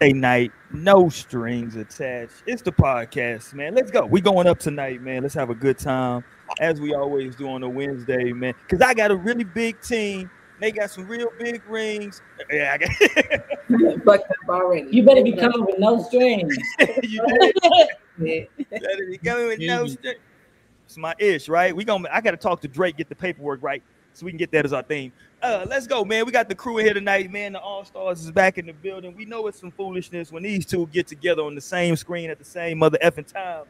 Wednesday night, no strings attached. It's the podcast, man. Let's go. We going up tonight, man. Let's have a good time, as we always do on a Wednesday, man. Cause I got a really big team. They got some real big rings. Yeah, I got. Fucked up already. You better be coming with no strings. you did. Better be coming with no strings. It's my ish, right? We gonna. I got to talk to Drake, get the paperwork right, so we can get that as our theme. Uh, let's go, man. We got the crew here tonight, man. The All Stars is back in the building. We know it's some foolishness when these two get together on the same screen at the same mother effing time.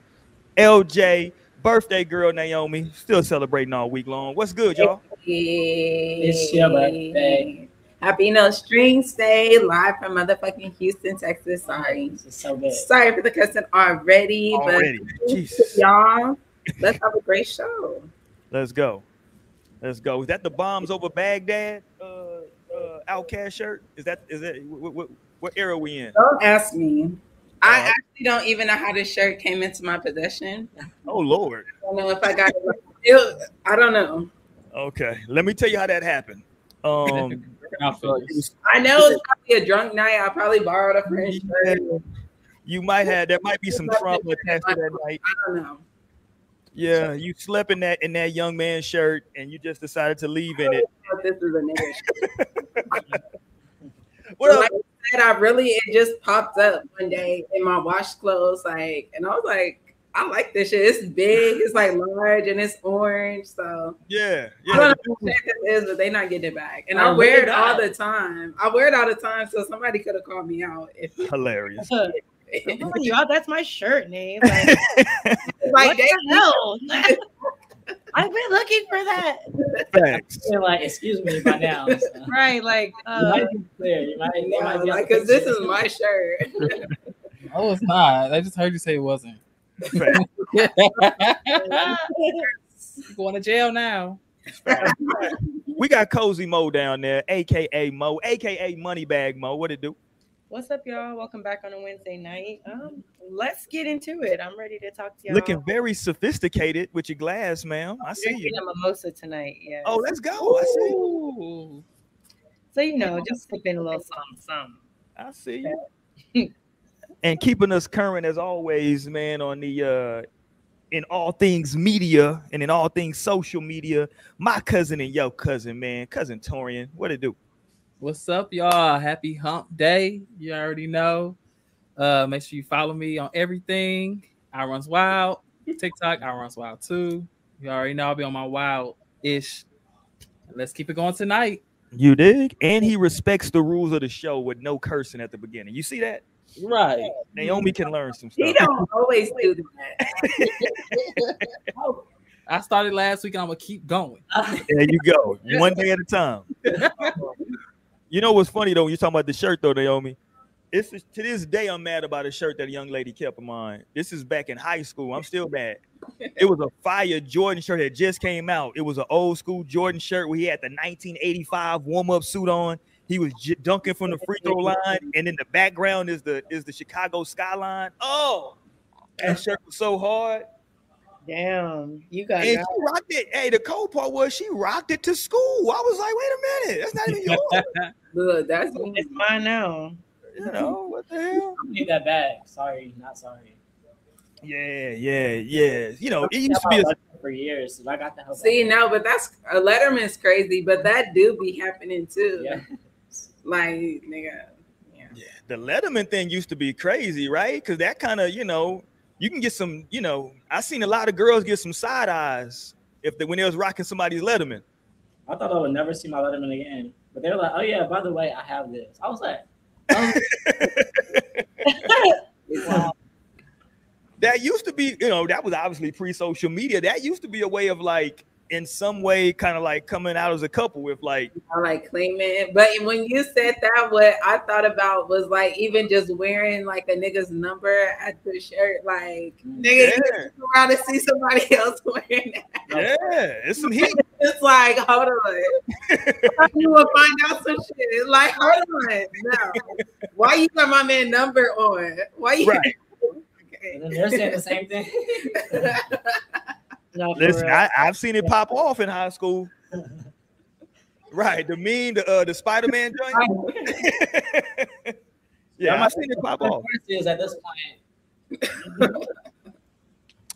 LJ, birthday girl Naomi, still celebrating all week long. What's good, y'all? It's your birthday. Happy No Strings Day, live from motherfucking Houston, Texas. Sorry. This is so good. Sorry for the cussing already, Already, but Jesus. y'all, let's have a great show. Let's go. Let's go. Is that the bombs over Baghdad uh, uh, OutKast shirt? Is that is that what, what, what era we in? Don't ask me. I Uh, actually don't even know how this shirt came into my possession. Oh Lord. I don't know if I got it. it I don't know. Okay, let me tell you how that happened. Um, I know it's probably a drunk night. I probably borrowed a friend's shirt. you might have there might be some trauma attached to that night. I don't know. Yeah, you slept in that in that young man's shirt and you just decided to leave in it. This is a nigga. What up? Like I said, I really it just popped up one day in my wash clothes, like, and I was like, I like this shit. It's big, it's like large, and it's orange. So Yeah, I yeah. don't know what this is, but they not getting it back. And I, I wear really it all the time. I wear it all the time, so somebody could have called me out if Hilarious. I'm you out. That's my shirt name. Like, like what they the hell? I've been looking for that. Facts. Feel like, excuse me by now. So. Right, like You uh, might be clear. You might, you might be like because this is my shirt. Oh, it's not. I just heard you say it wasn't. Going to jail now. We got Cozy Mo down there, aka Mo, aka Moneybag Mo. What it do? What's up, y'all? Welcome back on a Wednesday night. Um, let's get into it. I'm ready to talk to y'all. Looking very sophisticated with your glass, ma'am. I see you. a mimosa tonight. Yeah. Oh, let's go. I see. Ooh. so you know, just sipping a little something, something. I see you. and keeping us current as always, man, on the uh in all things media and in all things social media. My cousin and your cousin, man, cousin Torian. What it do? What's up, y'all? Happy hump day. You already know. Uh, make sure you follow me on everything. I runs wild. TikTok, I runs wild too. You already know I'll be on my wild ish. Let's keep it going tonight. You dig? And he respects the rules of the show with no cursing at the beginning. You see that? Right. Naomi can learn some stuff. He don't always do that. I started last week. I'm gonna keep going. There you go. One day at a time. You know what's funny though? You're talking about the shirt though, Naomi. It's to this day I'm mad about a shirt that a young lady kept of mine. This is back in high school. I'm still mad. It was a fire Jordan shirt that just came out. It was an old school Jordan shirt where he had the 1985 warm-up suit on. He was j- dunking from the free throw line, and in the background is the is the Chicago skyline. Oh, that shirt was so hard. Damn, you got And she rocked it. Hey, the cold part was she rocked it to school. I was like, wait a minute, that's not even yours. Look, that's me. it's mine now. you know what the hell? I need that bag. Sorry, not sorry. Yeah, yeah, yeah. You know, it used to be a for years. So I got the help. See, no, but that's a Letterman's crazy, but that do be happening too. Yeah. Like, nigga. Yeah. yeah, the Letterman thing used to be crazy, right? Because that kind of, you know, you can get some, you know, I seen a lot of girls get some side eyes if they when they was rocking somebody's Letterman. I thought I would never see my Letterman again. But they're like, oh, yeah, by the way, I have this. I was like, wow. Oh. that used to be, you know, that was obviously pre-social media. That used to be a way of like, in some way, kind of like coming out as a couple with like, I like claiming it. But when you said that, what I thought about was like even just wearing like a nigga's number at the shirt. Like, nigga, Yeah. you turn around and see somebody else wearing that. yeah, it's some heat. It's like, hold on. you will find out some shit. It's like, hold on. No. Why you got my man number on? Why you Right. And then they're saying the same thing. No, Listen, real. I, I've seen it pop off in high school. Right, the mean, the uh, the Spider Man joint. Yeah, I've seen it pop off. Is at this point.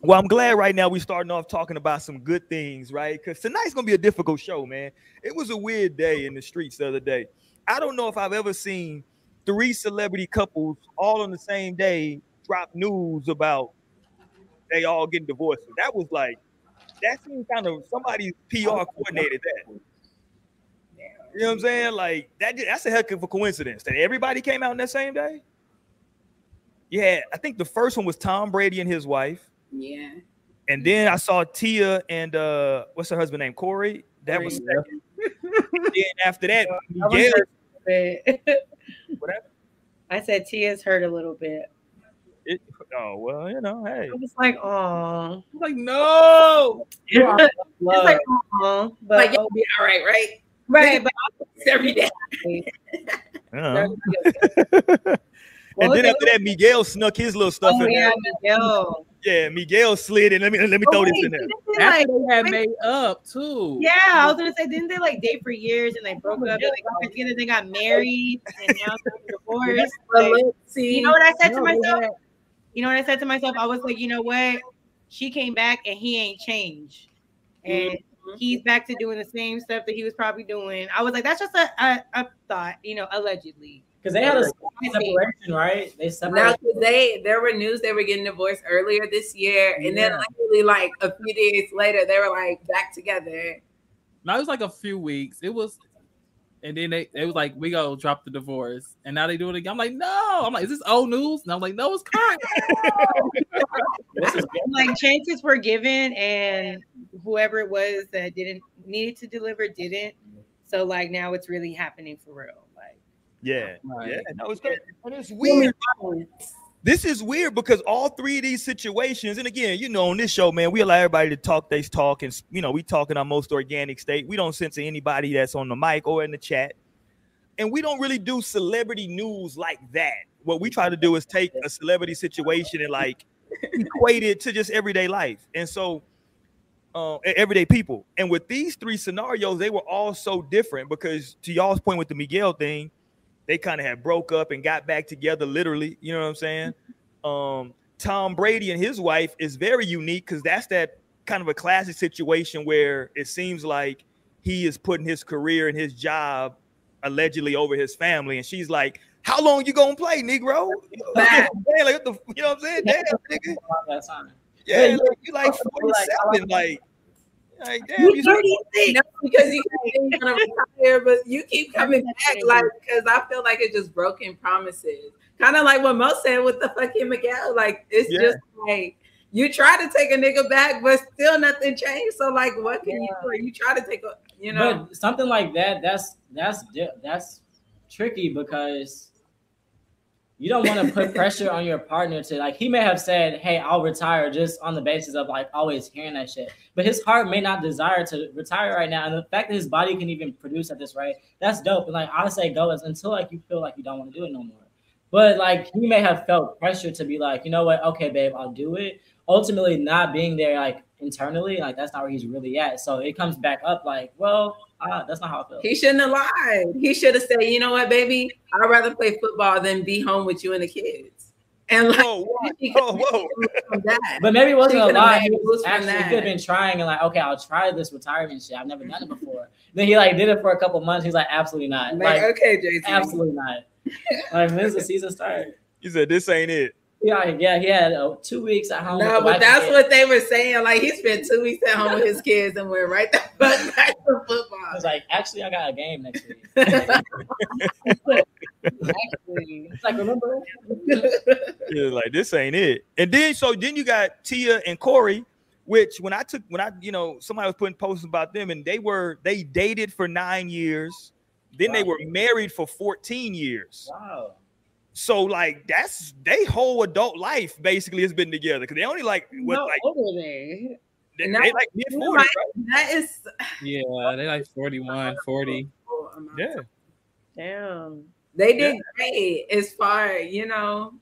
Well, I'm glad right now we're starting off talking about some good things, right? Because tonight's gonna be a difficult show, man. It was a weird day in the streets the other day. I don't know if I've ever seen three celebrity couples all on the same day drop news about they all getting divorced. That was like that seemed kind of somebody's PR coordinated that. You know what I'm saying? Like that. That's a heck of a coincidence that everybody came out on that same day. Yeah, I think the first one was Tom Brady and his wife. Yeah. And then I saw Tia and uh what's her husband name? Cory. That was second. then after that, Miguel, hurt a bit. whatever. I said Tia's hurt a little bit. It, oh well, you know, hey. I was like, oh, I'm like, no. it's Love. like, oh, but Like, you'll be all right, right? right, but It's every day. Uh-huh. Well, and then after that, Miguel snuck his little stuff oh in yeah, there. Miguel. Yeah, Miguel slid in. Let me let me throw Oh, this in there. didn't they, After like, they had wait- made up too. Yeah, I was gonna say, didn't they like date for years and they broke up? They like together, they got married, and now they're divorced. Like, see. you know what I said to No, they myself? Had- You know what I said to myself? I was like, you know what? She came back and he ain't changed, and mm-hmm. he's back to doing the same stuff that he was probably doing. I was like, that's just a, a, a thought, you know, allegedly. Because they had a separation, right? They separated. Now, they there were news they were getting divorced earlier this year, and then Yeah. literally like a few days later, they were like back together. No, it was like a few weeks. It was, and then they it was like we go drop the divorce, and now they do it again. I'm like, no. I'm like, is this old news? And I'm like, no, it's current. Like chances were given, and whoever it was that didn't needed to deliver didn't. So like now it's really happening for real. Like Yeah, Right. yeah, no, it's good. And it's weird. This is weird because all three of these situations, and again, you know, on this show, man, we allow everybody to talk they talk, and you know, we talk in our most organic state. We don't censor anybody that's on the mic or in the chat, and we don't really do celebrity news like that. What we try to do is take a celebrity situation and like equate it to just everyday life, and so uh, everyday people. And with these three scenarios, they were all so different because, to y'all's point with the Miguel thing, they kind of had broke up and got back together literally you know what i'm saying? Um tom brady and his wife is very unique because that's that kind of a classic situation where it seems like he is putting his career and his job allegedly over his family and she's like how long you gonna play negro? Like, what the, you know what i'm saying? Damn nigga around that time. yeah Yeah, like, you like like, 47 like like damn you No, because you keep you're gonna retire, but you keep coming back, like because I feel like it's just broken promises. Kind of like what Mo said with the fucking Miguel. Like it's Yeah. just like you try to take a nigga back, but still nothing changed. So like, what can you do? You try to take a, you know, But something like that, that's that's that's tricky because you don't want to put pressure on your partner to like he may have said, Hey, I'll retire just on the basis of like always hearing that shit. But his heart may not desire to retire right now. And the fact that his body can even produce at this rate, that's dope. And like I say go is until like you feel like you don't want to do it no more. But like he may have felt pressure to be like, you know what, okay, babe, I'll do it. Ultimately not being there like internally, like that's not where he's really at. So it comes back up like, well, uh, that's not how I feel. he shouldn't have lied. He should have said, you know what, baby, I'd rather play football than be home with you and the kids. And like, whoa whoa whoa, could've whoa. made it from that. But maybe it wasn't a lie. made He was actually he could have been trying and like, okay, I'll try this retirement shit. I've never done it before. then he like did it for a couple months. He's like, absolutely not. like, Like, okay, JC. absolutely not. Like, when's the season start? He said this ain't it Yeah, yeah, he had uh, two weeks at home. with No, the but that's kid. what they were saying. Like he spent two weeks at home with his kids and went right the fuck back to I football. was like, actually, I got a game next week. actually, It's like, remember? Yeah, like this ain't it. And then so then you got Tia and Cory, which when I took when I you know somebody was putting posts about them and they were they dated for nine years, then they were married for 14 years. Wow. So like that's they whole adult life basically has been together because they only like what how like old are they? they, they like mid 40s, right? that is Yeah, they like 41, 40. Yeah. Damn. They did great as far, you know,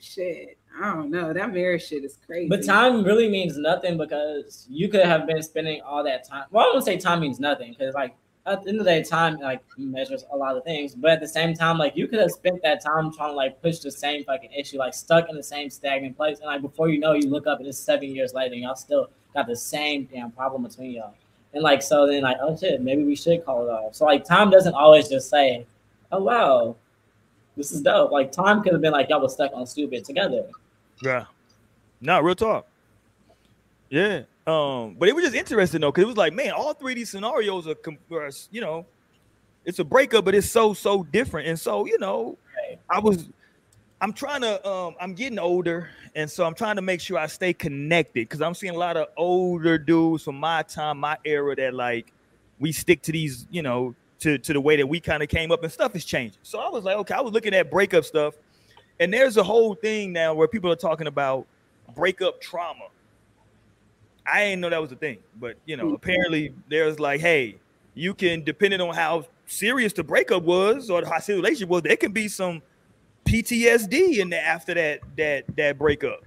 shit. I don't know. That marriage shit is crazy. But time really means nothing because you could have been spending all that time. Well, I don't say time means nothing because, like, at the end of the day, time like measures a lot of things. But at the same time, like you could have spent that time trying to like push the same fucking issue, like stuck in the same stagnant place, and like before you know, you look up and it's seven years later, and y'all still got the same damn problem between y'all. And like so, then like oh shit, maybe we should call it off. So like time doesn't always just say, oh wow, this is dope. Like time could have been like y'all was stuck on stupid together. Yeah. No, real talk. Yeah. Um, but it was just interesting though, because it was like, man, all three of these scenarios are, are, you know, it's a breakup, but it's so so different. And so, you know, I was, I'm trying to, um, I'm getting older, and so I'm trying to make sure I stay connected because I'm seeing a lot of older dudes from my time, my era, that like we stick to these, you know, to to the way that we kind of came up, and stuff is changing. So I was like, okay, I was looking at breakup stuff, and there's a whole thing now where people are talking about breakup trauma. I didn't know that was a thing, but you know, mm-hmm. apparently there's like, hey, you can depending on how serious the breakup was or how serious the relationship was, there can be some PTSD in there after that that that breakup.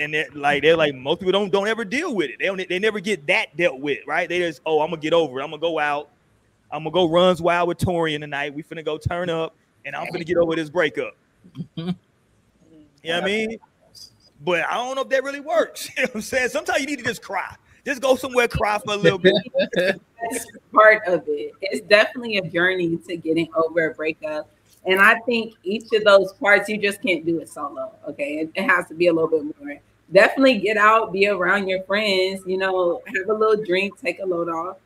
And that like they're like most people don't don't ever deal with it. They don't they never get that dealt with, right? They just oh I'm gonna get over it. I'm gonna go out. I'm gonna go runs wild with Torian tonight. We finna go turn up, and I'm finna get over this breakup. You know what I mean? But I don't know if that really works. You know what I'm saying? Sometimes you need to just cry. Just go somewhere, cry for a little bit. That's part of it. It's definitely a journey to getting over a breakup. And I think each of those parts, you just can't do it solo. Okay. It, it has to be a little bit more. Definitely get out, be around your friends, you know, have a little drink, take a load off.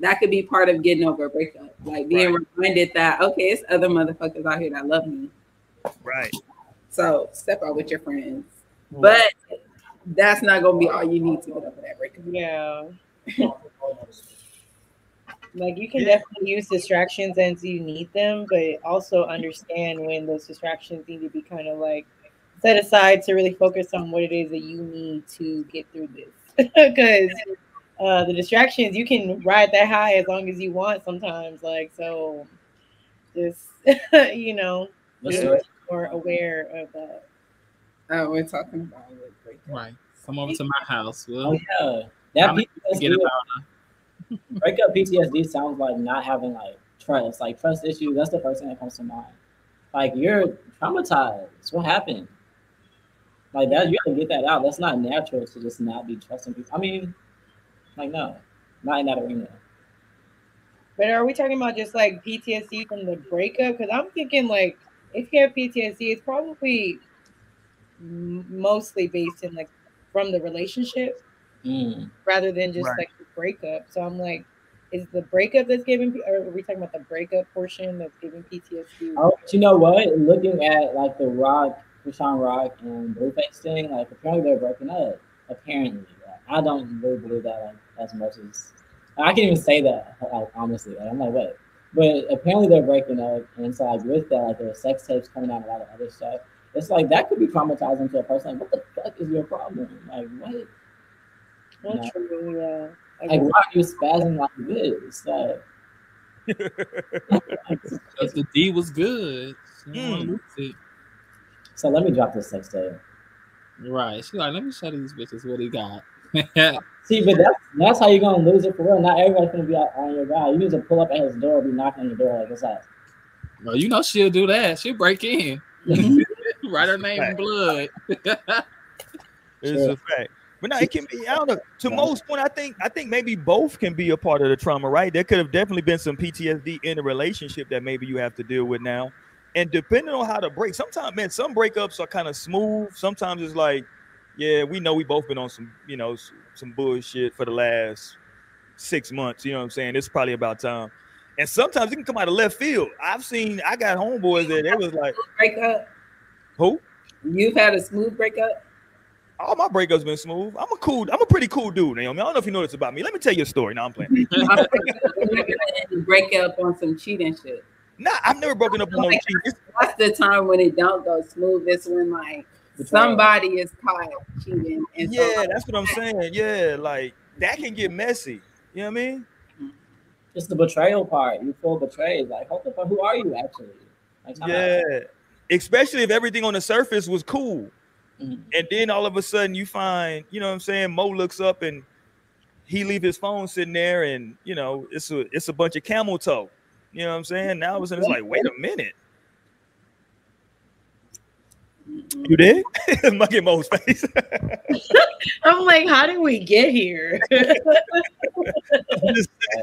That could be part of getting over a breakup. Like being reminded that, okay, it's other motherfuckers out here that love me. Right. So step out with your friends. But that's not gonna be all you need to get over that breakup. Yeah. Like you can Yeah. definitely use distractions as you need them, but also understand when those distractions need to be kind of like set aside to really focus on what it is that you need to get through this. Because uh, the distractions you can ride that high as long as you want sometimes. Like so, just you know, What's be the- more aware of that. Uh, we're talking about with breakup. Right. Come over to my house. Oh Well, yeah, that I'm gonna PTSD, breakup PTSD sounds like not having like trust, like trust issues. That's the first thing that comes to mind. Like you're traumatized. What happened? Like that, you gotta get that out. That's not natural to just not be trusting people. I mean, like no, not in that arena. But are we talking about just like PTSD from the breakup? Because I'm thinking like if you have PTSD, it's probably m- mostly based in like from the relationship Mm. rather than just Right. like the breakup. So I'm like, is the breakup that's giving, P- or are we talking about the breakup portion that's giving PTSD? Oh, you know what? Looking at like the Rock, Chrisean Rock, and Blueface thing, like apparently they're breaking up. Apparently, Like, I don't really believe that like as much as I can even say that like honestly. Like, I'm like, what? but apparently they're breaking up, and so like with that, like there are sex tapes coming out, and a lot of other stuff. It's like that could be traumatizing to a person. Like, what the fuck is your problem? Like, what? Well, No. true, yeah. I like, why are you spazzing like this? Like, because the D was good. She didn't wanna Mm. so let me drop this sex tape. Right. She like, let me show these bitches what he got. See, but that's that's how you're gonna lose it for real. Not everybody's gonna be out on your guy. You need to pull up at his door, be knocking on your door like, "What's up?" well, you know she'll do that. She'll break in. Write her name in blood. It's Sure. a fact. But no, it can be. I don't know. To Yeah. most point, I think I think maybe both can be a part of the trauma, right? There could have definitely been some PTSD in the relationship that maybe you have to deal with now. And depending on how to break, sometimes man, some breakups are kind of smooth. Sometimes it's like, yeah, we know we both been on some, you know, some bullshit for the last six months. You know what I'm saying? It's probably about time. And sometimes it can come out of left field. I've seen, I got homeboys that they was like, Breakup. Who? You've had a smooth breakup. All my breakups been smooth. I'm a cool, I'm a pretty cool dude, Naomi. I don't know if you know this about me. Let me tell you a story. Now I'm playing. You break up on some cheating shit. nah, I've never broken up on no cheat. It's- That's the time when it don't go smooth. It's when like somebody is caught cheating. And so, yeah, that's what I'm saying. Yeah, like that can get messy. You know what I mean? It's the betrayal part. You feel betrayed. Like, what the fuck? Who are you actually? Like, time out. Especially if everything on the surface was cool. Mhm. And then all of a sudden you find, you know what I'm saying? Mo looks up and he leave his phone sitting there, and you know, it's a it's a bunch of camel toe. You know what I'm saying? Now it's, it's like, wait a minute. You did? Monkey Mo's face. I'm like, how did we get here?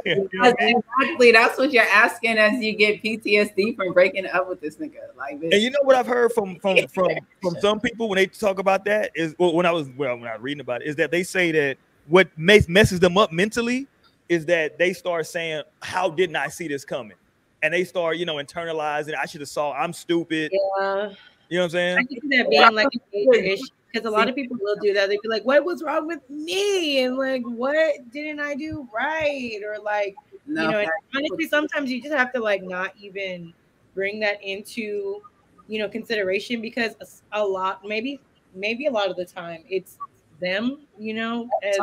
exactly. That's what you're asking as you get PTSD from breaking up with this nigga. Like, and you know what I've heard from from from from some people when they talk about that is well, when I was well when I was reading about it is that they say that what makes messes them up mentally is that they start saying, "How didn't I see this coming?" And they start, you know, internalizing. I should have saw. I'm stupid. Yeah. You know what I'm saying? I can see that being like a major issue because a lot of people will do that. They'd be like, "What was wrong with me?" and like, "What didn't I do right?" Or like, no, you know, honestly, sometimes you just have to like not even bring that into, you know, consideration because a lot, maybe, maybe a lot of the time, it's them, you know, as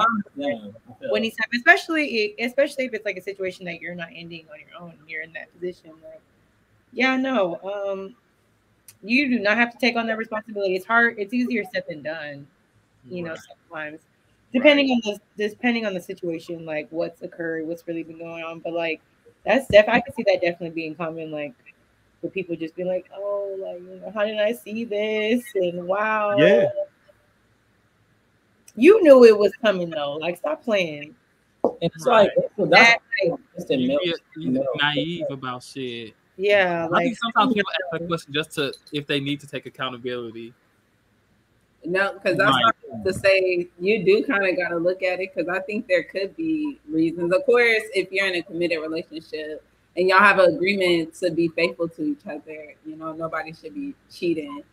when he's especially especially if it's like a situation that you're not ending on your own, you're in that position. Like, yeah, no, um, you do not have to take on that responsibility. It's hard. It's easier said than done. You know, sometimes depending right. on the depending on the situation, like what's occurred, what's really been going on. But like that's def I can see that definitely being common. Like for people just be like, oh, like you know, how did I see this? And wow, yeah. You knew it was coming though. Like stop playing. And it's right. like that's, that's, naive about shit. Yeah, like, I think sometimes people ask that question just to if they need to take accountability. No, because that's right. not to say you do kind of got to look at it because I think there could be reasons. Of course, if you're in a committed relationship and y'all have an agreement to be faithful to each other, you know, nobody should be cheating.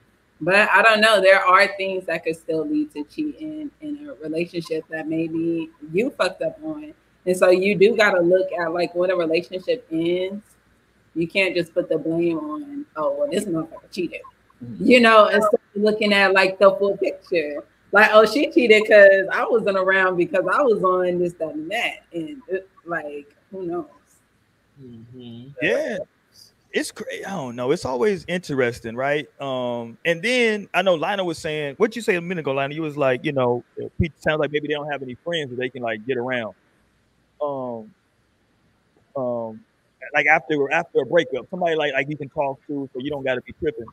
But I don't know. There are things that could still lead to cheating in a relationship that maybe you fucked up on. And so you do got to look at like when a relationship ends you can't just put the blame on, oh, well, this motherfucker cheated. Mm-hmm. You know, instead of looking at like the full picture. Like, oh, she cheated because I wasn't around because I was on this, that, and that. And it, like, who knows? Mm-hmm. Yeah. It's crazy. I don't know. It's always interesting, right? Um, and then I know Lionel was saying, what you say a minute ago, Lionel? You was like, you know, Pete sounds like maybe they don't have any friends that they can like get around. Um, um, like after after a breakup, somebody like like you can talk to, so you don't got to be tripping.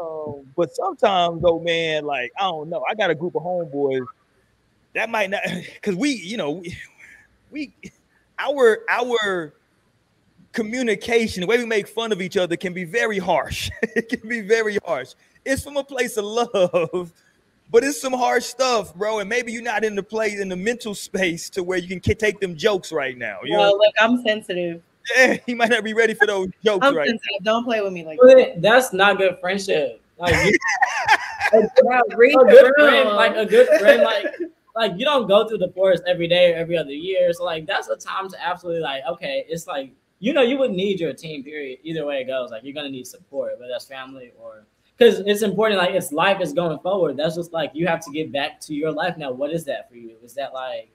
Um, but sometimes though, man, like I don't know, I got a group of homeboys that might not, because we, you know, we, we, our our communication, the way we make fun of each other, can be very harsh. it can be very harsh. It's from a place of love. But it's some harsh stuff, bro. And maybe you're not in the place in the mental space to where you can take them jokes right now. You well, know? look, I'm sensitive. Yeah, he might not be ready for those jokes I'm right. Don't play with me like that. That's not good friendship. Like, you, a, good friend, like a good friend, like like you don't go through the forest every day or every other year. So like that's a time to absolutely like okay, it's like you know you would need your team. Period. Either way it goes, like you're gonna need support, whether that's family or because it's important. Like it's life is going forward. That's just like you have to get back to your life now. What is that for you? Is that like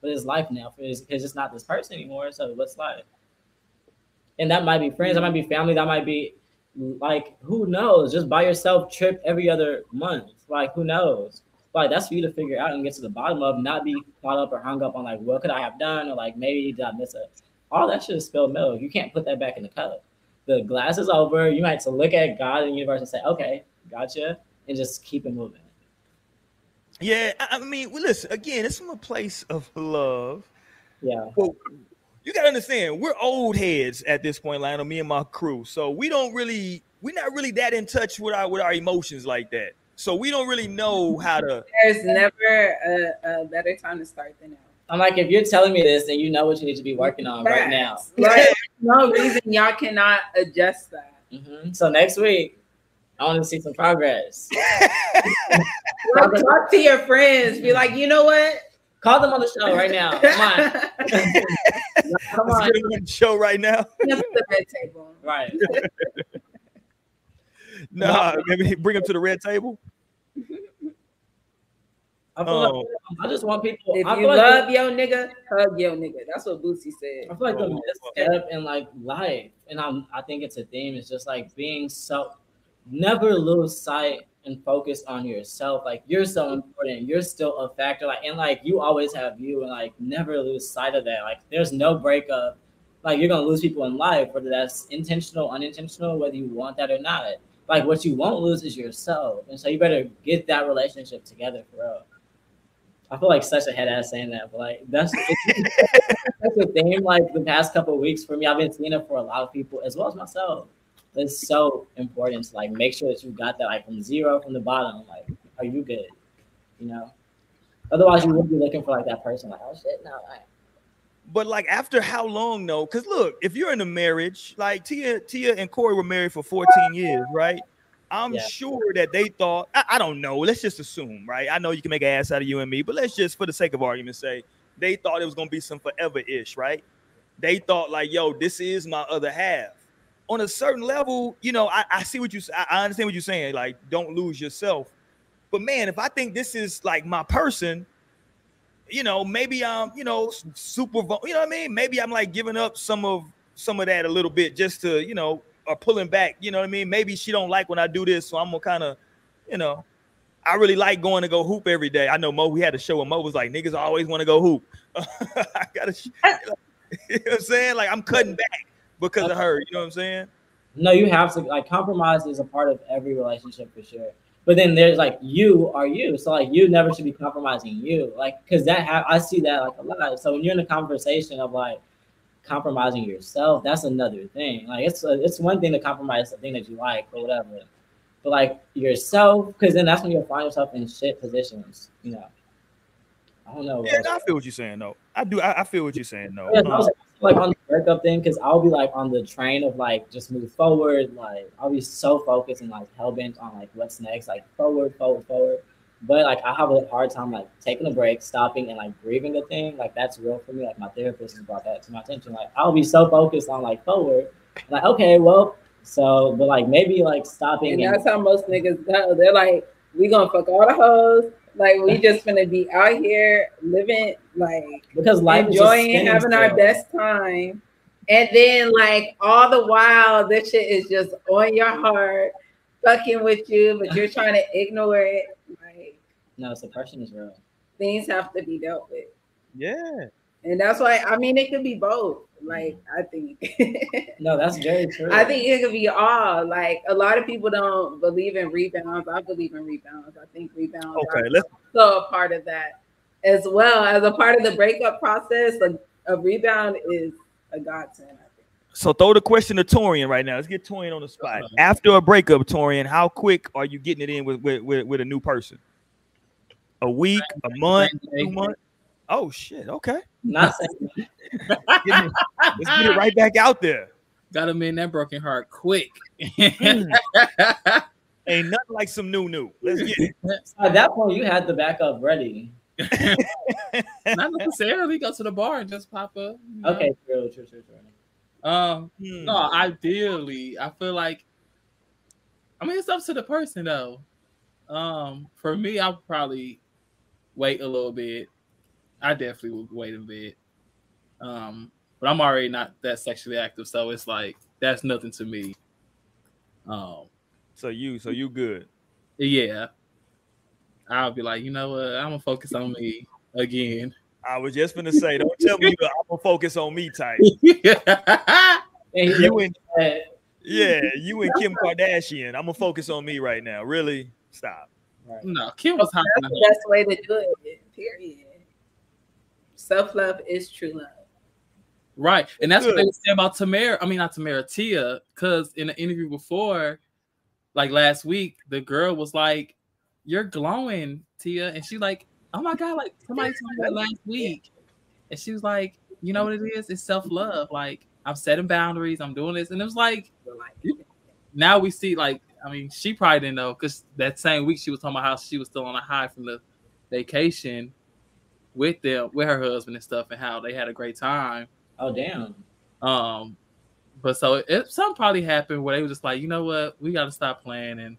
what is life now? Because it's just not this person anymore. So what's life? And that might be friends, that might be family, that might be like who knows? Just buy yourself trip every other month. Like who knows? Like that's for you to figure out and get to the bottom of, not be caught up or hung up on like what could I have done or like maybe did I miss it? All that shit is spilled milk. You can't put that back in the cup. The glass is over. You might to look at God and the universe and say, okay, gotcha, and just keep it moving. Yeah, I mean, well, listen again. It's from a place of love. Yeah. Well, you gotta understand, we're old heads at this point, Lionel, me and my crew. So we don't really, we're not really that in touch with our with our emotions like that. So we don't really know how to. There's never a, a better time to start than now. I'm like, if you're telling me this, then you know what you need to be working on right, right now. Right. no reason y'all cannot adjust that. Mm-hmm. So next week, I want to see some progress. like, talk to your friends. Be like, you know what? Call them on the show right now. Come on. Come on. Let's get on the show right now. the red table. Right. nah, maybe bring them to the red table. I, feel like, oh. I just want people. If I you love like your nigga, hug your nigga. That's what Boosie said. I feel like the oh, misstep in like life, and I'm. I think it's a theme. It's just like being so. Never lose sight and focus on yourself. Like you're so mm-hmm. important. You're still a factor. Like and like you always have you and like never lose sight of that. Like there's no breakup. Like you're gonna lose people in life, whether that's intentional, unintentional, whether you want that or not. Like what you won't lose is yourself. And so you better get that relationship together for real. I feel like such a head ass saying that, but like that's that's the theme. Like the past couple of weeks for me, I've been seeing it for a lot of people as well as myself. It's so important to like make sure that you got that like from zero from the bottom. Like, are you good? You know. Otherwise, you would be looking for like that person. Like, oh shit, no. But like after how long though? Because look, if you're in a marriage, like Tia, Tia and Cory were married for 14 years, right? I'm Yeah. sure that they thought, I, I don't know, let's just assume, right? I know you can make an ass out of you and me, but let's just, for the sake of argument, say they thought it was gonna be some forever ish, right? They thought, like, yo, this is my other half. On a certain level, you know, I, I see what you I, I understand what you're saying, like, don't lose yourself. But man, if I think this is like my person, you know, maybe I'm, you know, super, you know what I mean? Maybe I'm like giving up some of some of that a little bit just to, you know, or pulling back. You know what I mean? Maybe she don't like when I do this, so I'm gonna kind of, you know, I really like going to go hoop every day. I know Mo. We had a show, and Mo was like, "Niggas always want to go hoop." I gotta, you know what I'm saying? Like I'm cutting back because of her. You know what I'm saying? No, you have to like compromise is a part of every relationship for sure. But then there's like you are you, so like you never should be compromising you, like because that ha- I see that like a lot. So when you're in a conversation of like compromising yourself, that's another thing. Like it's a, it's one thing to compromise the thing that you like or whatever, but like yourself, because then that's when you'll find yourself in shit positions. You know, I don't know. Yeah. I feel what you're saying. though. I do. I, I feel what you're saying. though. Yeah, Uh, was like on the breakup thing because I'll be like on the train of like just move forward. Like I'll be so focused and like hell bent on like what's next, like forward, forward, forward. But like I have a hard time like taking a break, stopping, and like grieving a thing. Like that's real for me. Like my therapist has brought that to my attention. Like I'll be so focused on like forward, like okay, well, so but like maybe like stopping And and, that's how most niggas go. They're like, we gonna fuck all the hoes. Like we just gonna be out here living like because life enjoying is just having our best time. And then like all the while this shit is just on your heart, fucking with you, but you're trying to ignore it. Like No, suppression is real. things have to be dealt with. yeah. And that's why I mean it could be both. Like I think No, that's very true. I think it could be all. Like a lot of people don't believe in rebounds. I believe in rebounds. I think rebounds Okay. are Let's. so a part of that as well as a part of the breakup process. A, a rebound is a godsend. I think. So throw the question to Torian right now. Let's get Torian on the spot. Uh-huh. After a breakup, Torian, how quick are you getting it in with with, with, with a new person? A week, a month, two months? Oh shit. Okay. Not saying Get it- Let's get it right back out there. Got him in that broken heart quick. Hmm. Ain't nothing like some new new. Let's get it. at that point you had the backup ready. Not necessarily go to the bar and just pop up. you know? Okay, true, true, true, true. Um, Hmm. no, ideally, I feel like I mean it's up to the person though. Um, for me, I'll probably wait a little bit. I definitely would wait a bit. Um, but I'm already not that sexually active, so it's like that's nothing to me. Um, So you, so you good. yeah. I'll be like, you know what, I'm gonna focus on me again. I was just gonna say, don't tell me I'm gonna focus on me type. And You and yeah, you and Kim Kardashian. I'm gonna focus on me right now. Really? Stop. right. no, Kim was hot. in That's the the best way to do it. Period. Self love is true love. Right. And that's what they Good. said about Tamara. I mean, not Tamara, Tia, because in the interview before, like last week, the girl was like, You're glowing, Tia. And she like, Oh my God, like somebody told me that last week. And she was like, You know what it is? It's self-love. Like, I'm setting boundaries, I'm doing this. And it was like, like, now we see, like, I mean, she probably didn't know because that same week she was talking about how she was still on a high from the vacation with them, with her husband and stuff, and how they had a great time. Oh damn. Um, but so it something probably happened where they were just like, you know what, we got to stop playing, and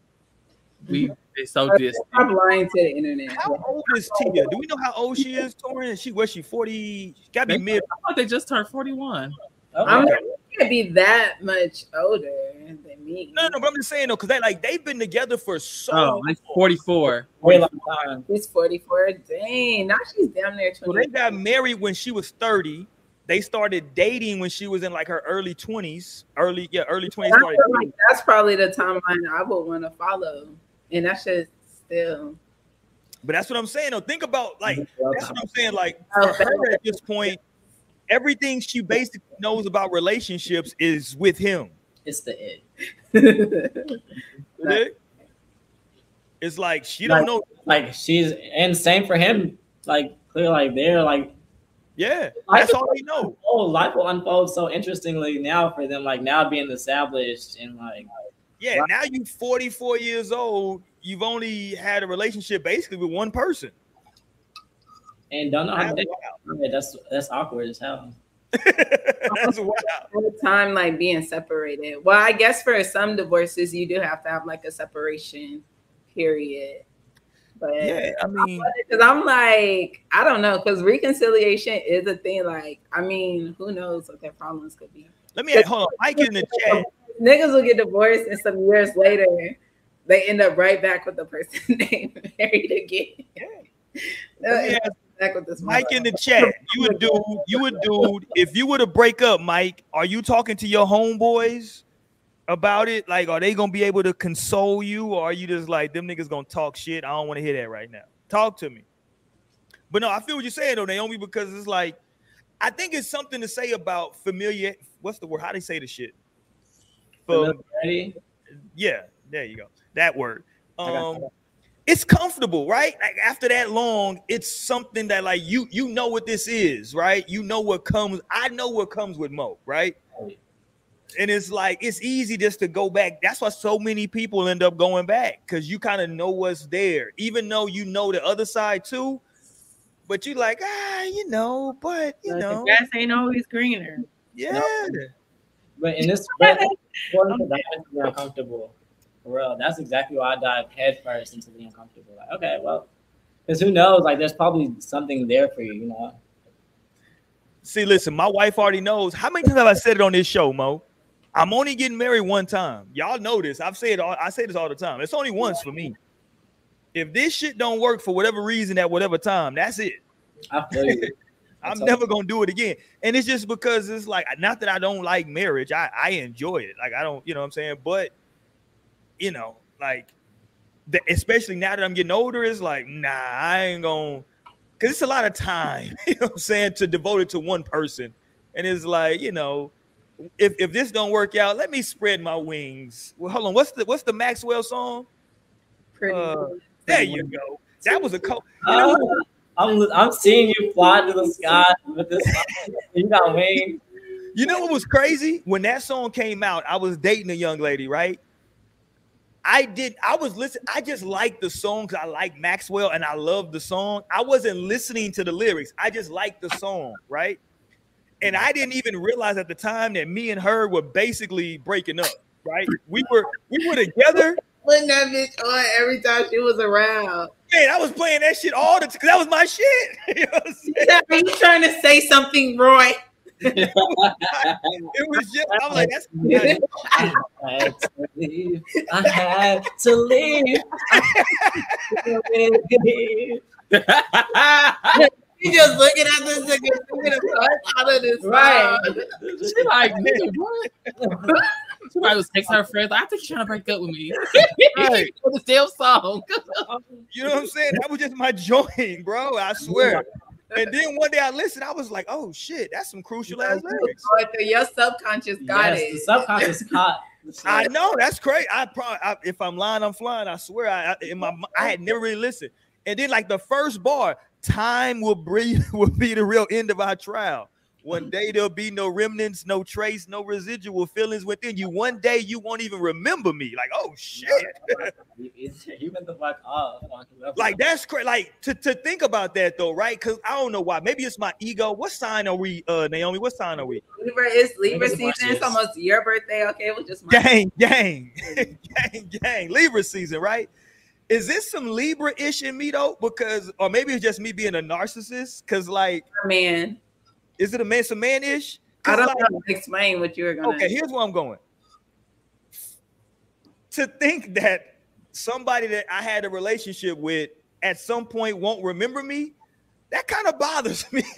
we it's so distant. I'm lying to the internet. How old is Tia? Do we know how old she is, Torian? She was she 40? Gotta be They- mid. I thought they just turned forty one. Okay. I'm not gonna be that much older. than me. No, no, but I'm just saying though, because they like they've been together for so. Oh, like 44. Way long time. She's 44. Dang, now she's damn near So 20. they got married when she was 30. They started dating when she was in like her early 20s. Early, yeah, early 20s. And I feel like that's probably the timeline I would want to follow. And that should still. But that's what I'm saying. Though, think about like mm-hmm. that's what I'm saying. Like Oh, for her at this point, everything she basically knows about relationships is with him. It's the it. Okay? It's like she don't Like- know. Like she's and same for him. Like clear, like they're like Yeah, I that's think- all they know. oh life will unfold so interestingly now for them. Like now being established and like Yeah, now you're 44 years old. You've only had a relationship basically with one person. and don't know how to That's that's that's awkward as hell. That's wild. all the time like being separated. Well, I guess for some divorces you do have to have like a separation period. But Yeah, I mean, because I'm like, I don't know, because reconciliation is a thing. Like, I mean, who knows what their problems could be. let me hold on. Mike in the chat. Niggas will get divorced and some years later they end up right back with the person they married again. No, Let me it's ask back with this Mike in the chat. You a dude. You a dude. If you were to break up, Mike, are you talking to your homeboys about it? Like, are they gonna be able to console you, or are you just like them niggas gonna talk shit? I don't want to hear that right now. Talk to me. But no, I feel what you're saying though, Naomi, because it's like I think it's something to say about familiar. What's the word? How they say the shit? Yeah, there you go. That word. Um, it's comfortable, right? Like after that long, it's something that like you you know what this is, right? You know what comes. I know what comes with Mo, right? And it's like it's easy just to go back. That's why so many people end up going back because you kind of know what's there, even though you know the other side too. But you like, ah, you know, but you But know, grass ain't always greener. yeah. But in this, but important to the uncomfortable. For real, that's exactly why I dive headfirst into the uncomfortable. Like, okay, well, because who knows? Like, there's probably something there for you, you know. See, listen, my wife already knows. How many times have I said it on this show, Mo? I'm only getting married one time. Y'all know this. I've said all I say this all the time. It's only once for me. If this shit don't work for whatever reason at whatever time, that's it. I feel you. I'm never gonna do it again. And it's just because it's like not that I don't like marriage. I, I enjoy it. Like I don't, you know what I'm saying? But you know, like the, especially now that I'm getting older, it's like, nah, I ain't gonna because it's a lot of time, you know what I'm saying, to devote it to one person. And it's like, you know, if, if this don't work out, let me spread my wings. Well, hold on. What's the what's the Maxwell song? Pretty Uh, good. There you go. That was a co- you Uh, I'm, I'm seeing you fly to the sky with this. You got wings. You know what was crazy? When that song came out, I was dating a young lady, right? I did. I was listening. I just liked the song because I like Maxwell and I love the song. I wasn't listening to the lyrics. I just liked the song, right? And I didn't even realize at the time that me and her were basically breaking up. Right? We were we were together. Putting that bitch on every time she was around. Man, I was playing that shit all the time. That was my shit. you know what I'm saying? Are you trying to say something, Roy? It was just. I'm like, that's. I had to leave. I had to leave. You just looking at this nigga thinking of us out of this Right. song. She like, nigga, what? She probably was texting her friends. I think she's trying to break up with me. Right. For the damn song. You know what I'm saying? That was just my joint, bro. I swear. And then one day I listened, I was like, oh shit, that's some crucial ass lyrics. Your subconscious got yes, it. the subconscious caught. the. I know that's crazy. I probably I, if I'm lying, I'm flying. I swear, I, I in my I had never really listened. And then like the first bar, time will bring will be the real end of our trial. One day there'll be no remnants, no trace, no residual feelings within you. One day you won't even remember me. Like, oh shit. You, you the fuck off. Like that's crazy. Like to, to think about that though, right? Because I don't know why. Maybe it's my ego. What sign are we, uh, Naomi? What sign are we? Libra is Libra It's season. It's almost your birthday. Okay, it was just my Gang, gang, gang, gang. Libra season, right? Is this some Libra ish in me though? Because, or maybe it's just me being a narcissist. Because, like, man. Is it a man, some man ish? I don't like, know. Explain what you were gonna. Okay, here's where I'm going. to think that somebody that I had a relationship with at some point won't remember me, that kind of bothers me.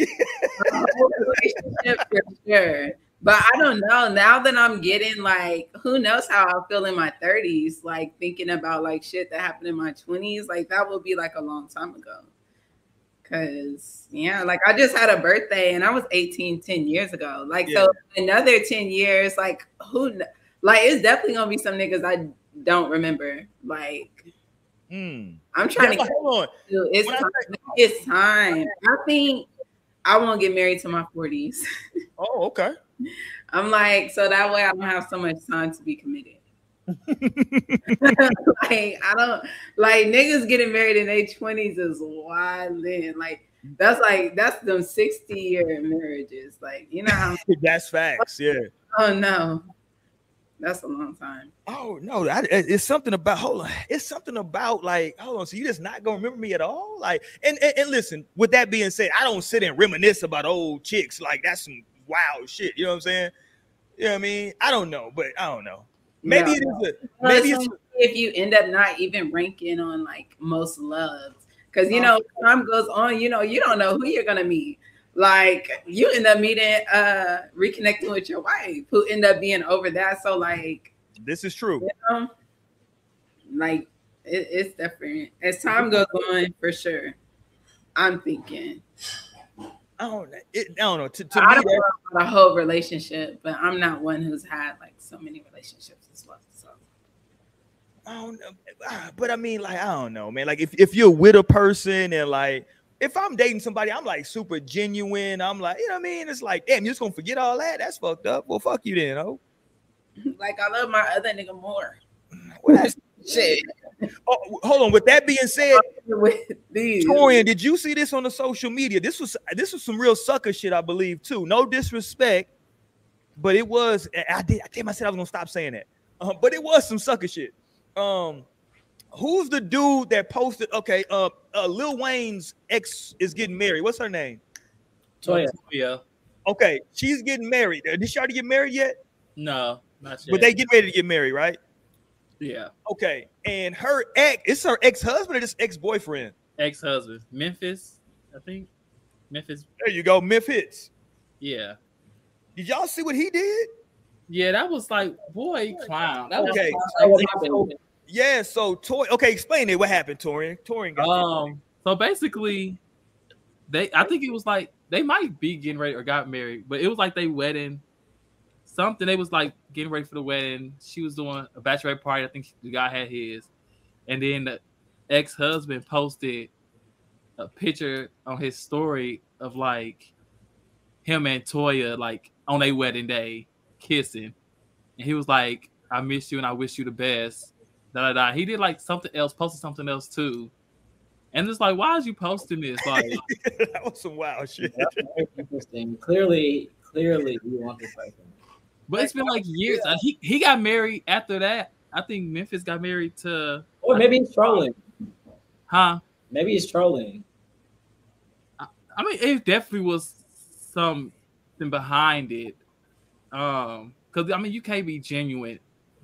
relationship for sure. But I don't know. Now that I'm getting like, who knows how I'll feel in my 30s, like thinking about like shit that happened in my 20s, like that will be like a long time ago. Cause yeah, like I just had a birthday and I was 18 10 years ago. Like, Yeah. so another 10 years, like who like it's definitely gonna be some niggas I don't remember. Like, Hmm. I'm trying Yeah, to hold on. Dude, it's time. It's time. I think I won't get married to my 40s. Oh, okay. I'm like, so that way I don't have so much time to be committed. like, I don't like niggas getting married in their 20s is wild. Then Like, that's like that's them 60 year marriages. Like, you know how That's facts. Yeah. oh no. That's a long time. Oh no, I, it's something about hold on. It's something about like hold on. So you just not gonna remember me at all? Like, and, and and listen. With that being said, I don't sit and reminisce about old chicks. Like that's some wild shit. You know what I'm saying? You know what I mean? I don't know, but I don't know. Maybe Yeah. it is a maybe it's it's if you end up not even ranking on like most loved, because you Oh. know time goes on, you know you don't know who you're gonna meet. Like you end up meeting, uh, reconnecting with your wife, who end up being over that. So like, this is true. you know, like it, it's different as time goes on for sure. I'm thinking I don't know. It, I don't know. To, to I me, don't know about a whole relationship, but I'm not one who's had like so many relationships as well. So I don't know. Ah, But I mean, like, I don't know, man. Like, if, if you're with a person and like, if I'm dating somebody, I'm like super genuine. I'm like, you know what I mean? It's like, damn, you're just gonna forget all that? That's fucked up. Well, fuck you then, oh. like I love my other nigga more. Well, that's- Shit. oh, hold on. With that being said, With. Torian, did you see this on the social media? This was this was some real sucker shit, I believe, too. No disrespect, but it was. I did. I damn, I said I was gonna stop saying that. Uh, but it was some sucker shit. Um, who's the dude that posted? Okay, uh, uh, Lil Wayne's ex is getting married. What's her name? Toya. Yeah. Okay, she's getting married. Uh, Did she already get married yet? No, not yet. But they get ready to get married, right? yeah. Okay, and her ex, it's her ex-husband or this ex-boyfriend? Ex-husband. Memphitz, I think. Memphitz. There you go, Memphitz. Yeah. Did y'all see what he did? Yeah, that was like, boy, clown. That was Okay. So what? Yeah, so Tor. Okay, explain it. What happened, Torian? Torian got Um, so basically, they I think it was like they might be getting ready or got married, but it was like they wedding something. They was like getting ready for the wedding. She was doing a bachelorette party. I think the guy had his, and then the ex husband posted a picture on his story of like him and Toya like on a wedding day kissing, and he was like, "I miss you and I wish you the best." Da da da. He did like something else, posted something else too. And it's like, why is you posting this? Like, that was some wild shit. That's interesting. Clearly, clearly, you want this person. but it's been like years. Uh, He he got married after that. I think Memphitz got married to, Or maybe he's trolling. huh? Maybe he's trolling. I mean, it definitely was something behind it. Um, because I mean, you can't be genuine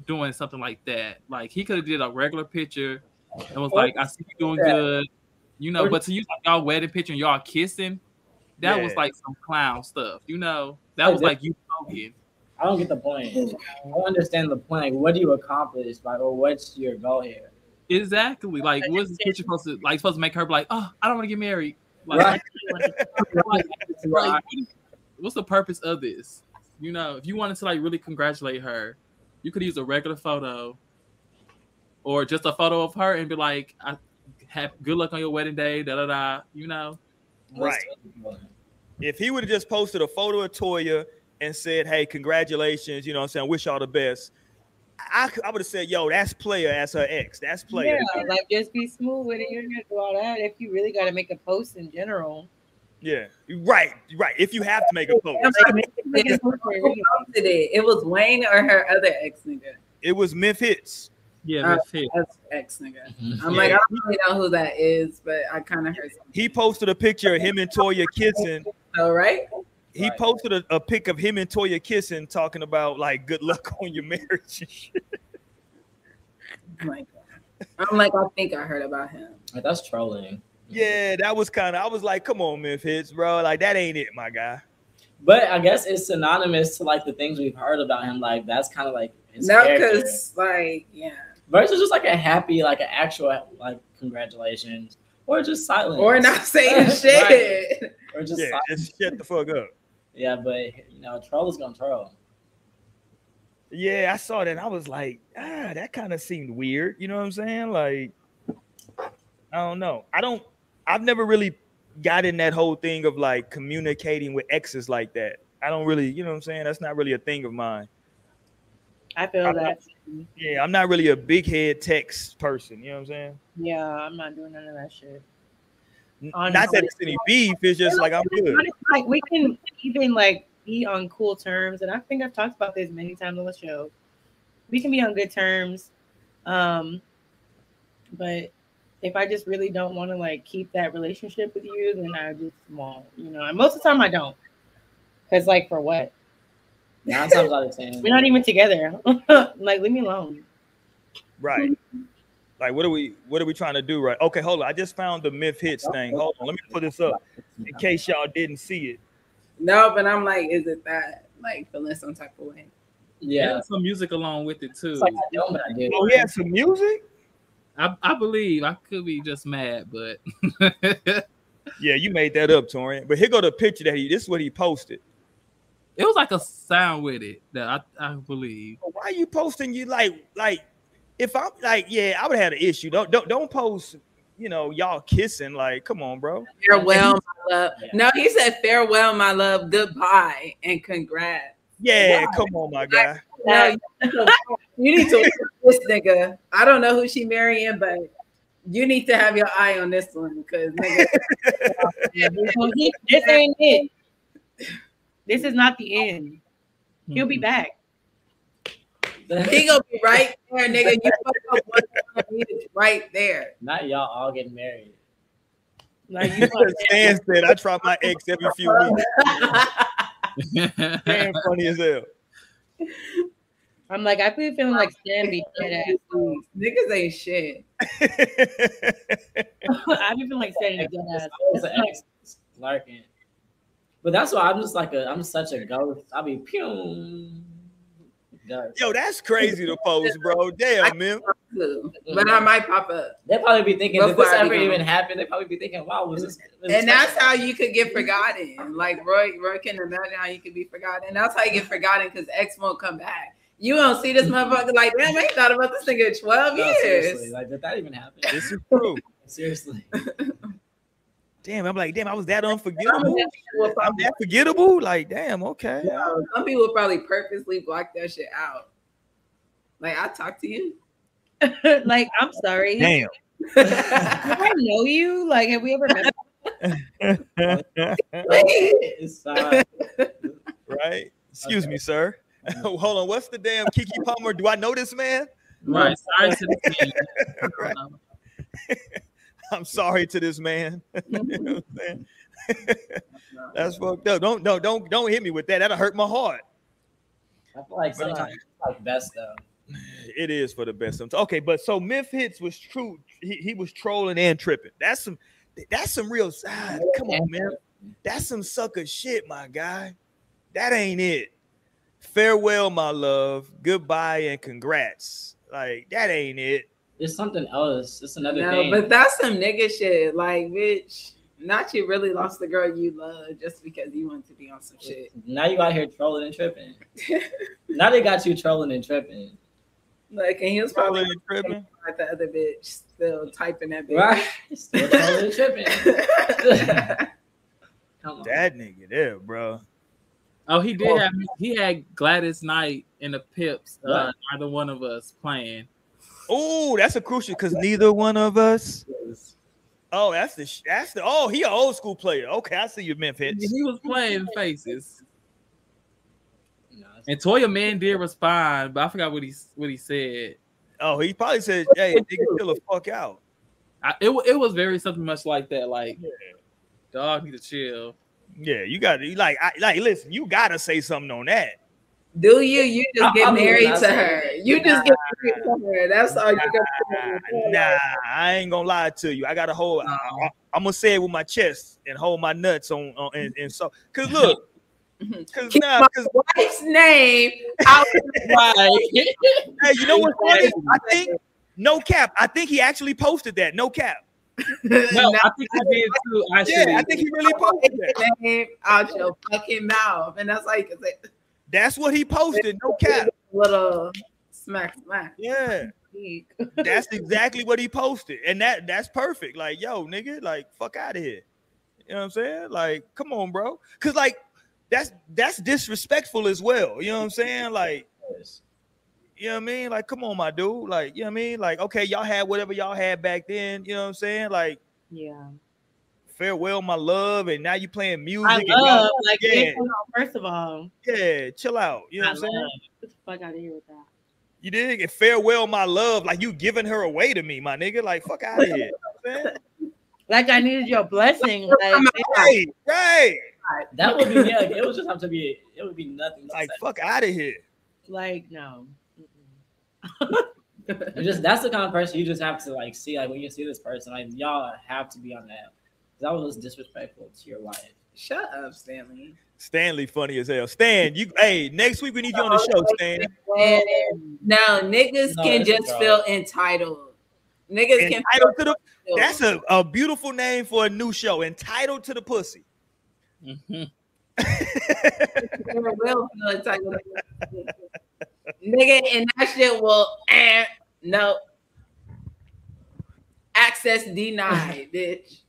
doing something like that. Like he could have did a regular picture and was like, "I see you doing good," you know. But to use like y'all wedding picture and y'all kissing, that was like some clown stuff, you know. That was like you talking. I don't get the point. I don't understand the point. Like, what do you accomplish? Like, or what's your goal here? Exactly. Like, what's this picture supposed to like supposed to make her be like, "Oh, I don't want to get married." Like, Right. like, like, what's the purpose of this? You know, if you wanted to like really congratulate her, you could use a regular photo or just a photo of her and be like, I have good luck on your wedding day, da da da. You know, Right. If he would have just posted a photo of Toya and said, "Hey, congratulations," you know, what I'm saying, wish all the best. I, I would have said, "Yo, that's player as her ex. That's player." Yeah, like just be smooth with it. You don't have to do all that if you really got to make a post in general. Yeah, right, right. If you have to make a post, it? It was Wayne or her other ex nigga. it was Memphitz. yeah, Uh, that's it. Ex nigga. I'm Yeah. like, I don't really know who that is, but I kind of heard something. He posted a picture of him and Toya kissing. All right. He posted a, a pic of him and Toya kissing, talking about like good luck on your marriage. and shit. I'm like, I'm like, I think I heard about him. That's trolling. Yeah, that was kind of. I was like, come on, Memphitz, bro. Like that ain't it, my guy. But I guess it's synonymous to like the things we've heard about him. Like that's kind of like his No, because like, yeah, versus just like a happy, like an actual like congratulations, or just silent, or not saying shit. or just Yeah, silence. just shut the fuck up. yeah. But you know, troll is gonna troll. Yeah, I saw that. And I was like, ah, that kind of seemed weird. You know what I'm saying? Like, I don't know. I don't. I've never really got in that whole thing of like communicating with exes like that. I don't really, you know what I'm saying? That's not really a thing of mine. I feel I'm that. Yeah, I'm not really a big head text person. You know what I'm saying? Yeah, I'm not doing none of that shit. Honestly. Not that it's any beef. It's just like I'm good. Like we can even like be on cool terms, and I think I've talked about this many times on the show. We can be on good terms, um, but if I just really don't want to like keep that relationship with you, then I just won't. You know, and most of the time I don't, because like for what? Nine times out of ten, We're not even together. like leave me alone. Right. Like, what are we? What are we trying to do? Right. Okay, hold on. I just found the Memphitz thing. Hold on. Let me put this up in case y'all didn't see it. No, but I'm like, is it that like feeling some type of way? Yeah, yeah. some music along with it too. It's like I don't, but I do. Oh, he had some music. I, I believe I could be just mad, but Yeah, you made that up, Torian. But here go the picture that he. This is what he posted. it was like a sound with it that I, I believe. Why are you posting? You like like if I'm like yeah, I would have had an issue. Don't don't don't post. You know, y'all kissing. Like, come on, bro. Farewell, my love. Yeah. No, he said farewell, my love. Goodbye and congrats. Yeah, come on, my guy. No, you, you need to this nigga. I don't know who she marrying, but you need to have your eye on this one because nigga, Well, he- this ain't it. This is not the end. He'll be back. he gonna be right there, nigga. You fuck up one time, he is right there. Not y'all all getting married. Like you Stan said, I try my ex every few weeks. Damn, funny as hell. I'm like, I feel feeling like Stan be. Niggas ain't shit. I be feeling like Stan is dead ass. It's larking. But that's why I'm just like a I'm such a ghost. I'll be pew. Ghost. Yo, that's crazy to post, bro. Damn, man. But I might pop up. They probably be thinking, did Before this I ever even happened, They probably be thinking, wow, was this? was this And that's special? how you could get forgotten. Like Roy, Roy can imagine how you could be forgotten. And that's how you get forgotten because X won't come back. You won't see this motherfucker like, damn, I ain't thought about this nigga in 12 No, years. seriously, like did that even happen? This is true. seriously. Damn, I'm like, damn, I was that unforgettable. Some people I'm that forgettable. Like, damn, okay. Yo, some people probably purposely block that shit out. Like I talk to you. like, I'm sorry. Damn. Do I know you? Like, have we ever met? It's, uh, right? Excuse me, sir. Hold on. What's the damn Keke Palmer? Do I know this man? right. Sorry to the. Right. I'm sorry to this man. you know what I'm saying? That's fucked up. Don't don't don't don't hit me with that. That'll hurt my heart. I feel like sometimes it's like best though. It is for the best. Sometimes. Okay, but so Memphitz was true. He, he was trolling and tripping. That's some that's some real ah, come on, man. That's some sucker shit, my guy. That ain't it. Farewell, my love. Goodbye and congrats. Like that ain't it. It's something else. It's another No, thing. but that's some nigga shit. Like, bitch, not you really lost the girl you love just because you want to be on some shit. now you out here trolling and tripping. now they got you trolling and tripping. Like, and he was probably Trolling and tripping. like the other bitch still typing that bitch. Right? Still trolling and tripping. Come on. That nigga there, bro. Oh, he did have he had Gladys Knight and the Pips. Uh, What? neither one of us playing. Oh, that's a crucial because neither one of us. Oh, that's the that's the oh he an old school player. Okay, I see you, Memphitz. He was playing faces. And Toya Man did respond, but I forgot what he what he said. Oh, he probably said, "Hey, nigga, chill the fuck out." I, it, it was very something much like that. Like, dog need to chill. Yeah, you got to like, I, like, listen, you gotta say something on that. Do you? You just I- get I'm married not to her. that. You just get married to her. That's all you Nah, got. nah, I ain't gonna lie to you. I gotta hold. I, am oh. gonna say it with my chest and hold my nuts on, on and, and so. Cause look, mm-hmm. cause Keep nah, my cause wife's name out. Right. hey, you know what's funny? I think no cap. I think he actually posted that. No cap. No, I think he did too. Actually, Yeah, I think he really posted that. name out your fucking mouth, and that's like it's That's what he posted. No cap. little smack smack. Yeah, that's exactly what he posted, and that that's perfect. Like, yo, nigga, like, fuck out of here. You know what I'm saying? Like, come on, bro. Cause like, that's that's disrespectful as well. You know what I'm saying? Like, you know what I mean? Like, come on, my dude. Like, you know what I mean? Like, okay, y'all had whatever y'all had back then. You know what I'm saying? Like, Yeah. farewell, my love, and now you playing music. I and love like yeah. bitch, first of all, yeah, chill out. You know I what I'm saying? Get the fuck out of here with that. You did get farewell, my love. Like you giving her away to me, my nigga. Like fuck out of here. You know I'm? Like I needed your blessing. Like right, right. That would be yeah. It would just have to be. It would be nothing. Like fuck out of here. like no. You just that's the kind of person you just have to like see. Like when you see this person, like y'all have to be on that. That was disrespectful to your wife. Shut up, Stanley. Stanley funny as hell. Stan, you hey, next week we need you on the show, Stan. And now niggas No, can just job. feel entitled. Niggas can Entitled to the that's a, a beautiful name for a new show. Entitled to the pussy. Mhm. Nigga will feel entitled. Nigga, and that shit will eh, no access denied, bitch.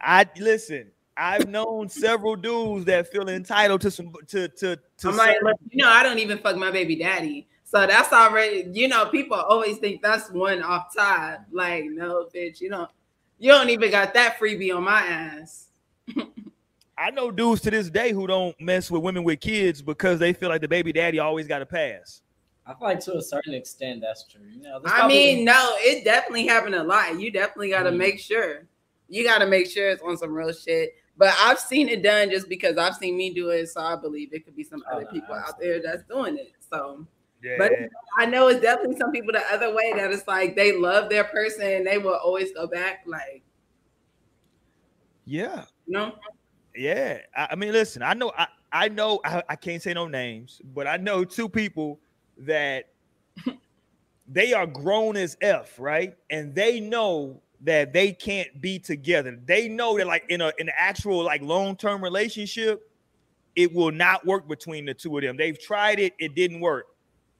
I listen. I've known several dudes that feel entitled to some to to to I'm like, look, you know, I don't even fuck my baby daddy. So that's already, you know, people always think that's one off top. Like, no, bitch, you don't you don't even got that freebie on my ass. I know dudes to this day who don't mess with women with kids because they feel like the baby daddy always got to pass. I feel like to a certain extent that's true. You know, I probably- mean, no, it definitely happened a lot. You definitely got to Mhm. make sure. You got to make sure it's on some real shit. But I've seen it done just because I've seen me do it, so I believe it could be some Oh, other no, people out there that's doing it. So, Yeah. but I know it's definitely some people the other way that it's like they love their person and they will always go back. Like, yeah. you know, Yeah, I, I mean, listen, I know, I, I know, I, I can't say no names, but I know two people that they are grown as f, right? And they know that they can't be together. They know that, like in a in an actual like long term relationship, it will not work between the two of them. They've tried it, it didn't work,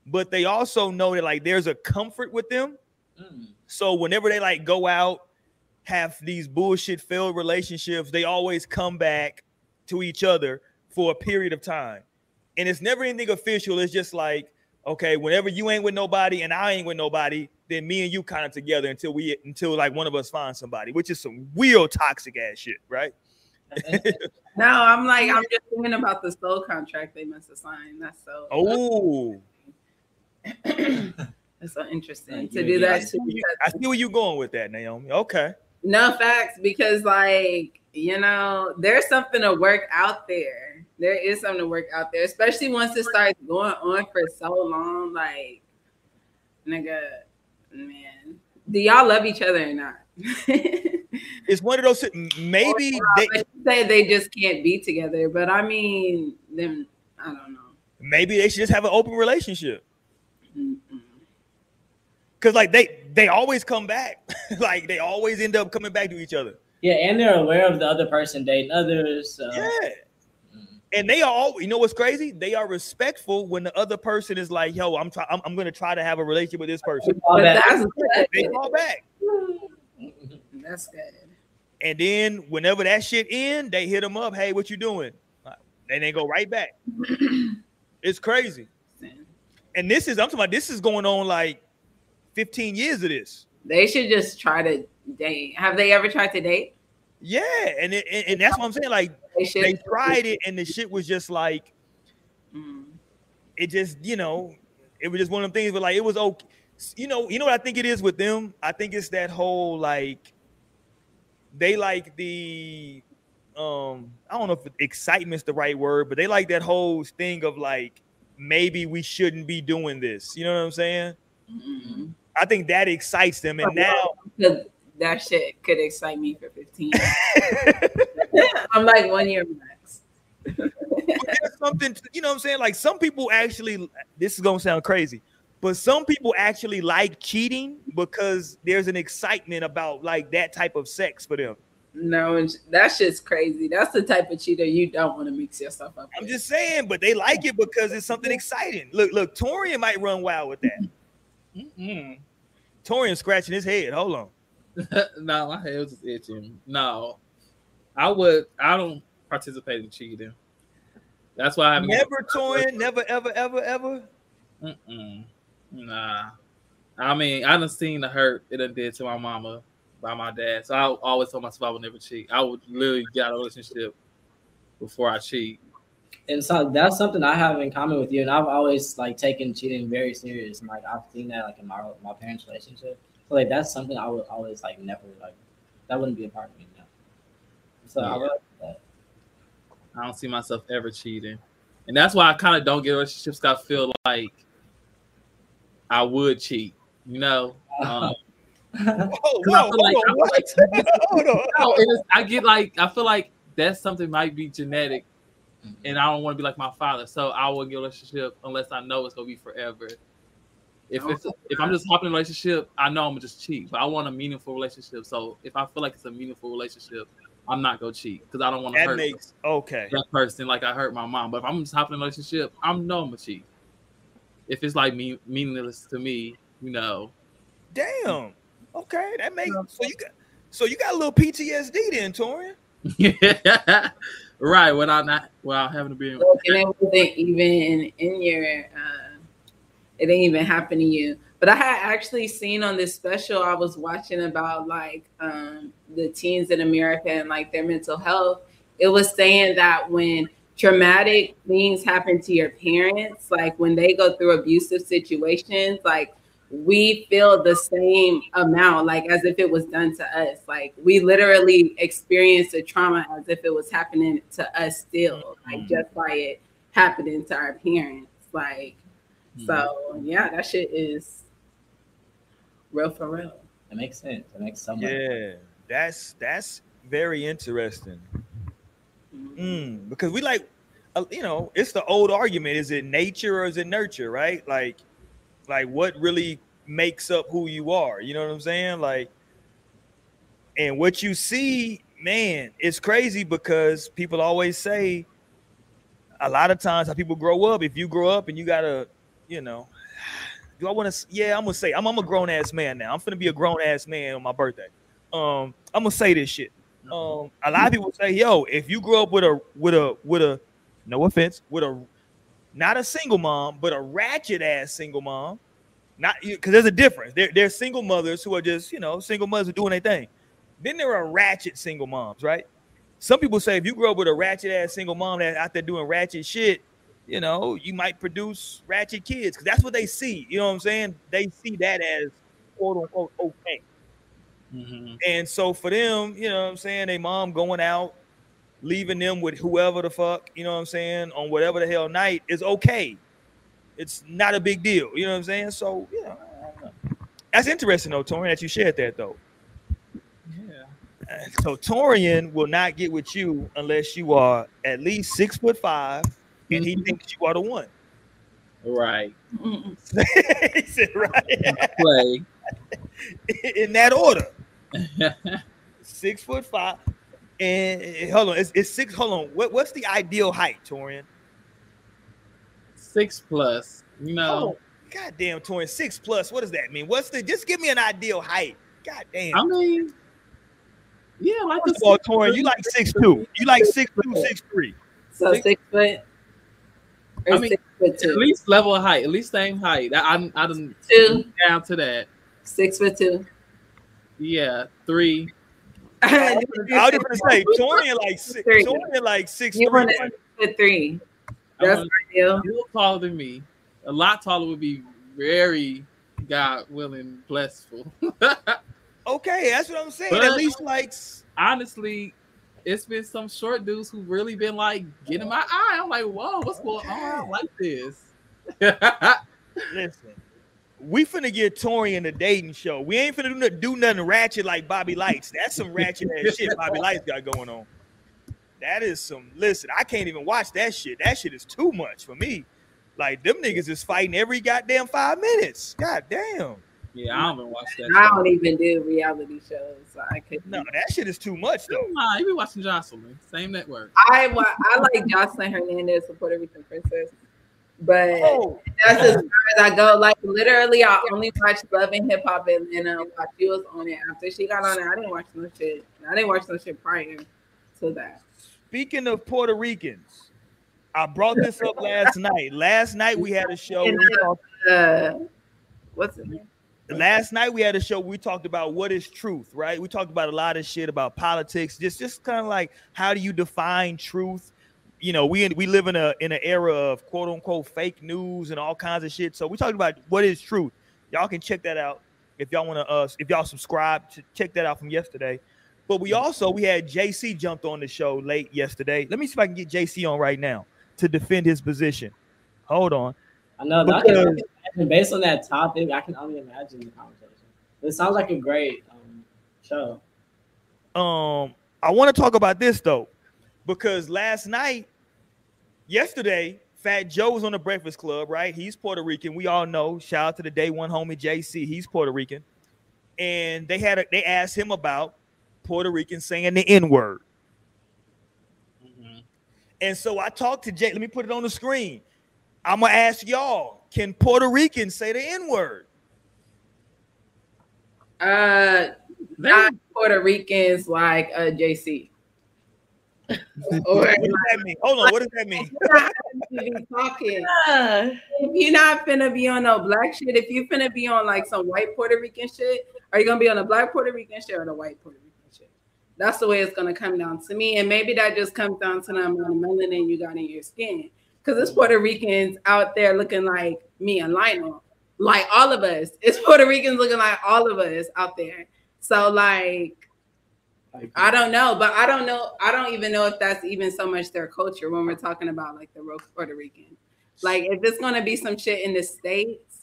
but they also know that like there's a comfort with them. Mm. So whenever they like go out, have these bullshit failed relationships, they always come back to each other for a period of time. And it's never anything official. It's just like, okay, whenever you ain't with nobody and I ain't with nobody, then me and you kind of together until we until like one of us finds somebody, which is some real toxic ass shit, right? no, I'm like, I'm just thinking about the soul contract they must have signed. That's so, Oh, that's so interesting to do that. I see, where you, I see where you going with that, Naomi. Okay. No facts, because like you know, there's something to work out there. There is something to work out there, especially once it starts going on for so long. Like, nigga, man, do y'all love each other or not? It's one of those maybe uh, they say they just can't be together, but I mean, then I don't know. maybe they should just have an open relationship. Mm-mm. Cause like they they always come back. like they always end up coming back to each other. Yeah, and they're aware of the other person dating others. So. Yeah. Mm. And they are all you know what's crazy? They are respectful when the other person is like, yo, I'm trying I'm, I'm gonna try to have a relationship with this person. All that- that's They good. fall back. That's good. And then whenever that shit end, they hit them up. Hey, what you doing? Then they go right back. it's crazy. And this is I'm talking about this is going on like 15 years of this. They should just try to date. Have they ever tried to date? Yeah, and it, and, and that's what I'm saying. Like They they tried it, and the shit was just like Mm. it just you know it was just one of them things but like it was okay you know you know what i think it is with them i think it's that whole like they like the um i don't know if excitement's the right word but they like that whole thing of like maybe we shouldn't be doing this. You know what I'm saying? Mhm. I think that excites them, and now that shit could excite me for 15 I'm like one year max. something to- you know what I'm saying. Like some people actually, this is gonna sound crazy, but some people actually like cheating because there's an excitement about like that type of sex for them. No, it's- that shit's crazy. That's the type of cheater you don't want to mix yourself up. I'm with. just saying, but they like it because it's something exciting. Look, look, Torian might run wild with that. Mm-mm. Torian scratching his head. Hold on. no, my head was just itching. No, I would. I don't participate in cheating. That's why I. Never Torian, never, ever, ever, ever. Mm-mm. Nah. I mean, I done seen the hurt it done did to my mama by my dad. So I always told myself I would never cheat. I would literally get out of a relationship before I cheat. And so that's something I have in common with you. And I've always like taken cheating very serious. And like I've seen that like in my my parents' relationship. So like that's something I would always like never like that wouldn't be a part of me. No. So I Yeah. would that. I don't see myself ever cheating. And that's why I kind of don't get relationships. I feel like I would cheat, you know? Um, Oh, I whoa, feel hold on, I like- no, I get like I feel like that's something might be genetic, and I don't want to be like my father. So I wouldn't get a relationship unless I know it's gonna be forever. If it's if I'm just hopping in a relationship, I know I'm gonna just cheat. But I want a meaningful relationship. So if I feel like it's a meaningful relationship, I'm not gonna cheat because I don't want to That hurt makes okay. that person like I hurt my mom. But if I'm just hopping in a relationship, I'm no I'm gonna cheat. If it's like me meaningless to me, you know. Damn. Okay, that makes so you got so you got a little PTSD then, Torian. right. Without not without having to be and it wasn't even in your. Uh, it didn't even happen to you. But I had actually seen on this special I was watching about like um, the teens in America and like their mental health. It was saying that when traumatic things happen to your parents, like when they go through abusive situations, like we feel the same amount, like as if it was done to us. Like we literally experience the trauma as if it was happening to us still, like just by it happening to our parents. Like, so yeah, that shit is real for real. It makes sense. It makes so much. Yeah, that's that's very interesting. Mm, because we like, uh, you know, it's the old argument: is it nature or is it nurture? Right? Like, like what really makes up who you are? You know what I'm saying? Like, and what you see, man, it's crazy because people always say, a lot of times how people grow up. If you grow up and you gotta, you know, do I want to? Yeah, I'm gonna say I'm, I'm a grown ass man now. I'm gonna be a grown ass man on my birthday. Um, I'm gonna say this shit. Um, a lot of people say, "Yo, if you grow up with a with a with a, no offense, with a not a single mom, but a ratchet ass single mom, not because there's a difference. There, there's single mothers who are just you know single mothers doing their thing. Then there are ratchet single moms, right? Some people say if you grow up with a ratchet ass single mom that's out there doing ratchet shit, you know, you might produce ratchet kids because that's what they see. You know what I'm saying? They see that as quote unquote okay. Mhm. And so for them, you know what I'm saying, they mom going out, leaving them with whoever the fuck, you know what I'm saying, on whatever the hell night is okay. It's not a big deal, you know what I'm saying? So, you know, I don't know. that's interesting though, Torian, that you shared that though. Yeah. So Torian will not get with you unless you are at least six foot five and he mm-hmm. thinks you are the one. Right. He said, right. Play. In that order. Six foot five. And eh, hold on, it's, it's six. Hold on. What, what's the ideal height, Torian? Six plus. You know. Oh, goddamn, Torian. Six plus. What does that mean? What's the just give me an ideal height? God damn. I mean, yeah, like First a of all, six- Torian, you like six two. You like six two, six three. So six foot I mean, at least level of height, at least same height. I I, I done Two, down to that. six foot two. Yeah, three. I was just gonna say Torian like six. Three. Torian like six You three. want six foot three. I That's want ideal. a little taller than me. A lot taller would be very God willing, blessful. Okay, that's what I'm saying. But- At least like Honestly, it's been some short dudes who really been like getting my eye. I'm like, whoa, what's going on? I like this. Listen, we finna get Tori in the dating show. We ain't finna do, no- do nothing ratchet like Bobby Lytes. That's some ratchet ass shit Bobby Lytes got going on. That is some. Listen, I can't even watch that shit. That shit is too much for me. Like them niggas is fighting every goddamn five minutes. God damn. yeah, I don't even watch that. I show. don't even do reality shows, so I could. No, that shit is too much though. Nah, you be watching Joseline, same network. I I like Joseline Hernandez, the Puerto Rican princess, but Oh, that's as far as I go. Like literally, I only watched Love and Hip Hop Atlanta while she was on it. After she got on it, I didn't watch no shit. I didn't watch no shit prior to that. speaking of Puerto Ricans, I brought this up last night. Last night we had a show. Uh, what's it? last night we had a show. We talked about what is truth, right? We talked about a lot of shit about politics. Just, just kind of like how do you define truth? You know, we we live in a in an era of quote unquote fake news and all kinds of shit. So we talked about what is truth. Y'all can check that out if y'all want to. Uh, if y'all subscribe, to check that out from yesterday. But we also we had JC jumped on the show late yesterday. Let me see if I can get JC on right now to defend his position. Hold on. I know that I can imagine, based on that topic, I can only imagine the conversation. It sounds like a great um, show. um I want to talk about this though, because last night, yesterday, Fat Joe was on the Breakfast Club, right? He's Puerto Rican. We all know. Shout out to the day one homie JC. He's Puerto Rican, and they had a, they asked him about Puerto Rican saying the N word, Mhm. and so I talked to Jay. Let me put it on the screen. I'm gonna ask y'all: Can Puerto Ricans say the N word? Uh, not Puerto Ricans like uh, JC. Or What does that mean? Hold on. What does that mean? be talking. If you're not finna be on no black shit, if you're finna be on like some white Puerto Rican shit, are you gonna be on a black Puerto Rican shit or the white Puerto Rican shit? That's the way it's gonna come down to me. And maybe that just comes down to the amount of melanin you got in your skin. Because it's Puerto Ricans out there looking like me and Lionel, like all of us. It's Puerto Ricans looking like all of us out there. So like I don't know, but I don't know. I don't even know if that's even so much their culture when we're talking about like the real Puerto Rican. Like if it's gonna be some shit in the states,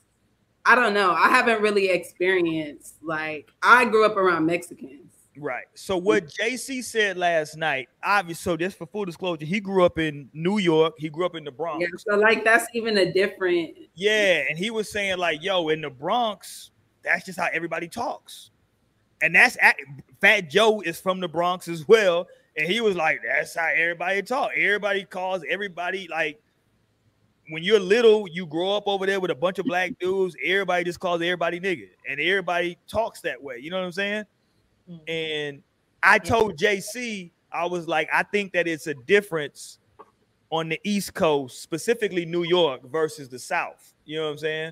I don't know. I haven't really experienced like I grew up around Mexicans. Right. So what JC said last night, obviously, so just for full disclosure, he grew up in New York. He grew up in the Bronx. Yeah, so like that's even a different. Yeah, and he was saying like, "Yo, in the Bronx, that's just how everybody talks." And that's at, Fat Joe is from the Bronx as well, and he was like, "That's how everybody talk. Everybody calls everybody like." When you're little, you grow up over there with a bunch of black dudes. Everybody just calls everybody nigga, and everybody talks that way. You know what I'm saying? Mm-hmm. And I told JC, I was like, I think that it's a difference on the East Coast, specifically New York versus the South. You know what I'm saying?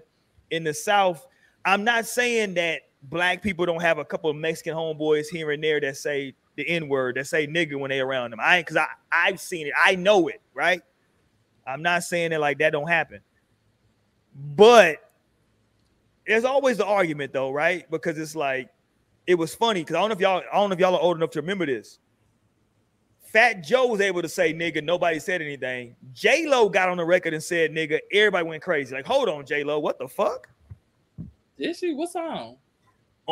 In the South, I'm not saying that black people don't have a couple of Mexican homeboys here and there that say the N-word, that say nigga when they around them. I cause I I've seen it, I know it, right? I'm not saying that like that don't happen. But there's always the argument though, right? Because it's like it was funny because I don't know if y'all I don't know if y'all are old enough to remember this. Fat Joe was able to say nigga, nobody said anything. J Lo got on the record and said nigga, everybody went crazy. Like, hold on, J Lo, what the fuck? Did she? What song?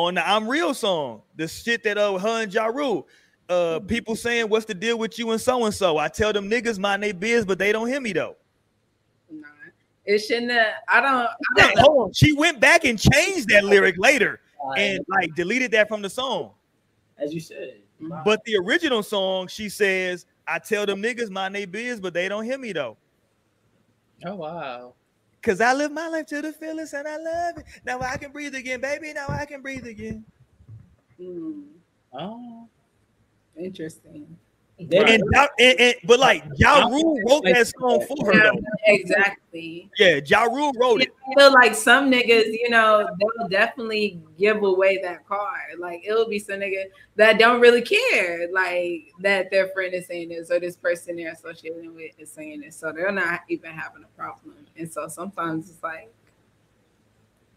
On the I'm Real song, the shit that uh her and Ja Rule, uh, people saying what's the deal with you and so and so. I tell them niggas mind they biz, but they don't hear me though. Nah, it shouldn't. Have, I don't. I don't know. hold on, she went back and changed that lyric later and like deleted that from the song. as you should. But the original song, she says, I tell them niggas mind they biz, but they don't hear me though. Oh wow. Cause I live my life to the fullest and I love it. Now I can breathe again, baby. Now I can breathe again. Hmm, Oh. interesting. And, and, and- but like Ja Rule wrote that song for her though. exactly. Yeah, Ja Rule wrote it. I feel like some niggas, you know, they'll definitely give away that card. Like it'll be some nigga that don't really care, like that their friend is saying this or this person they're associating with is saying this, so they're not even having a problem. And so sometimes it's like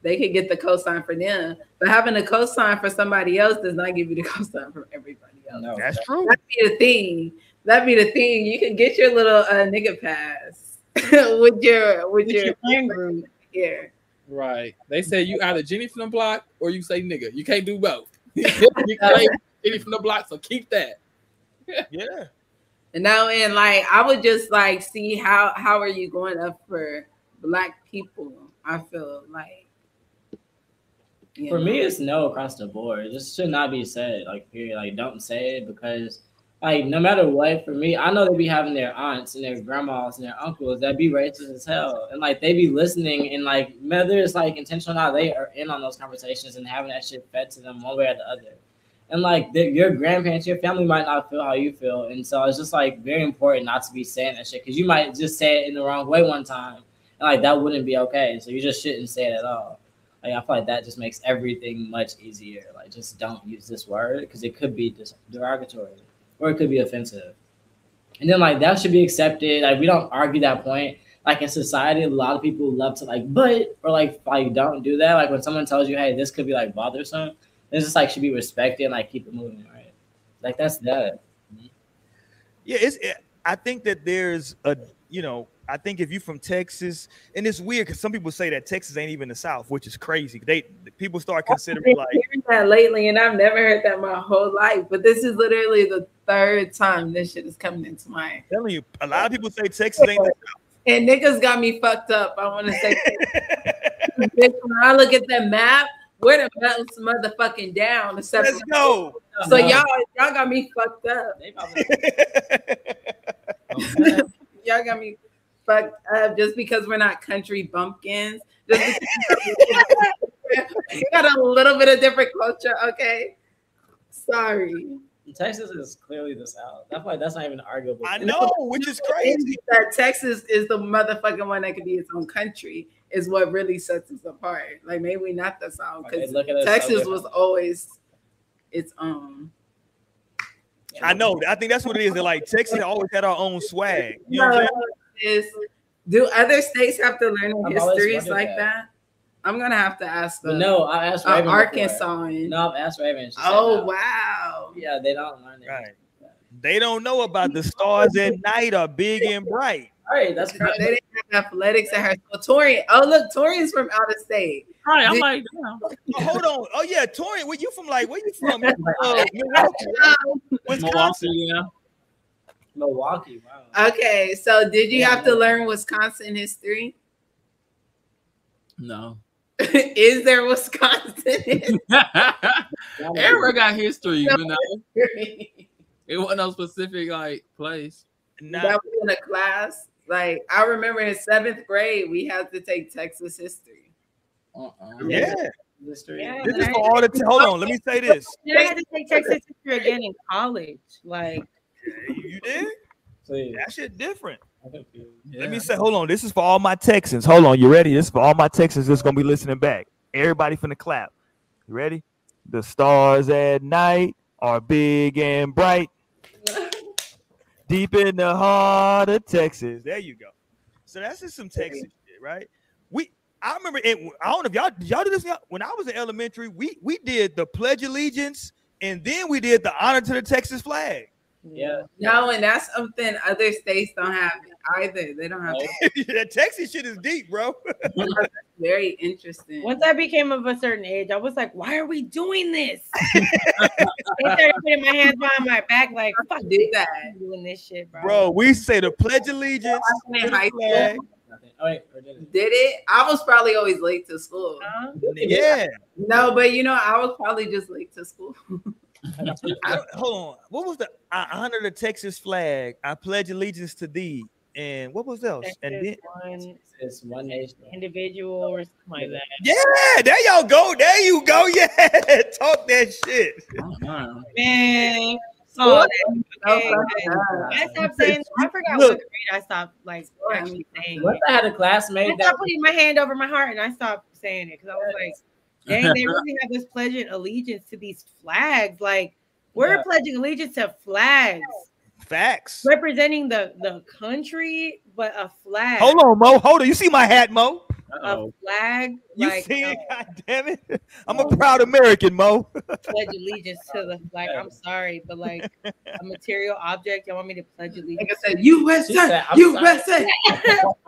they could get the cosign for them, but having a cosign for somebody else does not give you the cosign from everybody else. no, That's true. That'd be the thing. That'd be the thing. You can get your little uh, nigga pass with your with With your, your friend group. yeah. Right. They say you either Jenny from the block or you say nigga. You can't do both. you can't Jenny from the block, so keep that. Yeah. And now and like I would just like see how how are you going up for black people? I feel like you For know. me, it's no across the board. This should not be said. Like, period. Like, don't say it because, like, no matter what, for me, I know they be having their aunts and their grandmas and their uncles that be racist as hell, and like they be listening and like whether it's like intentional or not, they are in on those conversations and having that shit fed to them one way or the other. And like the, your grandparents, your family might not feel how you feel, and so it's just like very important not to be saying that shit because you might just say it in the wrong way one time, and like that wouldn't be okay. So you just shouldn't say it at all. Like I feel like that just makes everything much easier. Like just don't use this word because it could be derogatory or it could be offensive. And then like that should be accepted. Like we don't argue that point. Like in society, a lot of people love to like but or like like don't do that. Like when someone tells you, hey, this could be like bothersome, it's just like should be respected and like keep it moving, right? Like that's that. Yeah, it's. It, I think that there's a, you know, I think if you're from Texas, and it's weird because some people say that Texas ain't even the South, which is crazy. They people start considering like, that lately, and I've never heard that my whole life. But this is literally the third time this shit is coming into my telling you, a lot of people say Texas ain't. The South. and niggas got me fucked up. I want to say, bitch, when I look at that map, where the mountains motherfucking down? Let's go. So y'all, y'all got me fucked up. Y'all got me fucked up just because we're not country bumpkins. Just we got a little bit of different culture, okay? Sorry. Texas is clearly the South. That's why that's not even arguable. I know, which is crazy. That Texas is the motherfucking one that could be its own country is what really sets us apart. Like maybe not the South because look so Texas was always its own. I know. I think that's what it is. They're like Texas always had our own swag. You know what I'm saying? Is do other states have to learn I've histories like that. that. I'm gonna have to ask But the no, I asked uh, Raven before. Arkansas. and- No, I've asked Raven. She said oh no. wow. Yeah, they don't learn it. Right. They don't know about the stars at night are big and bright. All right, that's Girl, they didn't have athletics at her school. Torian. Oh look, Torian's from out of state. Right. I'm Did- like, damn. Oh, hold on. Oh yeah, Torian, where you from? Like, where you from? Uh, Milwaukee, Wisconsin. Milwaukee, yeah. Milwaukee. Wow. Okay, so did you have to learn Wisconsin history? No. Is there Wisconsin Everybody got history, you know. history? It wasn't no specific like place. Nah, that was in a class. Like I remember in seventh grade, we had to take Texas history. Uh-uh. yeah. History. Yeah. This is for all the. T- hold on. Let me say this. Then I had to take Texas history again in college. Like, You did? Please. That shit different. I'm. Let me say, hold on. This is for all my Texans. Hold on. You ready? This is for all my Texans that's gonna be listening back. Everybody from the clap. You ready? The stars at night are big and bright. Deep in the heart of Texas. There you go. So that's just some Texas shit, right? We I remember it, I don't know if y'all did y'all do this when I was in elementary, we we did the pledge allegiance and then we did the honor to the Texas flag. Yeah. No, and that's something other states don't have either. They don't have. that Texas shit is deep, bro. Very interesting. once I became of a certain age, I was like, why are we doing this? they started putting my hands behind my back, like, fuck did this, that? I'm doing this shit, bro. Bro, we say the pledge of allegiance. in high school. Nothing. Oh wait, did it? Did it? I was probably always late to school. Huh? Yeah. No, but you know, I was probably just late to school. I, hold on. What was the I honor the Texas flag? I pledge allegiance to thee. And what was else? And then, Texas, one It's one nation. individual or something like that. yeah, there y'all go. There you go. Yeah, talk that shit. Uh-uh. Man, Oh, okay. fuck I stopped saying. I forgot Look. what grade I stopped like actually saying. Once it. I had a classmate I stopped putting my hand over my heart and I stopped saying it because I was like, dang, they really have us pledging allegiance to these flags. Like, we're Yeah. pledging allegiance to flags Facts. representing the the country, but a flag. Hold on, Mo. Hold on. You see my hat, Mo? a flag. You like, see it? no, God damn it! I'm a proud American, Mo. pledge allegiance to the flag. I'm sorry, but like a material object, you want me to pledge allegiance? Like I said, USA, She said, USA.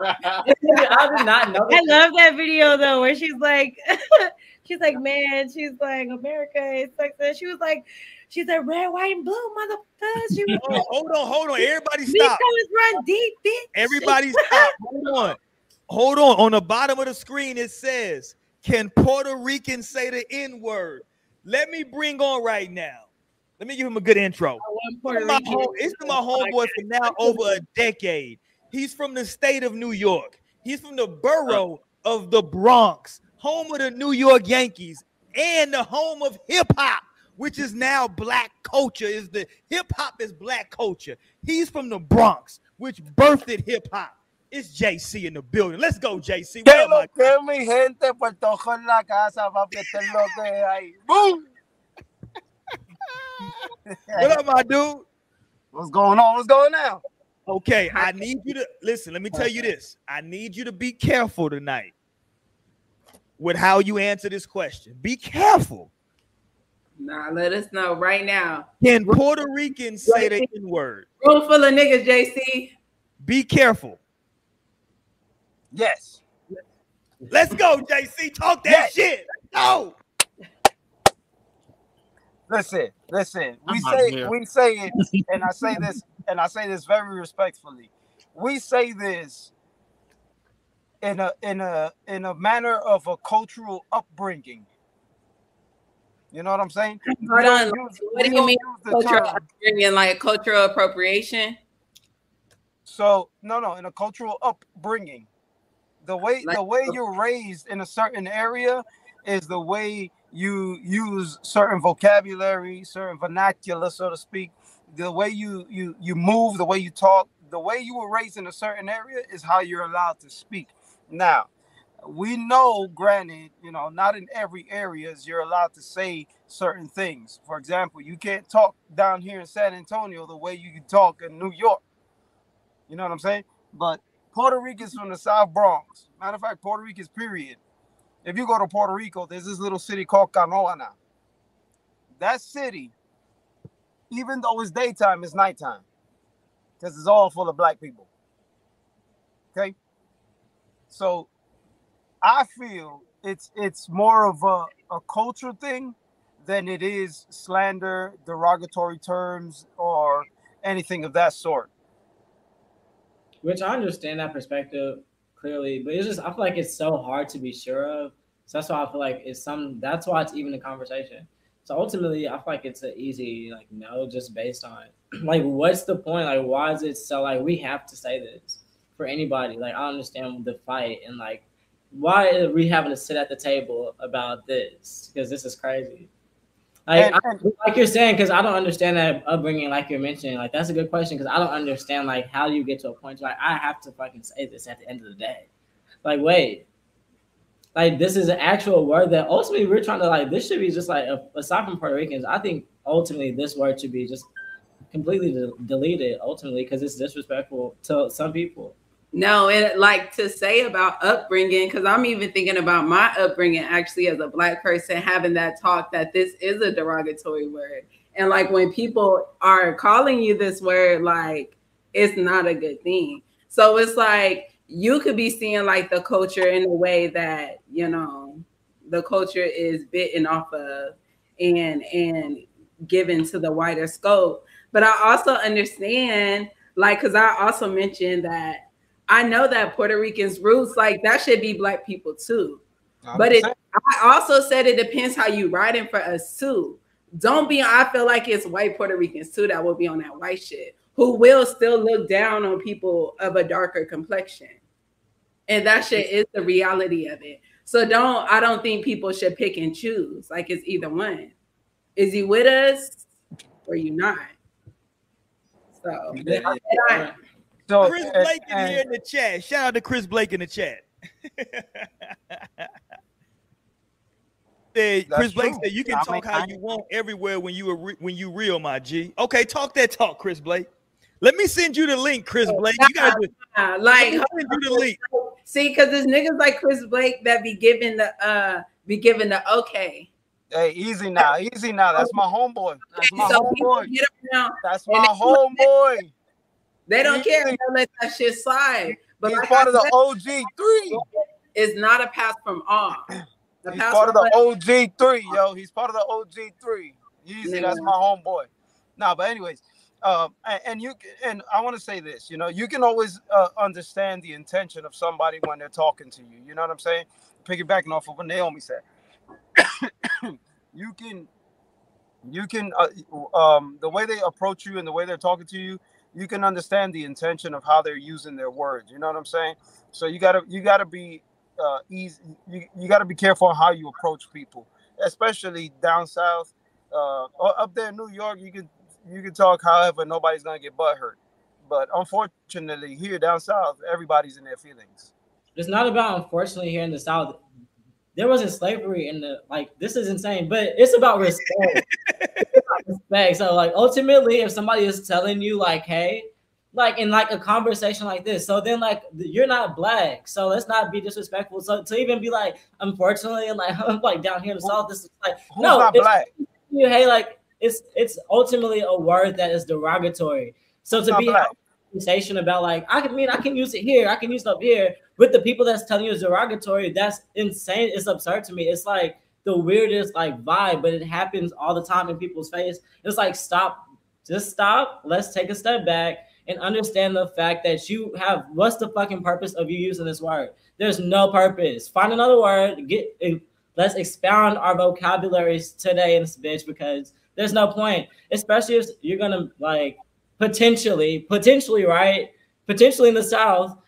I did not know. I love that video though, where she's like, she's like, man, she's like, America is like this. She was like, she said, red, white, and blue, motherfucker. She was like, hold on, hold on. Everybody we stop. always run deep, bitch. Everybody stop. Hold on. Hold on. On the bottom of the screen, it says, Can Puerto Ricans say the N word? Let me bring on right now. Let me give him a good intro. One Puerto My Rican. home, it's my homeboy for now over a decade. He's from the state of New York. He's from the borough of the Bronx, home of the New York Yankees, and the home of hip hop, which is now black culture. Is the hip hop is black culture. He's from the Bronx, which birthed hip hop. It's JC in the building. Let's go, JC. What ¿Qué up, lo my- que mi gente? Puerto Rico en la casa, papi, este es lo que hay. ¡Boom! what up, my dude? What's going on? What's going on? Okay, I need you to listen. Let me tell you this. I need you to be careful tonight with how you answer this question. Be careful. Nah, let us know right now. Can Puerto Ricans say the N word? Room full of niggas, JC. Be careful. Yes. Let's go, JC. Talk that Yes. shit. Go. Listen, listen. We I'm say here. we say it, and I say this, and I say this very respectfully. We say this in a in a in a manner of a cultural upbringing. You know what I'm saying? Hold on. use- What do you mean Cultural upbringing, like cultural appropriation. So no, no, in a cultural upbringing, the way Like- the way you're raised in a certain area is the way you use certain vocabulary, certain vernacular, so to speak. The way you you you move, the way you talk, the way you were raised in a certain area is how you're allowed to speak. Now, we know, granted, you know, not in every area is you're allowed to say certain things. For example, you can't talk down here in San Antonio the way you can talk in New York. You know what I'm saying? But Puerto Ricans from the South Bronx. Matter of fact, Puerto Ricans, period. If you go to Puerto Rico, there's this little city called Canoana. That city, even though it's daytime, it's nighttime. Because it's all full of black people. Okay? So I feel it's it's more of a, a culture thing than it is slander, derogatory terms, or anything of that sort. Which I understand that perspective clearly, but it's just I feel like it's so hard to be sure of. So that's why I feel like it's some. That's why it's even a conversation. So ultimately, I feel like it's an easy like no, just based on like what's the point? Like why is it so like we have to say this for anybody? Like I understand the fight and like why are we having to sit at the table about this? Because this is crazy. Like, And- I- like you're saying, because I don't understand that upbringing, like you're mentioning. Like that's a good question because I don't understand like how you get to a point like I have to fucking say this at the end of the day. Like wait, like this is an actual word that ultimately we're trying to like. This should be just like aside from Puerto Ricans, I think ultimately this word should be just completely de- deleted ultimately because it's disrespectful to some people. No, and like to say about upbringing, because I'm even thinking about my upbringing actually as a black person, having that talk that this is a derogatory word. And like when people are calling you this word, like it's not a good thing. So it's like you could be seeing like the culture in a way that, you know, the culture is bitten off of and and given to the wider scope. But I also understand, like, because I also mentioned that I know that Puerto Ricans' roots, like that should be black people too. But it, I also said it depends how you riding for us too. Don't be. I feel like it's white Puerto Ricans too that will be on that white shit, who will still look down on people of a darker complexion, and that shit is the reality of it. So don't. I don't think people should pick and choose. Like it's either one. Is he with us or you not? So Yeah. I- So, Chris and- Blake in and- here in the chat. Shout out to Chris Blake in the chat. Said- That's Chris Blake true. said you can I talk mean, how I- you want everywhere when you are re- when you real, my G. Okay, talk that talk, Chris Blake. Let me send you the link, Chris Blake. You gotta do, like send you the link. See, because there's niggas like Chris Blake that be giving the uh be giving the okay. Hey, easy now, easy now. That's my homeboy. That's my So homeboy. get around, That's my homeboy. They don't care. They let that shit slide. But He's like part I of the said, OG three. it's not a pass from. The He's pass part of the OG three, yo. He's part of the OG three. Easy, that's my homeboy. Nah, but anyways, um, and, and you and I want to say this, you know, you can always uh, understand the intention of somebody when they're talking to you. You know what I'm saying? Piggybacking off of what Naomi said, you can, you can, uh, um, the way they approach you and the way they're talking to you, you can understand the intention of how they're using their words. You know what I'm saying? So you gotta, you gotta be uh, easy. You, you got to be careful how you approach people, especially down south. Uh, or up there in New York, you can you can talk however nobody's gonna get butt hurt. But unfortunately, here down south, everybody's in their feelings. It's not about unfortunately here in the South. There wasn't slavery in the like. This is insane, but it's about respect. Respect. So like ultimately, if somebody is telling you like, hey, like in like a conversation like this, so then like you're not black, so let's not be disrespectful. So to even be like, unfortunately, like like down here in the South, this is like Who's no, not black? you hey like it's it's ultimately a word that is derogatory. So to be black? conversation about like I can mean I can use it here, I can use it up here. With the people that's telling you it's derogatory, that's insane. It's absurd to me. It's like the weirdest like vibe, but it happens all the time in people's face. It's like stop, just stop. Let's take a step back and understand the fact that you have what's the fucking purpose of you using this word? There's no purpose. Find another word. Get let's expound our vocabularies today in this bitch because there's no point, especially if you're gonna like potentially, potentially, right? Potentially in the South,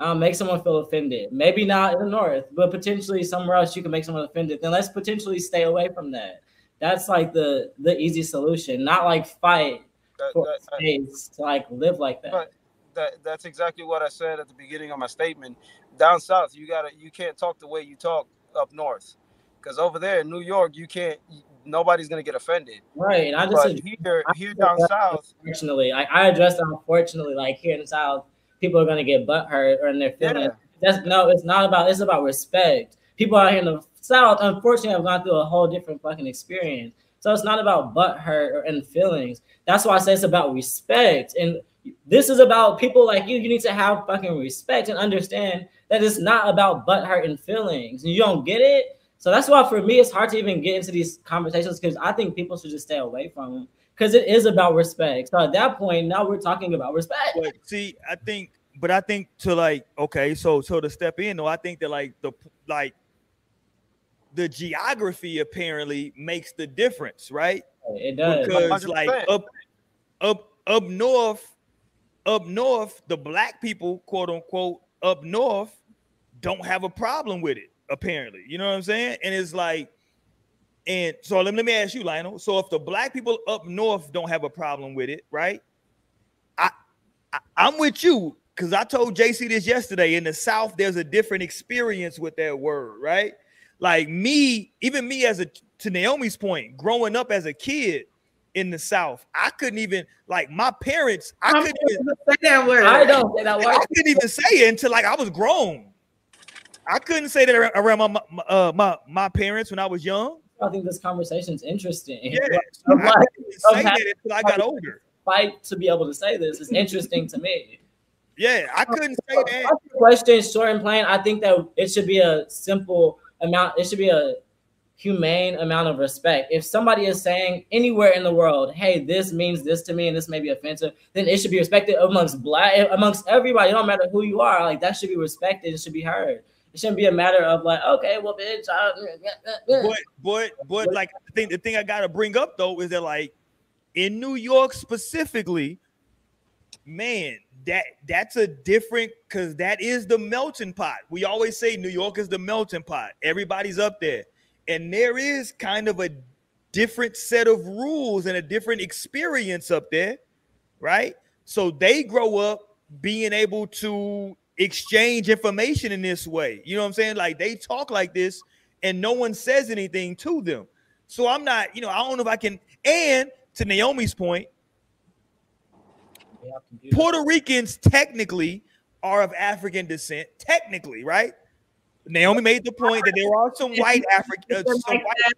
um, make someone feel offended. Maybe not in the North, but potentially somewhere else you can make someone offended. Then let's potentially stay away from that. That's like the the easy solution, not like fight That- for that- space to like live like that. But- that that's exactly what I said at the beginning of my statement. Down south, you gotta you can't talk the way you talk up north, because over there in New York, you can't. Nobody's gonna get offended. right. I just But here, here down south, unfortunately, like I addressed that unfortunately, like here in the South, people are gonna get butt hurt or in their feelings. yeah, That's no, it's not about it's about respect. People out here in the South, unfortunately, have gone through a whole different fucking experience. So it's not about butt hurt or and feelings. That's why I say it's about respect. And this is about people like you. You need to have fucking respect and understand that it's not about butt hurt and feelings. And you don't get it. So that's why for me it's hard to even get into these conversations because I think people should just stay away from them because it is about respect. So at that point, now we're talking about respect. But see, I think, but I think to like, okay, so so to step in, though, I think that like the like the geography apparently makes the difference, right? It does. Because like 100%. up up up north, up north, the black people, quote unquote, up north, don't have a problem with it, apparently. You know what I'm saying? And it's like, and so let, let me ask you, Lionel. So if the black people up north don't have a problem with it, right? I, I I'm with you because I told JC this yesterday. In the South, there's a different experience with that word, right? Like me, even me as a to Naomi's point, growing up as a kid in the South, I couldn't even like my parents. I I'm couldn't even, say that word. I don't say that I couldn't even say it until like I was grown. I couldn't say that around my my, uh, my my parents when I was young. I think this conversation is interesting. Yeah, I'm I like, say that until I got older. fight to be able to say this is interesting to me. Yeah, I couldn't say that. Question, short and plain, I think that it should be a simple amount. It should be a humane amount of respect. If somebody is saying anywhere in the world, "Hey, this means this to me, and this may be offensive," then it should be respected amongst black, amongst everybody. It don't matter who you are. Like that should be respected. It should be heard. It shouldn't be a matter of like, okay, well, bitch. I, But but but like the thing the thing I gotta bring up though is that like in New York specifically, man, that that's a different because that is the melting pot. We always say New York is the melting pot. Everybody's up there, and there is kind of a different set of rules and a different experience up there, right? So they grow up being able to exchange information in this way. You know what I'm saying? Like they talk like this and no one says anything to them. So I'm not, you know, I don't know if I can. And to Naomi's point, Puerto Ricans technically are of African descent, technically, right? Naomi made the point that there are some white African, uh, some white?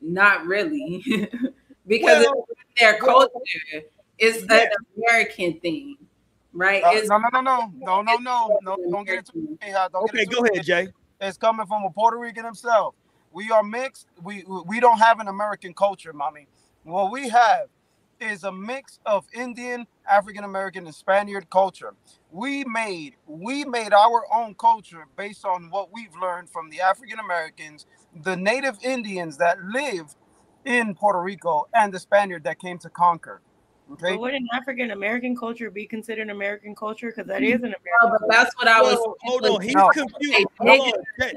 Not really, because Well, their well, culture is yeah. an American thing, right? Uh, It's no, no, no, no, no, no, no, no. Don't get it. Too, hey, uh, don't Okay, get it go ahead, Jay. It's coming from a Puerto Rican himself. We are mixed. We we don't have an American culture, mommy. What we have is a mix of Indian, African American, and Spaniard culture. We made we made our own culture based on what we've learned from the African Americans, the native Indians that live in Puerto Rico, and the Spaniard that came to conquer. Okay. But wouldn't African American culture be considered American culture? Because that is an American. No, but that's what I was. Well, hold on, he's No. confused. Hold on,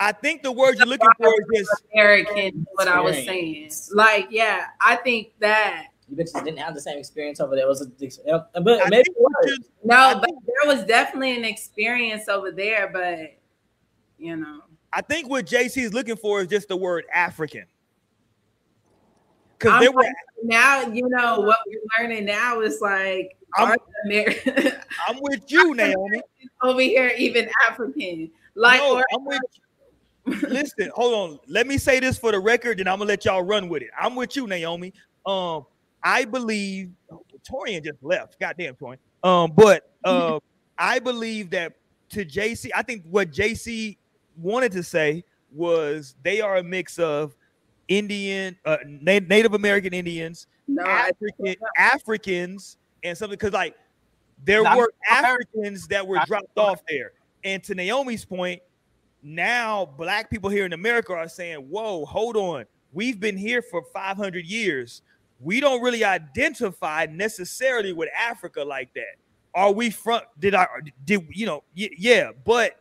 I think the word you're looking for is just American. What I was saying, like, yeah, I think that. You bitches didn't have the same experience over there. It was a, uh, but I maybe think it was. you're- No, but there was definitely an experience over there, but you know, I think what JC is looking for is just the word African. Because I'm were, like, now you know what we're learning now is like I'm- I'm with you, Naomi. over here even African, like no, or I'm with Listen, hold on. Let me say this for the record, and I'm gonna let y'all run with it. I'm with you, Naomi. Um, I believe oh, Torian just left. Goddamn, Torian. Um, but uh, I believe that to JC, I think what JC wanted to say was they are a mix of Indian, uh, Na- Native American Indians, no, African Africans, and something because like there Not were Africans that were dropped off there. And to Naomi's point, now black people here in America are saying, Whoa, hold on. We've been here for 500 years. We don't really identify necessarily with Africa like that. Are we from? Did I? Did you know? y- Yeah, but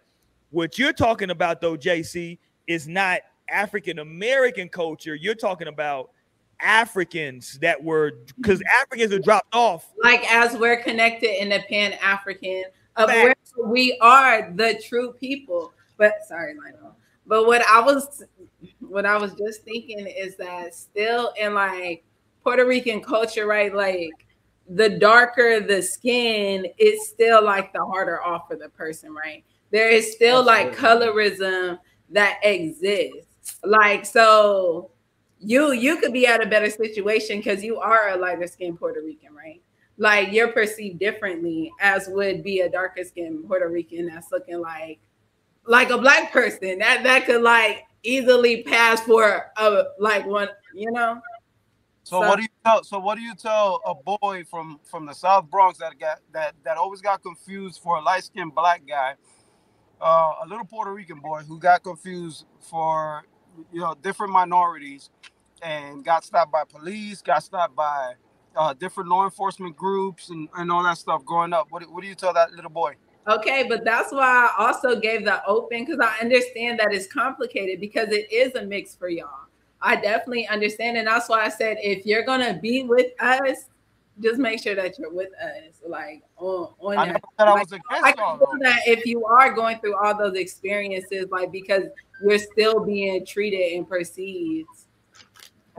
what you're talking about though, JC, is not African American culture. You're talking about Africans that were because mm-hmm. Africans are dropped off. like as we're connected in the Pan African of where we are the true people. But sorry, Lionel. But what I was what I was just thinking is that still in like Puerto Rican culture, right? Like the darker the skin, it's still like the harder off for the person, right? There is still like colorism that exists. Like so you you could be at a better situation because you are a lighter skinned Puerto Rican, right? Like you're perceived differently as would be a darker skinned Puerto Rican that's looking like like a black person that that could like easily pass for a like one, you know. So, So- what do you tell? So what do you tell a boy from from the South Bronx that got that that always got confused for a light skinned black guy, uh, a little Puerto Rican boy who got confused for you know different minorities, and got stopped by police, got stopped by uh, different law enforcement groups, and, and all that stuff growing up. What what do you tell that little boy? Okay, but that's why I also gave the open because I understand that it's complicated because it is a mix for y'all. I definitely understand, and that's why I said if you're gonna be with us, just make sure that you're with us, like on on I that. never said I Like, was I against can y'all. feel that if you are going through all those experiences, like because you're still being treated and perceived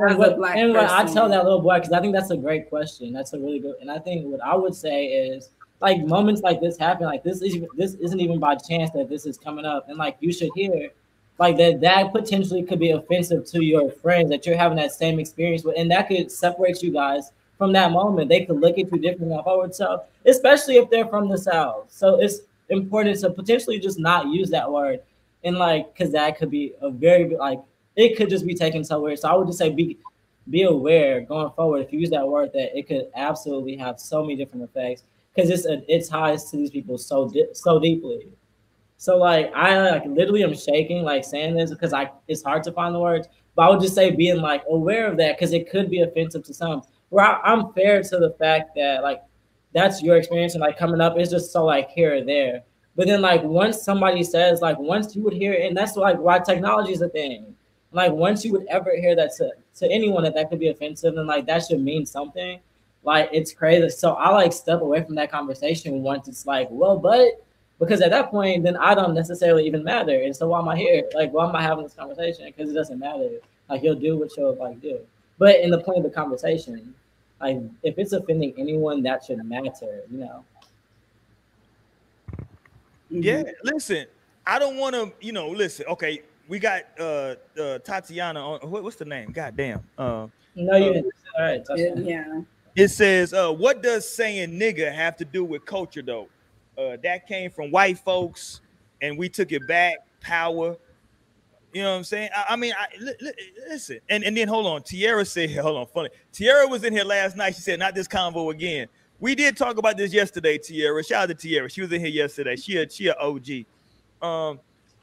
as And a black and what I tell that little boy, because I think that's a great question. That's a really good, and I think what I would say is like moments like this happen. Like this is this isn't even by chance that this is coming up, and like you should hear, like that that potentially could be offensive to your friends that you're having that same experience with, and that could separate you guys from that moment. They could look at you differently forward. So especially if they're from the south, so it's important to potentially just not use that word, and like because that could be a very like it could just be taken somewhere. So I would just say be be aware going forward if you use that word that it could absolutely have so many different effects because it's a, it ties to these people so di- so deeply. So like I like literally am shaking like saying this because I it's hard to find the words, but I would just say being like aware of that because it could be offensive to some. Where I, I'm fair to the fact that like that's your experience and like coming up it's just so like here or there. But then like once somebody says like once you would hear it, and that's like why technology is a thing. Like once you would ever hear that to, to anyone that that could be offensive and like that should mean something, like it's crazy. So I like step away from that conversation once it's like, well, but because at that point then I don't necessarily even matter. And so why am I here? Like why am I having this conversation? Because it doesn't matter. Like you'll do what you'll like do. But in the point of the conversation, like if it's offending anyone, that should matter, you know. Yeah, listen, I don't want to, you know, listen. Okay, we got uh, uh Tatiana on. What, what's the name? God damn. Uh, No, you Uh, didn't. All right. touch Yeah, yeah. it says, uh, what does saying nigga have to do with culture though? Uh, that came from white folks, and we took it back. Power. You know what I'm saying? I, I mean, I, li- li- listen, and, and then hold on. Tiara said, hold on, funny. Tiara was in here last night. She said, not this convo again. We did talk about this yesterday, Tiara. Shout out to Tiara. She was in here yesterday. She a, she a OG. Um,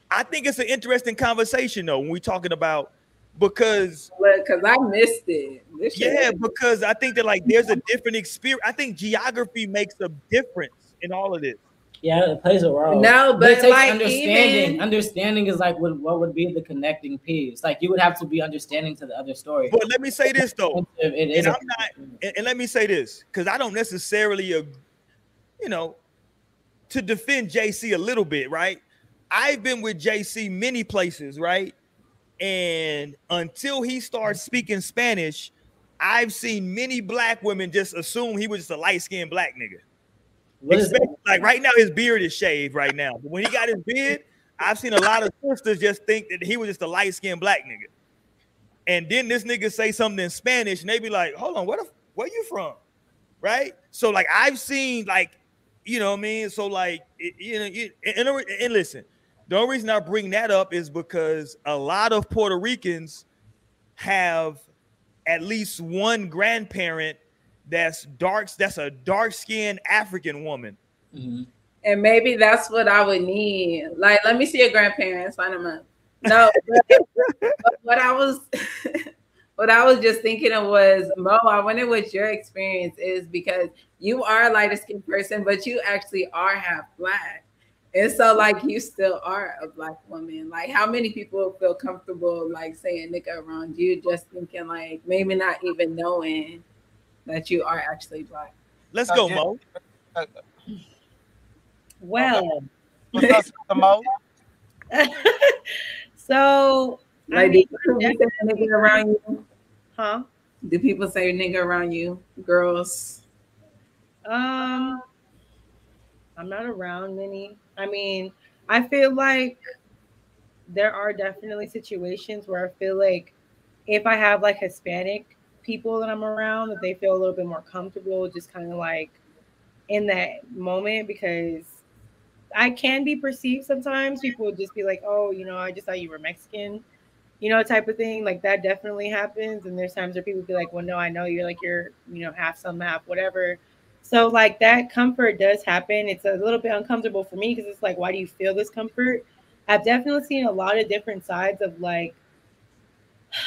I think it's an interesting conversation though when we talking about because Because I missed it. This shit- yeah, because I think that like there's a different experience. I think geography makes a difference in all of this. Yeah, it plays a role. No, it but takes like understanding. even Understanding is like what, what would be the connecting piece. Like you would have to be understanding to the other story. But let me say this though, It- it is and a- I'm not, and, and let me say this because I don't necessarily, you know, to defend JC a little bit, right? I've been with JC many places, right? And until he starts speaking Spanish, I've seen many black women just assume he was just a light skinned black nigga. Expect- like right now, his beard is shaved right now. But when he got his beard, I've seen a lot of sisters just think that he was just a light skinned black nigga. And then this nigga say something in Spanish, and they be like, "Hold on, where the where you from?" Right? So like I've seen like, you know what I mean. So like, it, you know, it, and- and listen, the only reason I bring that up is because a lot of Puerto Ricans have at least one grandparent that's dark. That's a dark skinned African woman. Mhm. and maybe that's what I would need. Like, let me see your grandparents, find them up. No, but, but what I was what I was just thinking of was Mo, I wonder what your experience is because you are a lighter skinned person, but you actually are half black. And so like you still are a black woman. Like how many people feel comfortable like saying nigga around you, just thinking like maybe not even knowing that you are actually black. Let's Uh, go, yeah. Mo. Well, What's up, Mo? so I Like mean, do people say nigga around you? huh? Do people say nigga around you, girls? Um, I'm not around many. I mean, I feel like there are definitely situations where I feel like if I have like Hispanic people that I'm around, that they feel a little bit more comfortable, just kind of like in that moment because I can be perceived sometimes. People would just be like, "Oh, you know, I just thought you were Mexican," you know, type of thing. Like that definitely happens. And there's times where people be like, "Well, no, I know you're like you're, you know, half some, half whatever." So like that comfort does happen. It's a little bit uncomfortable for me because it's like, why do you feel this comfort? I've definitely seen a lot of different sides of like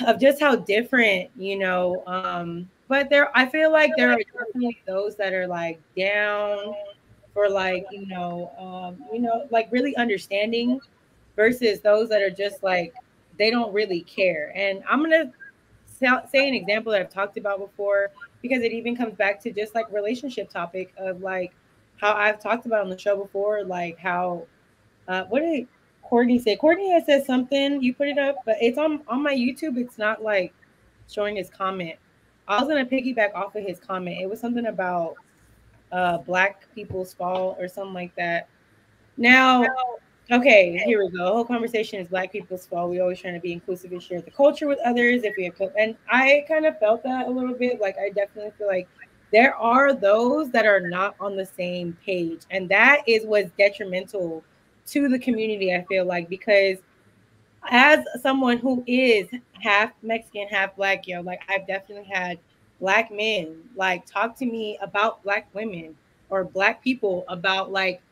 of just how different, you know. Um, but there I feel like there are definitely those that are like down for like, you know, um, you know, like really understanding versus those that are just like they don't really care. And I'm gonna say an example that I've talked about before because it even comes back to just like relationship topic of like how I've talked about on the show before, like how uh what did Courtney said. Courtney has said something, you put it up, but it's on on my YouTube, it's not like showing his comment. I was gonna piggyback off of his comment. It was something about uh black people's fault or something like that. Now Okay, here we go. The whole conversation is black people's fault. We always trying to be inclusive and share the culture with others. If we have, and I kind of felt that a little bit. Like I definitely feel like there are those that are not on the same page, and that is what's detrimental to the community. I feel like because as someone who is half Mexican, half black, yo, like I've definitely had black men like talk to me about black women or black people about like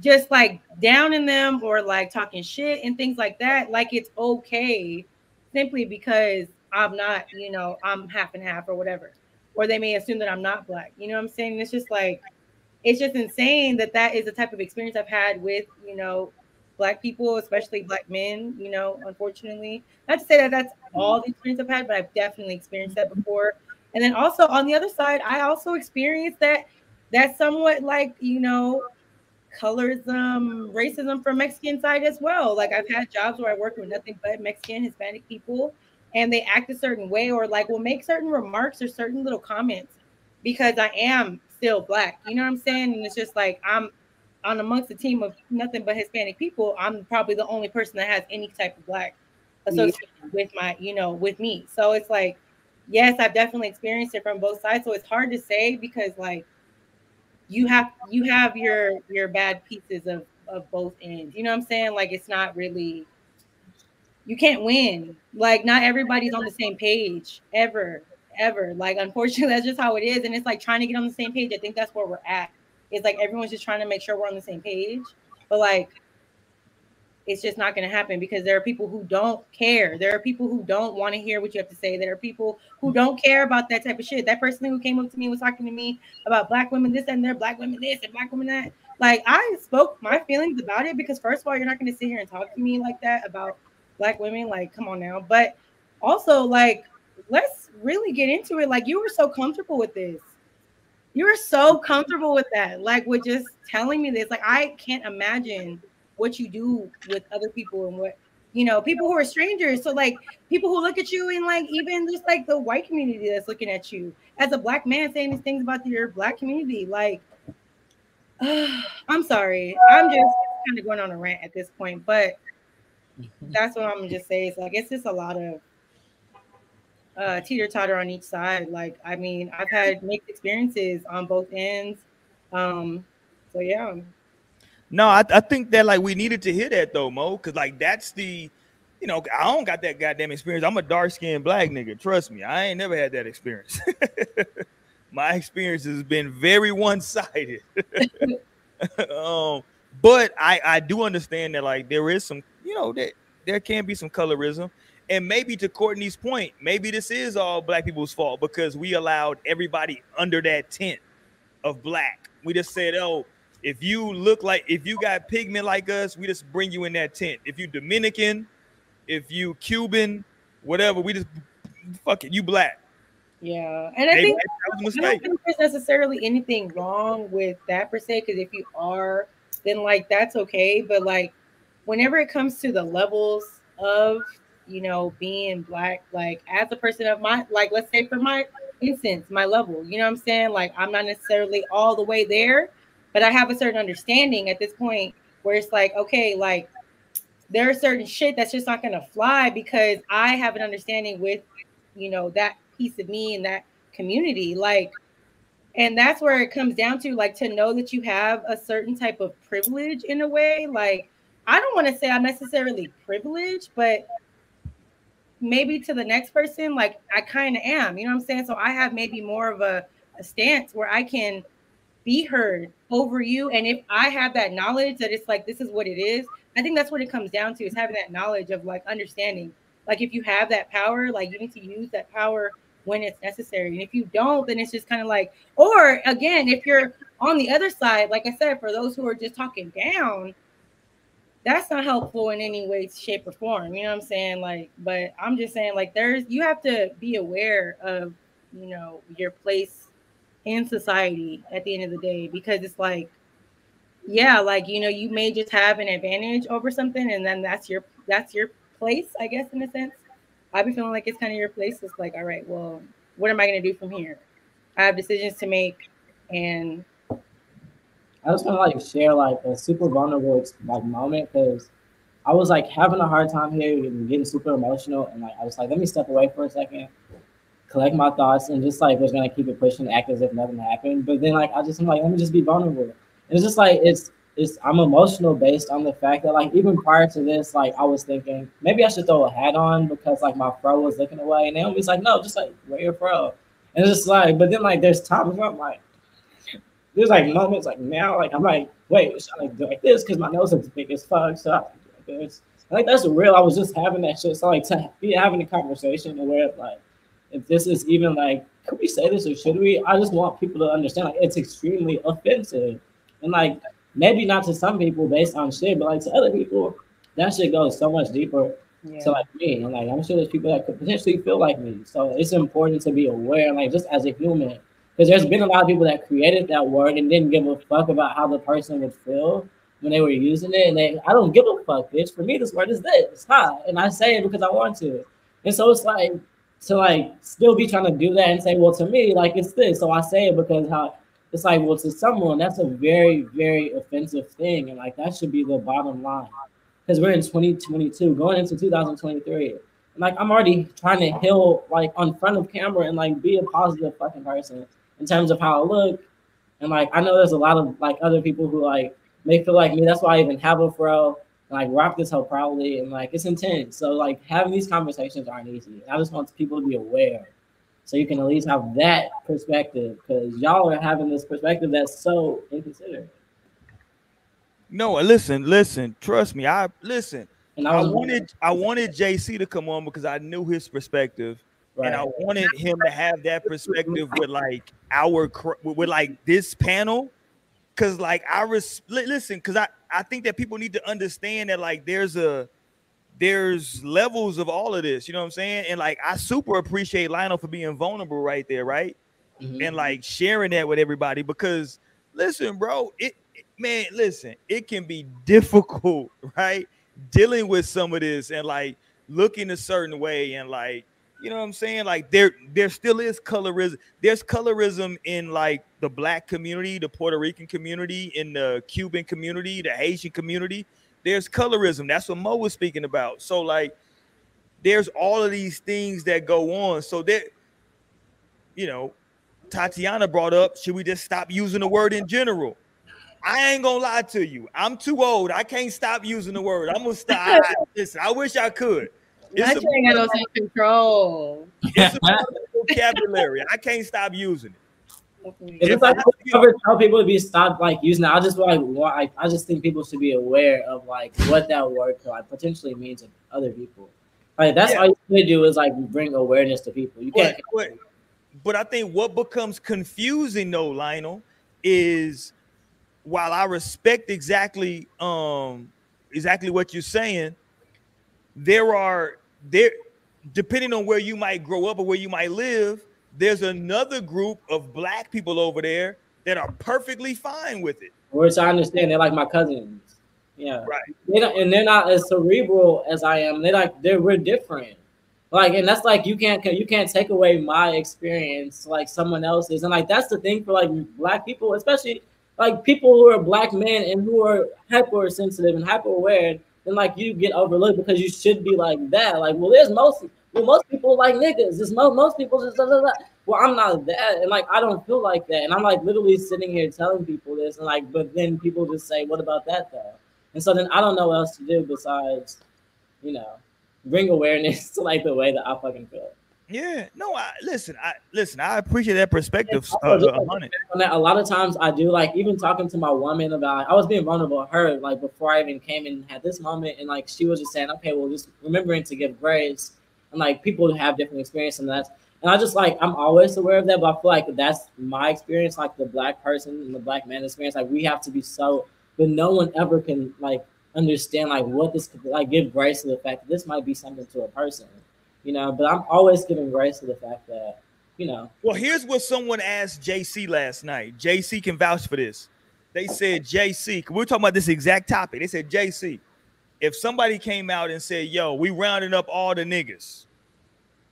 just like downing them or like talking shit and things like that, like it's okay simply because I'm not, you know, I'm half and half or whatever. Or they may assume that I'm not black. You know what I'm saying? It's just like, it's just insane that that is the type of experience I've had with, you know, black people, especially black men, you know, unfortunately. Not to say that that's all the experience I've had, but I've definitely experienced that before. And then also on the other side, I also experienced that that's somewhat like, you know, colorism, racism from Mexican side as well. Like I've had jobs where I work with nothing but Mexican, Hispanic people, and they act a certain way or like will make certain remarks or certain little comments because I am still black. You know what I'm saying? And it's just like I'm on amongst a team of nothing but Hispanic people, I'm probably the only person that has any type of black association yeah. with my, you know, with me. So it's like, yes, I've definitely experienced it from both sides. So it's hard to say because like you have you have your your bad pieces of of both ends. You know what I'm saying? Like it's not really you can't win. Like not everybody's on the same page ever, ever. Like unfortunately, that's just how it is. And it's like trying to get on the same page. I think that's where we're at. It's like everyone's just trying to make sure we're on the same page. But like it's just not going to happen because there are people who don't care. There are people who don't want to hear what you have to say. There are people who don't care about that type of shit. That person who came up to me was talking to me about black women this and there, black women this and black women that. Like I spoke my feelings about it because first of all, you're not going to sit here and talk to me like that about black women. Like, come on now. But also, like, let's really get into it. Like, you were so comfortable with this. You were so comfortable with that. Like, with just telling me this. Like, I can't imagine what you do with other people and what you know people who are strangers so like people who look at you and like even just like the white community that's looking at you as a black man saying these things about your black community like uh, i'm sorry i'm just kind of going on a rant at this point but that's what i'm gonna just say it's like it's just a lot of uh teeter totter on each side like i mean i've had mixed experiences on both ends um so yeah no, I, I think that like we needed to hear that though, Mo, because like that's the, you know, I don't got that goddamn experience. I'm a dark skinned black nigga. Trust me, I ain't never had that experience. My experience has been very one sided. um, but I I do understand that like there is some, you know, that there can be some colorism. And maybe to Courtney's point, maybe this is all black people's fault because we allowed everybody under that tent of black. We just said, oh, if you look like if you got pigment like us, we just bring you in that tent. If you Dominican, if you Cuban, whatever, we just fuck it, you black. Yeah, and I Maybe think I don't think there's necessarily anything wrong with that per se. Because if you are, then like that's okay. But like, whenever it comes to the levels of you know being black, like as a person of my like, let's say for my instance, my level, you know what I'm saying? Like, I'm not necessarily all the way there, but I have a certain understanding at this point where it's like, okay, like there's certain shit that's just not gonna fly because I have an understanding with, you know, that piece of me and that community. Like, and that's where it comes down to like to know that you have a certain type of privilege in a way. Like, I don't want to say I'm necessarily privileged, but maybe to the next person, like I kind of am, you know what I'm saying? So I have maybe more of a, a stance where I can be heard over you. And if I have that knowledge that it's like this is what it is, I think that's what it comes down to is having that knowledge of like understanding. Like if you have that power, like you need to use that power when it's necessary. And if you don't, then it's just kind of like, or again, if you're on the other side, like I said, for those who are just talking down, that's not helpful in any way, shape, or form. You know what I'm saying? Like, but I'm just saying, like, there's you have to be aware of, you know, your place in society at the end of the day because it's like yeah like you know you may just have an advantage over something and then that's your that's your place i guess in a sense i be feeling like it's kind of your place it's like all right well what am i going to do from here i have decisions to make and i just want to like share like a super vulnerable like moment because i was like having a hard time here and getting super emotional and like i was like let me step away for a second collect my thoughts and just like was gonna keep it pushing, act as if nothing happened. But then like I just I'm like, let me just be vulnerable. And it's just like it's it's I'm emotional based on the fact that like even prior to this, like I was thinking maybe I should throw a hat on because like my fro was looking away. And Naomi's like, no, just like wear your fro. And it's just like, but then like there's times where I'm like, there's like moments like now, like I'm like, wait, should I like do like this because my nose is big as fuck. So I like this. Like that's real. I was just having that shit. So like to be having a conversation where like if this is even like, could we say this or should we? I just want people to understand like it's extremely offensive. And like maybe not to some people based on shit, but like to other people, that shit goes so much deeper yeah. to like me. And like I'm sure there's people that could potentially feel like me. So it's important to be aware, like just as a human. Because there's been a lot of people that created that word and didn't give a fuck about how the person would feel when they were using it. And they I don't give a fuck, bitch. For me, this word is this. It's hot. And I say it because I want to. And so it's like to like still be trying to do that and say, well, to me, like it's this. So I say it because how it's like, well, to someone, that's a very, very offensive thing. And like, that should be the bottom line. Because we're in 2022, going into 2023. And like, I'm already trying to heal, like, on front of camera and like be a positive fucking person in terms of how I look. And like, I know there's a lot of like other people who like may feel like me. That's why I even have a fro, like, rock this hoe proudly. And like, it's intense. So, like, having these conversations aren't easy. I just want people to be aware so you can at least have that perspective because y'all are having this perspective that's so inconsiderate. No, listen, listen, trust me. I listen. And I was wanted I wanted JC to come on because I knew his perspective, and I wanted him to have that perspective with like our with, like this panel, because like I res- listen, because I I think that people need to understand that like there's a there's levels of all of this, you know what I'm saying? And like I super appreciate Lionel for being vulnerable right there, right? Mhm. And like sharing that with everybody because listen, bro, it- man, listen, it can be difficult, right? Dealing with some of this and like looking a certain way and like you know what I'm saying? Like there there still is colorism. There's colorism in like the black community, the Puerto Rican community, in the Cuban community, the Haitian community. There's colorism. That's what Mo was speaking about. So like there's all of these things that go on. So that you know, Tatiana brought up, should we just stop using the word in general? I ain't gonna lie to you. I'm too old. I can't stop using the word. I'm gonna stop. Listen, I wish I could. That It's shit ain't got no a, self control. it's a part of the vocabulary. I can't stop using it. If it's like I ever tell people to be stop like using it, I just like why I just think people should be aware of like what that word could like potentially mean to other people. Like that's Yeah. all you need to do is like bring awareness to people. You can't But, but, but I think what becomes confusing though, Lionel, is while I respect exactly um exactly what you're saying, there are there depending on where you might grow up or where you might live, there's another group of black people over there that are perfectly fine with it. which I understand they're like my cousins. Yeah. Right. They don't, and they're not as cerebral as I am. They like they're we're different. Like, and that's like you can't you can't take away my experience like someone else's. And like that's the thing for like black people, especially like people who are black men and who are hypersensitive and hyper aware, then like you get overlooked because you should be like that. Like, well, there's most well, most people like niggas. There's most most people just blah, blah, blah. well, I'm not that, and like I don't feel like that. And I'm like literally sitting here telling people this, and like, but then people just say, What about that though? And so then I don't know what else to do besides, you know, bring awareness to like the way that I fucking feel. Yeah, no, I listen, I listen, I appreciate that perspective. Uh, also, just, like, honey. on that, a lot of times I do like even talking to my woman about I was being vulnerable with her like before I even came and had this moment and like she was just saying okay well just remembering to give grace and like people have different experiences, and that's and I just like I'm always aware of that but I feel like that's my experience like the black person and the black man experience like we have to be so but no one ever can like understand like what this could like give grace to the fact that this might be something to a person you know but I'm always giving grace to the fact that you know Well, here's what someone asked JC last night. JC can vouch for this. They said, JC, we we're talking about this exact topic. They said, JC, if somebody came out and said, Yo, we rounding up all the niggas,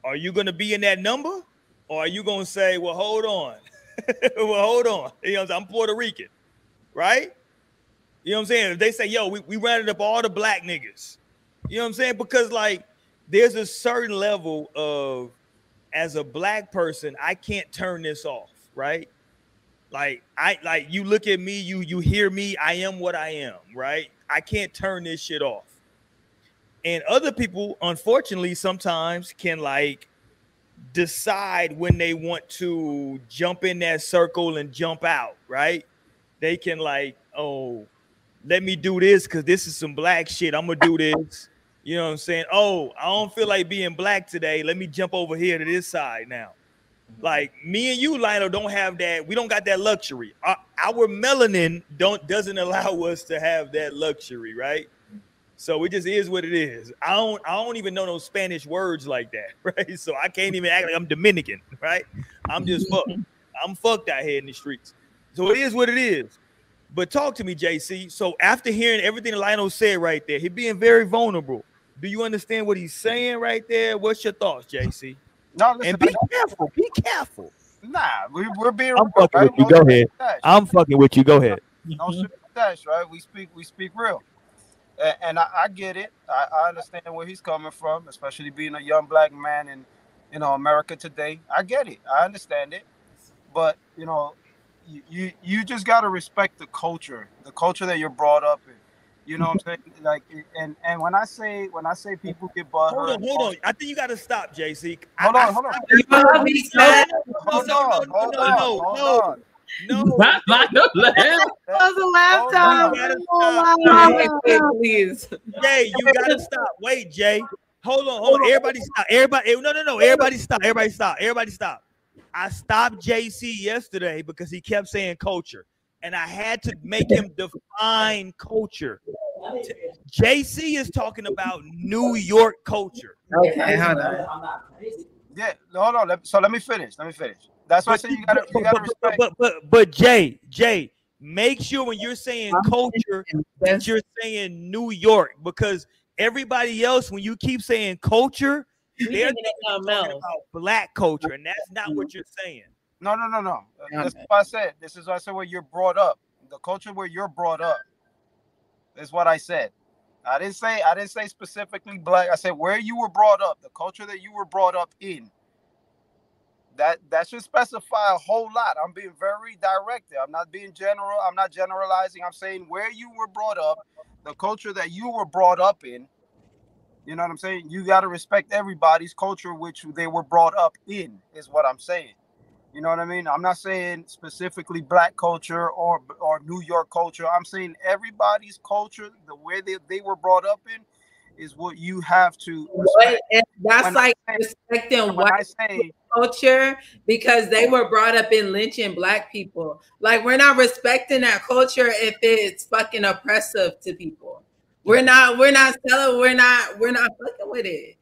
are you gonna be in that number? Or are you gonna say, Well, hold on. well, hold on. You know, I'm? I'm Puerto Rican, right? You know what I'm saying? If they say, Yo, we, we rounded up all the black niggas, you know what I'm saying? Because like there's a certain level of as a black person, I can't turn this off, right? Like I like you look at me, you you hear me, I am what I am, right? I can't turn this shit off. And other people, unfortunately, sometimes can like decide when they want to jump in that circle and jump out, right? They can like, oh, let me do this because this is some black shit. I'm gonna do this. You know what I'm saying? Oh, I don't feel like being black today. Let me jump over here to this side now. Mm-hmm. Like me and you, Lionel, don't have that. We don't got that luxury. Our, our melanin don't doesn't allow us to have that luxury, right? So it just is what it is. I don't I don't even know no Spanish words like that, right? So I can't even act like I'm Dominican, right? I'm just fucked. I'm fucked out here in the streets. So it is what it is. But talk to me, JC. So after hearing everything Lionel said right there, he being very vulnerable. Do you understand what he's saying right there? What's your thoughts, JC? No, listen, And be I- careful. Be careful. Nah, we, we're being. I'm real, fucking right? with you. No Go ahead. dash. I'm fucking with you. Go ahead. no sugar dash, right? We speak, we speak real, and, and I, I get it. I, I understand where he's coming from, especially being a young black man in, you know, America today. I get it. I understand it, but you know, you you, you just gotta respect the culture, the culture that you're brought up in. You know what I'm saying? Like, and and when I say when I say people get butthurt, Hold on, hold on. I think you got to stop, JC. Hold I on, hold on. stopped- You know, he said- hold no, on, no, hold no, on, no, hold no. on. No, Not like a laugh. That was a laugh time. on. You gotta Oh, stop. wow. Wait, wait, please. Jay, you gotta stop. Wait, Jay. Hold on, hold on. Everybody stop. Everybody, eh, no, no, no. Everybody stop. Everybody stop. Everybody stop. I stopped JC yesterday because he kept saying culture, and I had to make him define culture. JC is talking about New York culture. Okay, hold on. Yeah, hold on. So let me finish. Let me finish. That's why I say you gotta you gotta but, respect. but, but, but Jay, Jay, make sure when you're saying culture that you're saying New York because everybody else, when you keep saying culture, they're thinking of something talking about black culture, and that's not what you're saying. No, no, no, no. Yeah. That's what I said. This is what I said where you're brought up. The culture where you're brought up is what I said. I didn't say I didn't say specifically black. I said where you were brought up, the culture that you were brought up in. That that should specify a whole lot. I'm being very direct. there. I'm not being general. I'm not generalizing. I'm saying where you were brought up, the culture that you were brought up in. You know what I'm saying? You got to respect everybody's culture which they were brought up in. Is what I'm saying. You know what I mean? I'm not saying specifically black culture or or New York culture. I'm saying everybody's culture, the way they, they were brought up in, is what you have to respect. that's When like say- respecting white say culture because they were brought up in lynching black people. Like we're not respecting that culture if it's fucking oppressive to people. We're not. We're not selling. We're not. We're not fucking with it.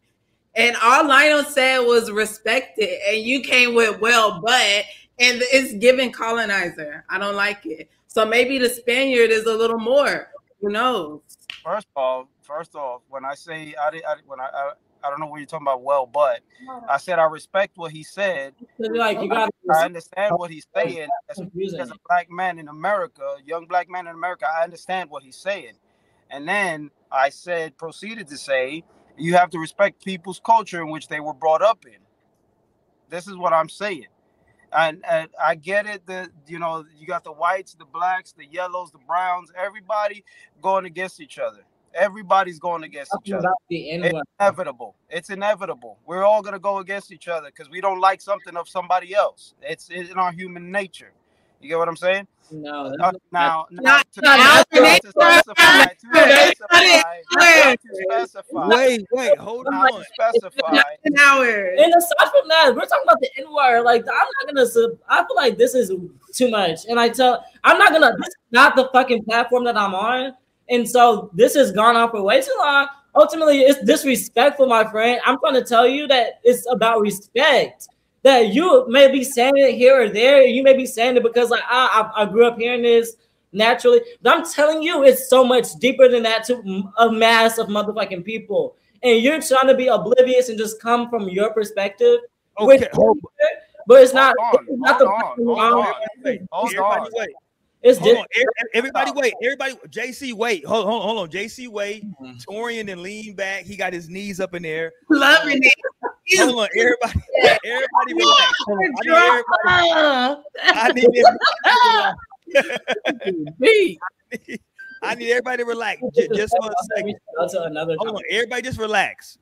And all Lionel said was respect it, and you came with well, but and it's giving colonizer. I don't like it. So maybe the Spaniard is a little more. Who knows? first of all, first off, when I say I did, I, when I, I I don't know what you're talking about. Well, but I said I respect what he said. Like you got I understand what he's saying. As, as a black man in America, young black man in America, I understand what he's saying. And then I said, proceeded to say, you have to respect people's culture in which they were brought up in. This is what I'm saying. And, and I get it that you know you got the whites, the blacks, the yellows, the browns, everybody going against each other. Everybody's going against each other. the It's inevitable. It's inevitable. We're all gonna go against each other because we don't like something of somebody else. It's, it's in our human nature. You get what I'm saying? No, that's Uh, not- now, now, Not- to, not to our specify, to specify, to specify, Wait, wait, hold now on. to specify. An hour. And aside from that, we're talking about the N word. Like, I'm not gonna. Sub- I feel like this is too much, and I tell, I'm not gonna. This is not the fucking platform that I'm on, and so this has gone on for way too long. Ultimately, it's disrespectful, my friend. I'm trying to tell you that it's about respect. That you may be saying it here or there, you may be saying it because like I, I, I grew up hearing this naturally, but I'm telling you, it's so much deeper than that to a mass of motherfucking people and you're trying to be oblivious and just come from your perspective. Okay, which- hold, but it's not. Hold on, it's not hold the on, fucking hold on. wait, Hold on. wait. It's Hold on, different. er- everybody wait. Everybody, JC wait. Hold, hold, hold on. JC wait. Mm-hmm. Torian and lean back. He got his knees up in there. Loving it. Hold on, everybody. Everybody relax. I need everybody. I need everybody. I need everybody to relax. Just for a second. Another Hold on, everybody, just relax.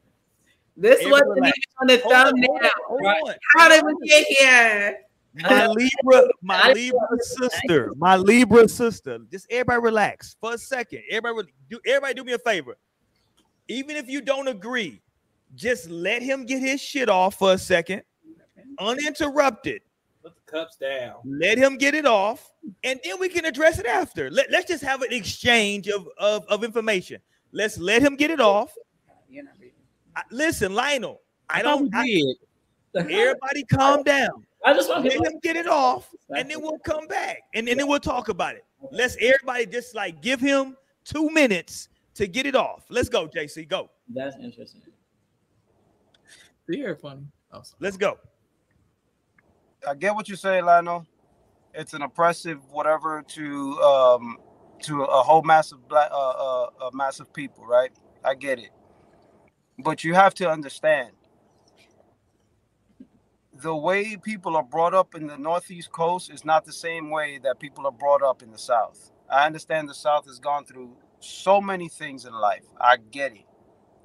This Everybody wasn't relax. even on the thumbnail. hold on, hold on. How did we get here? My Libra, my Libra sister, my Libra sister. Just everybody relax for a second. Everybody do everybody do me a favor. Even if you don't agree, just let him get his shit off for a second, uninterrupted. Put the cups down. Let him get it off, and then we can address it after. Let, let's just have an exchange of, of, of information. Let's let him get it off. You're not. I- listen, Lionel, I thought don't. I, did. everybody, calm down. I just want Let people. him get it off, and then we'll come back, and, and then we'll talk about it. Let's everybody just like give him two minutes to get it off. Let's go, JC. Go. That's interesting. You're funny. Oh. Let's go. I get what you say, Lionel. It's an oppressive whatever to um to a whole massive black uh, uh, uh massive people, right? I get it, but you have to understand the way people are brought up in the northeast coast is not the same way that people are brought up in the south. I understand the south has gone through so many things in life. I get it.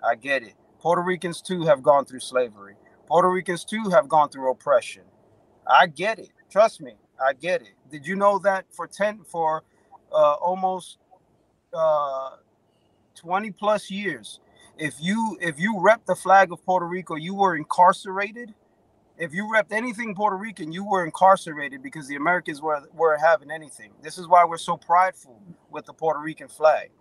I get it. Puerto Ricans too have gone through slavery. Puerto Ricans too have gone through oppression. I get it. Trust me, I get it. Did you know that for 10 for uh, almost uh, 20 plus years, if you if you rep the flag of Puerto Rico, you were incarcerated if you repped anything Puerto Rican, you were incarcerated because the Americans were were having anything. This is why we're so prideful with the Puerto Rican flag.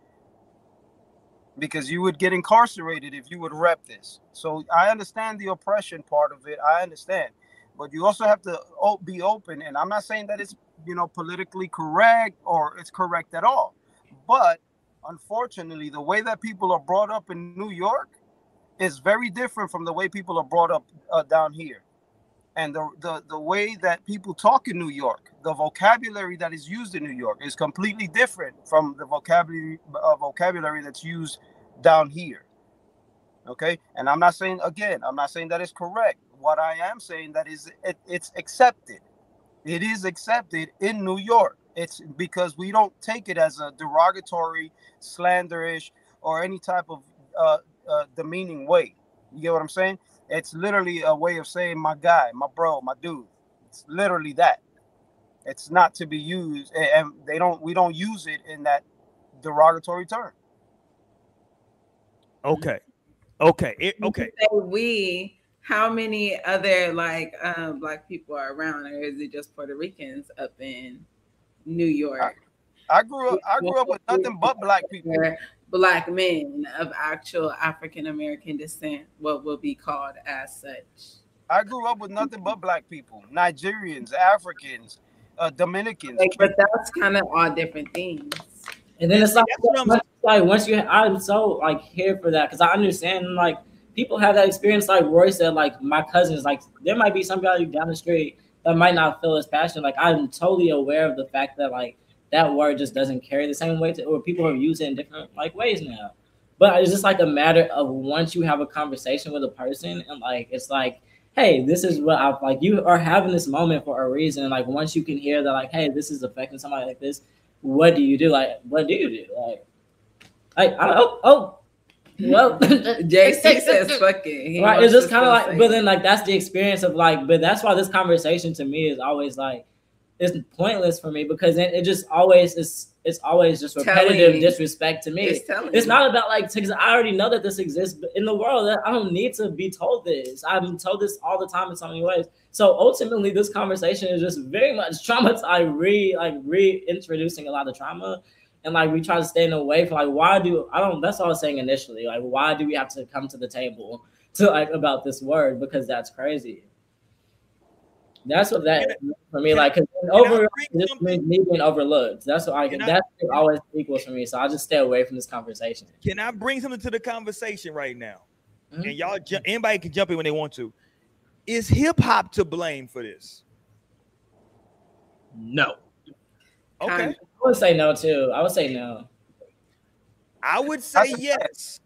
Because you would get incarcerated if you would rep this. So I understand the oppression part of it. I understand. But you also have to be open. And I'm not saying that it's you know politically correct or it's correct at all. But unfortunately, the way that people are brought up in New York is very different from the way people are brought up uh, down here and the, the the way that people talk in New York, the vocabulary that is used in New York is completely different from the vocabulary uh, vocabulary that's used down here. Okay, and I'm not saying again, I'm not saying that is correct. What I am saying that is it, it's accepted. It is accepted in New York. It's because we don't take it as a derogatory, slanderish, or any type of uh, uh, demeaning way. You get what I'm saying? It's literally a way of saying my guy, my bro, my dude. It's literally that. It's not to be used, and they don't. We don't use it in that derogatory term. Okay, okay, it, okay. We. How many other like um, black people are around, or is it just Puerto Ricans up in New York? I, I grew up. I grew up with nothing but black people black men of actual African American descent, what will be called as such. I grew up with nothing but black people, Nigerians, Africans, uh, Dominicans. Like, but that's kind of all different things. And then it's like, like once you, I'm so like here for that because I understand like people have that experience. Like Roy said, like my cousins, like there might be somebody down the street that might not feel as passionate. Like I'm totally aware of the fact that like that word just doesn't carry the same weight, to, or people are using it in different like ways now. But it's just like a matter of once you have a conversation with a person, and like it's like, hey, this is what I like. You are having this moment for a reason. And like once you can hear that, like, hey, this is affecting somebody like this. What do you do? Like, what do you do? Like, like I don't. Oh, oh well, JC says fucking. Right, it's just kind of like, but then like that's the experience of like, but that's why this conversation to me is always like it's pointless for me because it, it just always is it's always just repetitive disrespect to me. It's, it's not about like because I already know that this exists in the world. I don't need to be told this. I'm told this all the time in so many ways. So ultimately, this conversation is just very much trauma. I re like reintroducing a lot of trauma. And like we try to stay away from like why do I don't that's all I was saying initially. Like why do we have to come to the table to like about this word? Because that's crazy. That's what that for me. Like, cause over this means me being overlooked. That's what I can. That's I, always equals for me. So I just stay away from this conversation. Can I bring something to the conversation right now? Mm-hmm. And y'all, anybody can jump in when they want to. Is hip hop to blame for this? No. Okay. I would say no too. I would say no. I would say yes.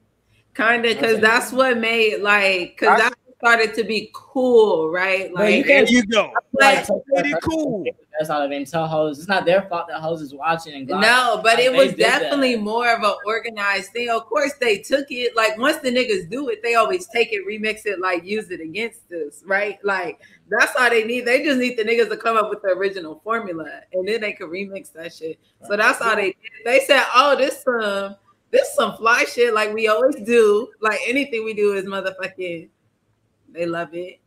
Kind of, because that's what made like, because that's started to be cool, right? Like there you go. Like, pretty cool. That's all I mean. Tell hoes it's not their fault that hoes is watching and no, but like, it was definitely that. more of an organized thing. Of course, they took it like once the niggas do it, they always take it, remix it, like use it against us, right? Like that's all they need. They just need the niggas to come up with the original formula, and then they could remix that shit. So that's all they did. They said, "Oh, this um, this some fly shit like we always do. Like anything we do is motherfucking." They love it.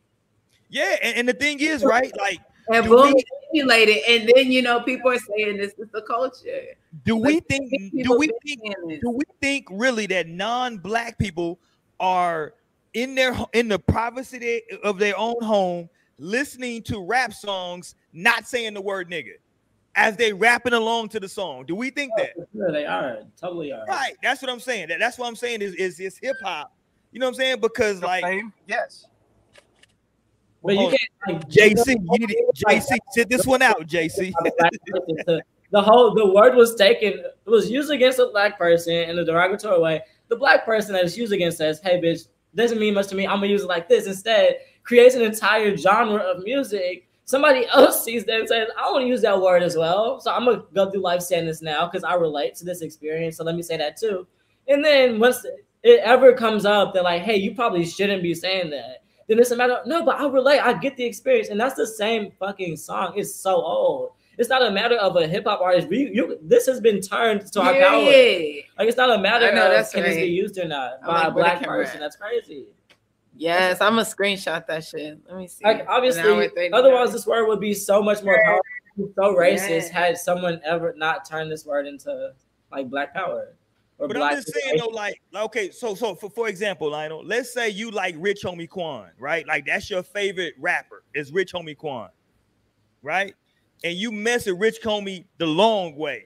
Yeah, and, and the thing is, right? Like and boom, we, it, and then you know people are saying this is the culture. Do we like, think? Do we think? Do we think really that non-black people are in their in the privacy of their own home listening to rap songs, not saying the word nigga? As they rapping along to the song, do we think that? Oh, sure, they are totally are. Right, that's what I'm saying. That, that's what I'm saying is is, is hip hop. You know what I'm saying? Because like, yes, But you can't like JC, you need to, JC, sit this one out, JC. a black person to- the whole the word was taken it was used against a black person in a derogatory way. The black person that is used against says, "Hey, bitch, doesn't mean much to me. I'm gonna use it like this." Instead, creates an entire genre of music. Somebody else sees that and says, "I want to use that word as well." So I'm gonna go through life saying this now because I relate to this experience. So let me say that too. And then once it ever comes up they're like, "Hey, you probably shouldn't be saying that," then it's a matter of no, but I relate. I get the experience, and that's the same fucking song. It's so old. It's not a matter of a hip hop artist. We, you, this has been turned to our power. Period. Like it's not a matter I know, of that's can this be used or not I'm by like, a black person. That's crazy. Yes, I'm gonna screenshot that shit. Let me see. Like obviously, otherwise this word would be so much more powerful, so racist had someone ever not turned this word into like black power But. I'm just saying though, like, okay, so so for, for example, Lionel, let's say you like Rich Homie Quan, right? Like that's your favorite rapper is Rich Homie Quan, right? And you mess with Rich Homie the long way,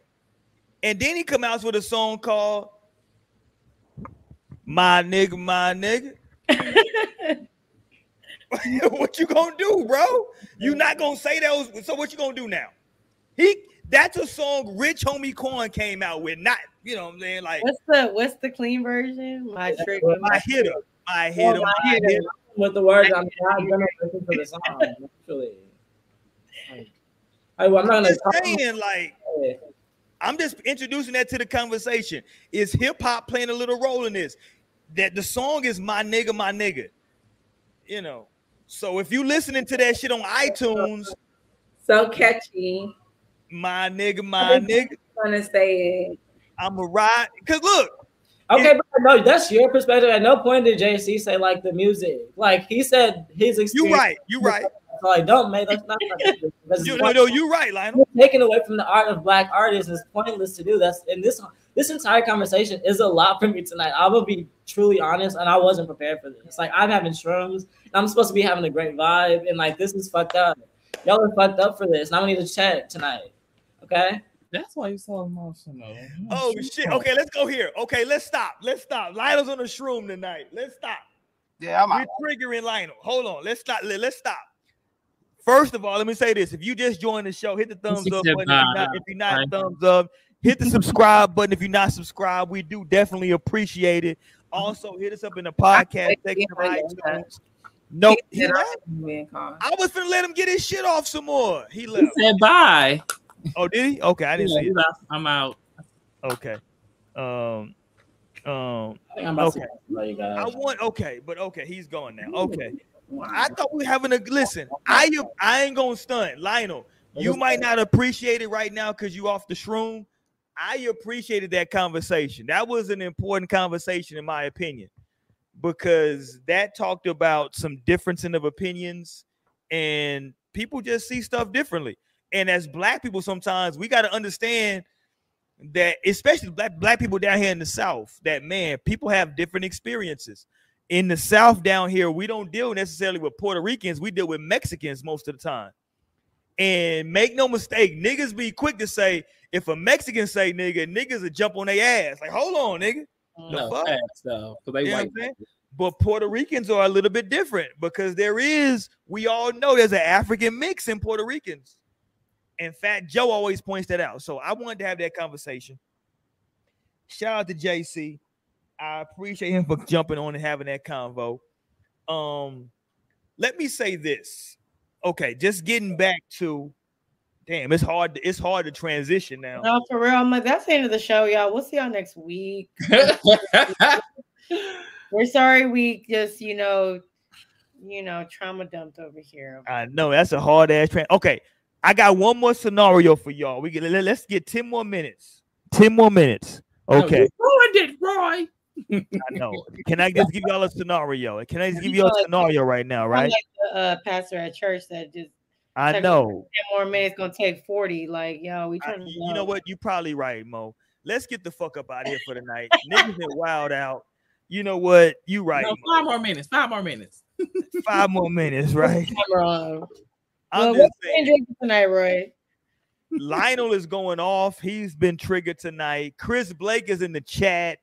and then he come out with a song called "My Nigga, My Nigga." what you gonna do, bro? You not gonna say that was so? What you gonna do now? He that's a song Rich Homie Quan came out with, not you know what I'm saying like. What's the what's the clean version? My trick. Oh, my hitter, my hitter, my hitter. with the words. I'm not gonna listen to the song. Actually, like, I, am not I'm gonna. just saying, like, I'm just introducing that to the conversation. Is hip hop playing a little role in this? That the song is my nigga, my nigga. You know. So if you listening to that shit on iTunes, so catchy. my nigga, my nigga, I'm Gonna say it. I'm a ride. Cause look, Okay, but no, that's your perspective. At no point did JC say like the music. Like he said his experience. you right, you right. So like, don't make that's not. That's You know, no, you right, Lionel. taken away from the art of black artists is pointless to do. That's and this this entire conversation is a lot for me tonight. I will be truly honest, and I wasn't prepared for this. Like I'm having shrooms, I'm supposed to be having a great vibe, and like this is fucked up. Y'all are fucked up for this, and I'm gonna need to check tonight. Okay. That's why you're so emotional. Oh shit. Okay, let's go here. Okay, let's stop. Let's stop. Lionel's on the shroom tonight. Let's stop. Yeah, I'm out. We're triggering Lionel. Hold on. Let's stop. Let, us stop. First of all, let me say this. If you just joined the show, hit the thumbs up button. If you're not, if you're not thumbs up, hit the subscribe button. If you're not subscribed, we do definitely appreciate it. Also, hit us up in the podcast section of iTunes. No, he Get left. off being called. I was gonna let him get his shit off some more. He He left. said bye. Oh, did he? Okay, I didn't Yeah, see it. I'm out. Okay. Um, um, I think I'm about Okay. to you guys. I want okay, but okay, he's gone now. Okay. I thought we were having a listen. I I ain't gonna stunt, Lionel. You might not appreciate it right now because you off the shroom. I appreciated that conversation. That was an important conversation, in my opinion, because that talked about some difference in of opinions, and people just see stuff differently. And as black people, sometimes we got to understand that, especially black black people down here in the South, that man, people have different experiences in the South down here, we don't deal necessarily with Puerto Ricans, we deal with Mexicans most of the time. And make no mistake, niggas be quick to say, if a Mexican say nigga, niggas will jump on their ass. Like, hold on, nigga. Mm. No, fuck? facts, though, 'cause they You know what white. I'm? But Puerto Ricans are a little bit different because there is, we all know there's an African mix in Puerto Ricans. In fact, Joe always points that out. So I wanted to have that conversation. Shout out to JC. I appreciate him for jumping on and having that convo. Um, let me say this. Okay, just getting back to damn, it's hard, to, it's hard to transition now. No, for real. I'm like, that's the end of the show, y'all. We'll see y'all next week. We're sorry we just, you know, you know, trauma dumped over here. I know that's a hard ass train. Okay, I got one more scenario for y'all. We get let, us get 10 more minutes. 10 more minutes. Okay, you ruined it, Roy. I know. Can I just give y'all a scenario? Can I just give y'all a scenario right now, I'm right? like the uh, pastor at church that just I know. 10 more minutes gonna take 40. Like, yo, we I- trying to you know what? You probably right, Mo. Let's get the fuck up out of here for the night. Niggas been wild out. You know what? You right. No, Mo. five more minutes. Five more minutes. Five more minutes, right? Camera on. I'm Well, just what you saying. tonight, Roy? Lionel is going off. He's been triggered tonight. Chris Blake is in the chat.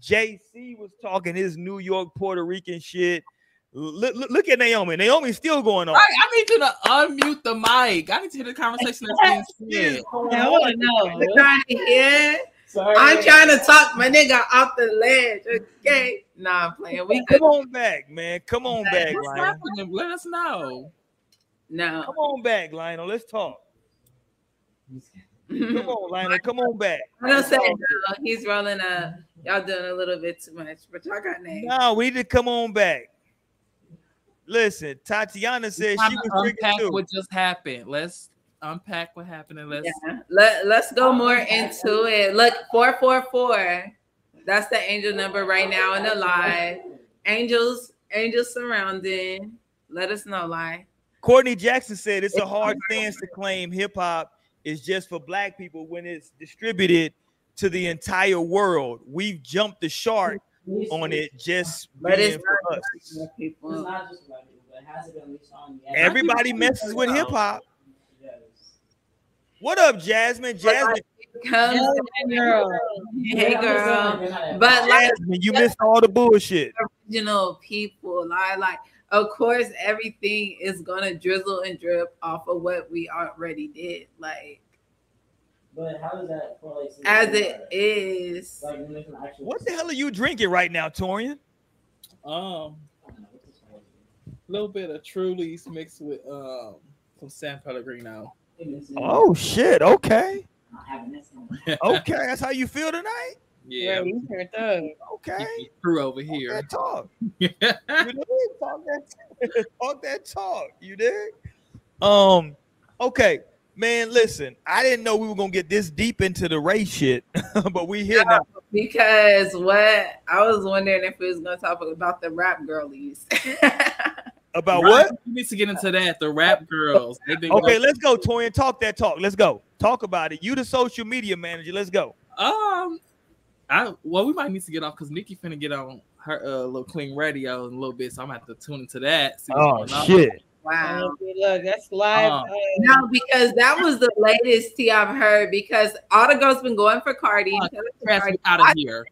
JC was talking his New York Puerto Rican shit. Look, look, look at Naomi. Naomi's still going on. Right, I need you to unmute the mic. I need to hear the conversation that's being said. I want to know. Trying to hear. Sorry. I'm trying to talk my nigga off the ledge. Okay. Nah, I'm playing. We Come good. on back, man. Come on back, What's Lionel. happening? Let us know. No. Come on back, Lionel. Let's talk. Come on, Lionel. Come on back. I don't say no. He's rolling up. Y'all doing a little bit too much, but y'all got names. No, we need to come on back. Listen, Tatiana says she to was unpack too. what just happened. Let's unpack what happened and let's Yeah. Let, let's go more into it. Look, 444. That's the angel number right now in the live. Angels, angels surrounding. Let us know, lie. Courtney Jackson said it's a hard stance to claim hip hop is just for black people when it's distributed to the entire world. We've jumped the shark on it just But being it's for not us. just black It's not just black people, but it has been released on Everybody messes with hip hop. What up, Jasmine? Jasmine, Comes girl. hey girl. But like Jasmine, you missed all the bullshit. original people, I like of course everything is gonna drizzle and drip off of what we already did. Like But how does that correlate to as other it part? is. Like, when there's an actual- What the hell are you drinking right now, Torian? um I don't know, what's this called? a little bit of Truly's mixed with um some San Pellegrino. Oh shit. Okay. not having this one. Okay. That's how you feel tonight? Yeah, you turned up. Okay. crew over Talk here. that talk. You dig? Talk that talk that talk. You dig? Um, okay. Man, listen, I didn't know we were gonna get this deep into the race shit, but we here now. Because what I was wondering if we was gonna talk about the rap girlies. About Right, what? We need to get into that. The rap girls. Okay, going- let's go, Torian. Talk that talk. Let's go. Talk about it. You the social media manager. Let's go. Um, I well, we might need to get off because Nicki finna get on her uh, little Queen Radio in a little bit, so I'm gonna have to tune into that. see Oh going on. shit. wow. Okay, look, that's live. Um, No, because that was the latest tea I've heard. Because all the girls been going for Cardi. Uh, out Cardi. out of I, here.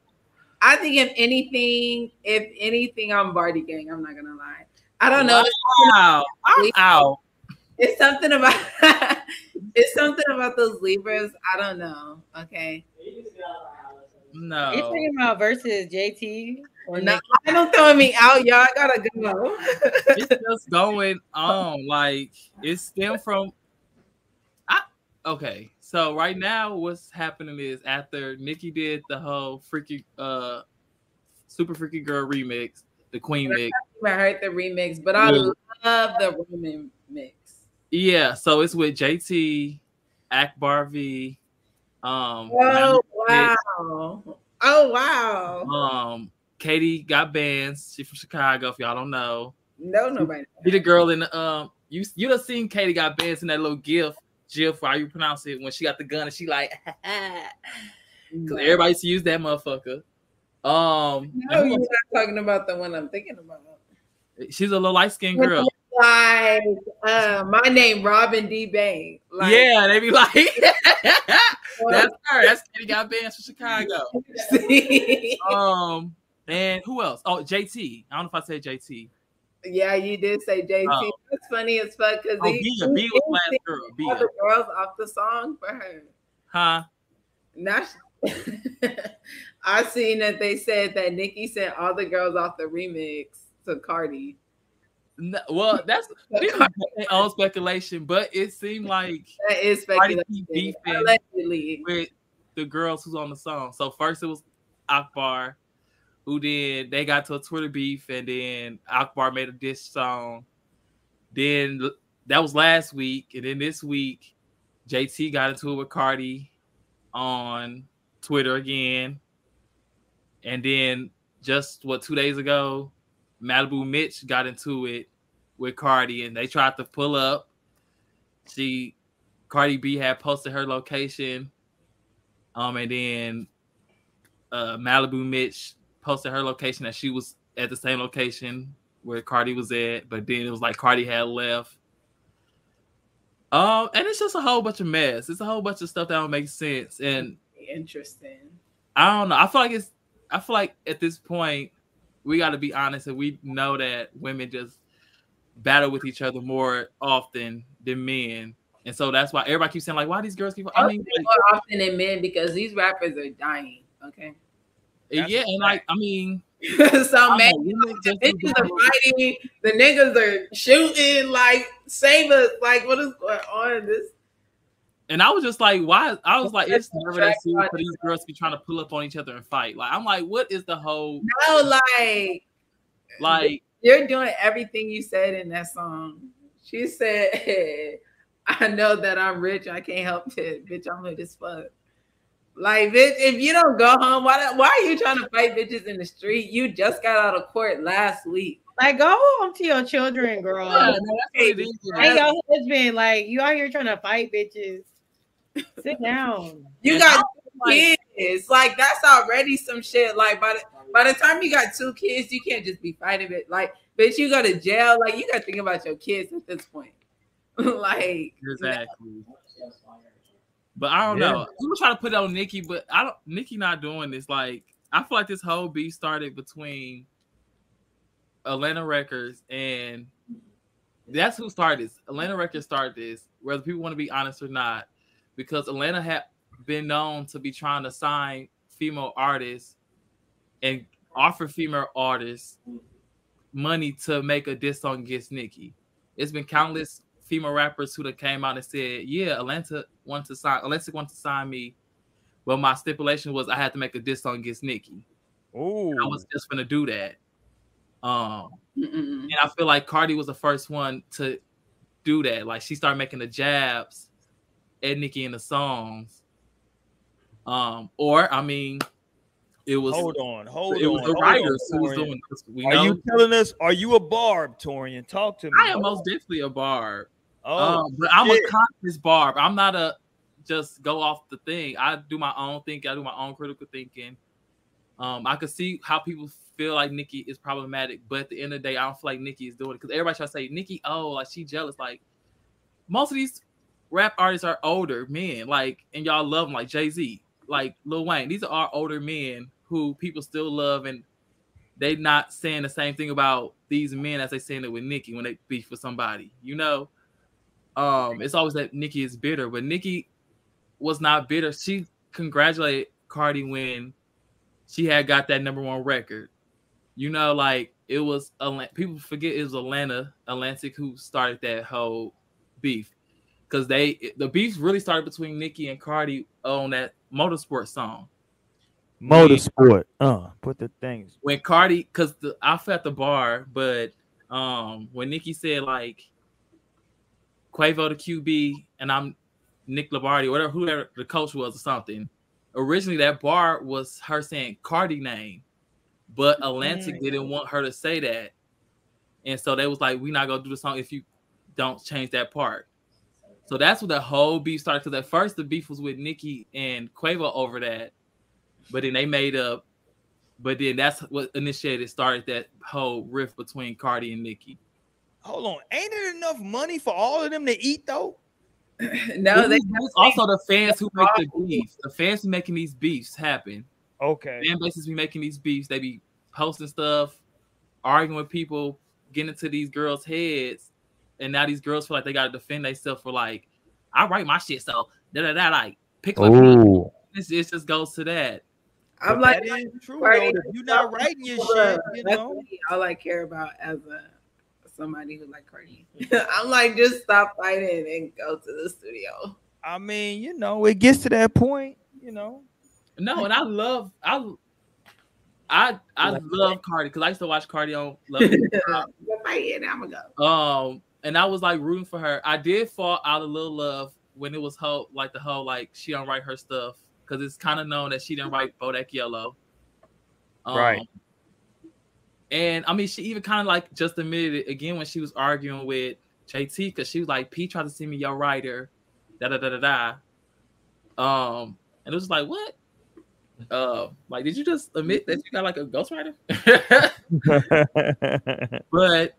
I think if anything, if anything, I'm Bardi gang. I'm not gonna lie. I don't know. Wow, I'm out. It's something about it's something about those Libras. I don't know. Okay. You just get out of the house. you No, talking about versus JT or No? I don't throwing me out, y'all. I gotta go. it's just going on. Like it stemmed from. I okay. So right now, what's happening is after Nicki did the whole freaky, uh, super freaky girl remix, the Queen mix. I heard the remix, but I Yeah. love the Roman mix. Yeah, so it's with JT, Akbar V, um, Oh wow! Oh wow! um, Katie Got Bandz. She's from Chicago. If y'all don't know, No, nobody. be the girl in the um. You you done seen Katie Got Bandz in that little gif, gif, how you pronounce it when she got the gun and she like, because everybody used to use that motherfucker. Um, No, you're not talking about the one I'm thinking about. she's a little light skinned girl. Like uh, my name, Robin D. Bang. Like, yeah, they be like, that's her. That's Katie Got Bandz from Chicago. Um, and who else? Oh, JT. I don't know if I said JT. yeah, you did say JT. Oh. That's funny as fuck because Oh, Bia. Bia was last girl. all Bia. the girls off the song for her. Huh? Now, she- I seen that they said that Nicki sent all the girls off the remix to Cardi. No, well, that's people make their own speculation, but it seemed like That is speculation. B beefing Allegedly. with the girls who's on the song. So first it was Akbar, who then they got to a Twitter beef, and then Akbar made a diss song. Then that was last week, and then this week, JT got into it with Cardi on Twitter again, and then just what two days ago, Malibu Mitch got into it with Cardi, and they tried to pull up. She, Cardi B had posted her location, um, and then uh, Malibu Mitch posted her location that she was at the same location where Cardi was at, but then it was like Cardi had left. Um, and it's just a whole bunch of mess. It's a whole bunch of stuff that don't make sense, and Interesting. I don't know. I feel like it's. I feel like at this point, we got to be honest, and we know that women just battle with each other more often than men. And so that's why everybody keeps saying, like, why these girls keep I mean like, more often than men because these rappers are dying. Okay. Eh, that's yeah, and like I mean so man, the bitches are fighting, the niggas are shooting, like save us, like what is going on? This and I was just like, why? I was like, it's never that serious for these girls to be trying to pull up on each other and fight. Like, I'm like, what is the whole no, like, like you're doing everything you said in that song. She said, hey, I know that I'm rich, I can't help it, bitch. I'm hood as fuck. Like, bitch, if you don't go home, why why are you trying to fight bitches in the street? You just got out of court last week. Like, go home to your children, girl. Yeah, no, hey, hey, your husband, like, you out here trying to fight bitches. Sit down. You got kids. Like, that's already some shit. Like, by the by the time you got two kids, you can't just be fighting it. Like, bitch, you go to jail. Like, you got to think about your kids at this point. like, exactly. But I don't yeah. know. People try to put it on Nicki, but I don't. Nicki not doing this. Like I feel like this whole beef started between Atlantic Records and that's who started this. Atlantic Records started this, whether people want to be honest or not, because Atlanta had been known to be trying to sign female artists and offer female artists money to make a diss song against Nicki. It's been countless female rappers who that came out and said, "Yeah, Atlanta wanted to sign. Atlanta wanted to sign me, but my stipulation was I had to make a diss song against Nicki. Oh, I was just gonna do that. Um, Mm-mm. and I feel like Cardi was the first one to do that. Like she started making the jabs at Nicki in the songs. Um, or I mean, it was hold on, hold it on. was the writers who was doing this. We are know. you telling us? Are you a barb, Torian? Talk to me. I am most definitely a barb. Oh, um, but I'm a conscious barb. I'm not a just go off the thing. I do my own thinking. I do my own critical thinking. Um, I could see how people feel like Nicki is problematic, but at the end of the day, I don't feel like Nicki is doing it because everybody try to say Nicki, oh, like she jealous. Like most of these rap artists are older men, like, and y'all love them, like Jay Z, like Lil Wayne. These are our older men who people still love, and they not saying the same thing about these men as they saying it with Nicki when they beef with somebody, you know. Um, it's always that Nicki is bitter, but Nicki was not bitter. She congratulated Cardi when she had got that number one record. You know, like it was people forget it was Atlanta Atlantic who started that whole beef because they the beef really started between Nicki and Cardi on that motorsport song. Motorsport, uh, put the things when Cardi because the I felt the bar, but um when Nicki said like Quavo the QB, and I'm Nick Lombardi, whatever whoever the coach was or something. Originally, that bar was her saying Cardi name, but Atlantic mm. didn't want her to say that, and so they was like, "We not gonna do the song if you don't change that part." So that's what the whole beef started. Because at first the beef was with Nicki and Quavo over that, but then they made up. But then that's what initiated started that whole rift between Cardi and Nicki. Hold on, ain't it enough money for all of them to eat though? no, they also the fans who make the beefs. The fans who making these beefs happen. Okay. Fan bases be making these beefs. They be posting stuff, arguing with people, getting into these girls' heads, and now these girls feel like they gotta defend themselves for like, I write my shit, so da da da like pick up. It just goes to that. I'm but like, that is true though. If you're not writing your shit, you know, all I care about as a somebody who like Cardi. I'm like, just stop fighting and go to the studio. I mean, you know, it gets to that point, you know. No, and I love I I I like love Cardi because I used to watch Cardi on Love. fight I'm gonna go. Um, and I was like rooting for her. I did fall out of little love when it was whole like the whole like she don't write her stuff because it's kind of known that she didn't write Bodak Yellow. Um, right. And I mean, she even kind of like just admitted it again when she was arguing with JT because she was like, P tried to see me your writer, da da da da da. Um, and it was like, what? Uh, like, did you just admit that you got like a ghostwriter? but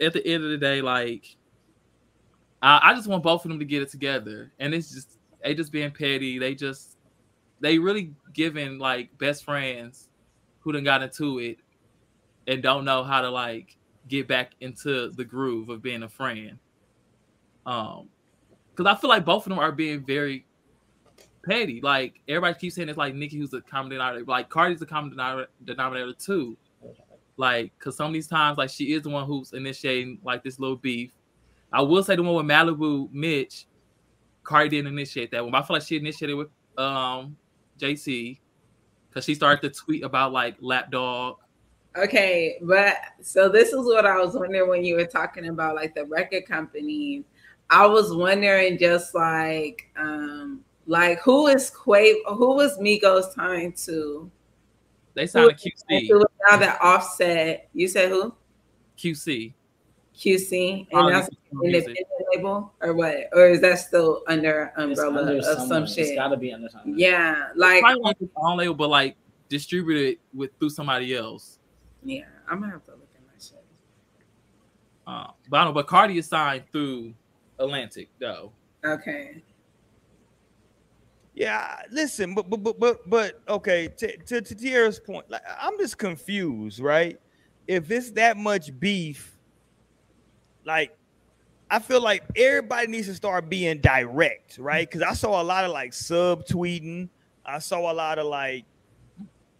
at the end of the day, like, I, I just want both of them to get it together, and it's just they just being petty. They just they really giving like best friends who done got into it and don't know how to like get back into the groove of being a friend. Um, because I feel like both of them are being very petty. Like everybody keeps saying it's like Nicki who's the common denominator. Like Cardi's the common denominator, denominator too. Like, cause some of these times, like she is the one who's initiating like this little beef. I will say the one with Malibu Mitch, Cardi didn't initiate that one. But I feel like she initiated with um JC because she started to tweet about like lapdog. Okay, but so this is what I was wondering when you were talking about like the record companies. I was wondering just like um like who is Quavo who was Migos signed to? They signed a QC. Now that offset. You said who? QC. QC. And that's this is independent label or what? Or is that still under umbrella under of some someone. It's shit? gotta be under something. Yeah, like Probably like its own label, but like distributed with through somebody else. yeah, I'm gonna have to look at my shit. Uh, but I don't know. But Cardi is signed through Atlantic though. Okay. Yeah, listen, but but but but, but okay, to, to to Tierra's point, like I'm just confused, right? If it's that much beef, like I feel like everybody needs to start being direct, right? Because I saw a lot of like sub tweeting, I saw a lot of like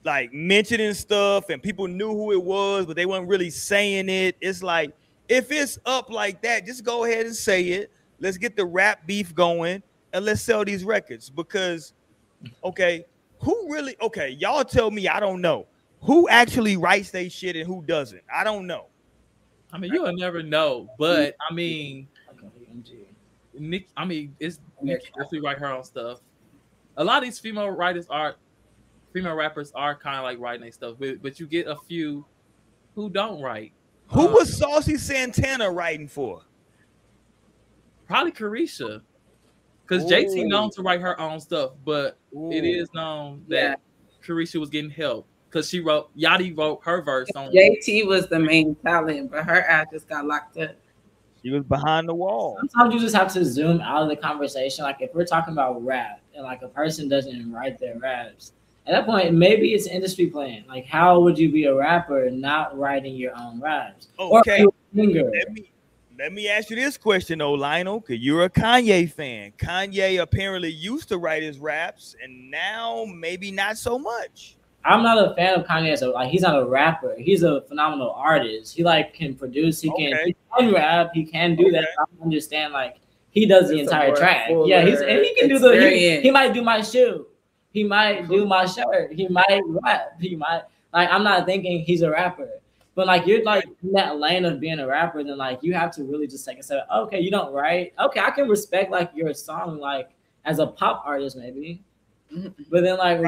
like mentioning stuff, and people knew who it was, but they weren't really saying it. It's like if it's up like that, just go ahead and say it. Let's get the rap beef going and let's sell these records because okay who really okay y'all tell me i don't know who actually writes they shit and who doesn't i don't know I mean, you'll never know. But I mean, Nick. I mean, it's Nick definitely write her own stuff. A lot of these female writers are, female rappers are kind of like writing their stuff, but but you get a few who don't write. who Uh, was saucy santana writing for probably Caresha, because JT known to write her own stuff, but it Ooh. is known that Caresha was getting help because she wrote Yachty wrote her verse on. JT was the main talent, but her ass just got locked up. she was behind the wall Sometimes you just have to zoom out of the conversation. Like if we're talking about rap and like a person doesn't even write their raps, at that point maybe it's industry plan. Like how would you be a rapper not writing your own raps? Okay you a singer? let me let me ask you this question though lionel because you're a kanye fan kanye apparently used to write his raps and now maybe not so much I'm not a fan of Kanye as a like he's not a rapper. He's a phenomenal artist. He like can produce. He can, Okay. he can rap. He can do that. I don't understand like he does the It's a entire track. fuller Yeah, he's and he can do the. He, he might do my shoe. He might do my shirt. He might rap. He might like. I'm not thinking he's a rapper. But like you're like in that lane of being a rapper, then like you have to really just take a step. Okay, you don't write. Okay, I can respect like your song like as a pop artist maybe. Mm-hmm. But then like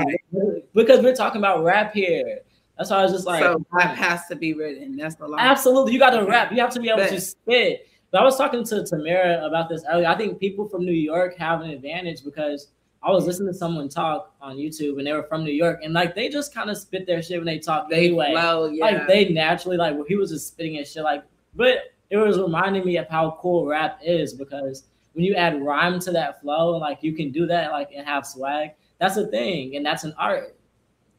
because we're talking about rap here. That's why I was just like so rap has to be written. That's the law. absolutely you gotta rap. You have to be able But- to spit. But I was talking to Tamara about this earlier. I think people from New York have an advantage because I was listening to someone talk on YouTube and they were from New York and like they just kind of spit their shit when they talk They anyway. flow, yeah. Like they naturally like he was just spitting his shit like but it was reminding me of how cool rap is because when you add rhyme to that flow, like you can do that like and have swag. That's a thing and that's an art.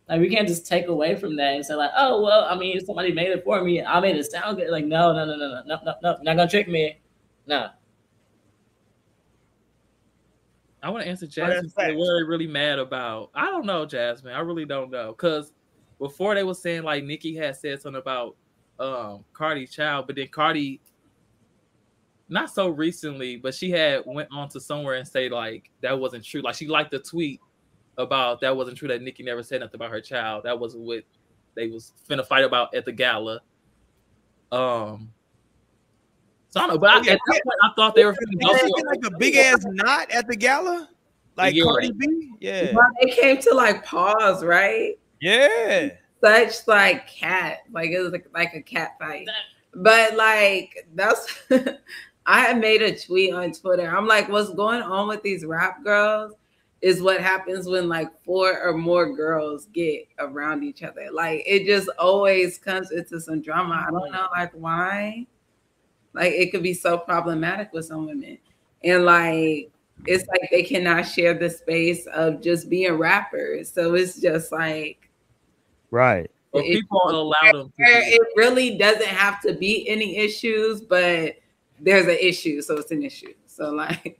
Like we can't just take away from that and say like, oh well, I mean somebody made it for me. I made it sound good. Like no, no, no, no, no, no, no, no. Not gonna trick me. No. I want to answer Jasmine. What are they really mad about? I don't know, Jasmine. I really don't know. Cause before they were saying like Nicki had said something about um Cardi child, but then Cardi not so recently, but she had went on to somewhere and say like that wasn't true. Like she liked the tweet about that wasn't true that Nicki never said nothing about her child. That wasn't what they was finna fight about at the gala. Um so I don't know, but I, at that point I thought they were finna go They for like a big ass knot at the gala like Yeah. cardi b yeah But they came to like pause, right? yeah Such like cat, like it was like, like a cat fight. But like that's I had made a tweet on Twitter. I'm like, what's going on with these rap girls is what happens when like four or more girls get around each other. Like it just always comes into some drama. I don't know like why. Like it could be so problematic with some women. And like it's like they cannot share the space of just being rappers. So it's just like right But it- people don't allow them. To where it really doesn't have to be any issues, but there's an issue, so it's an issue. So like,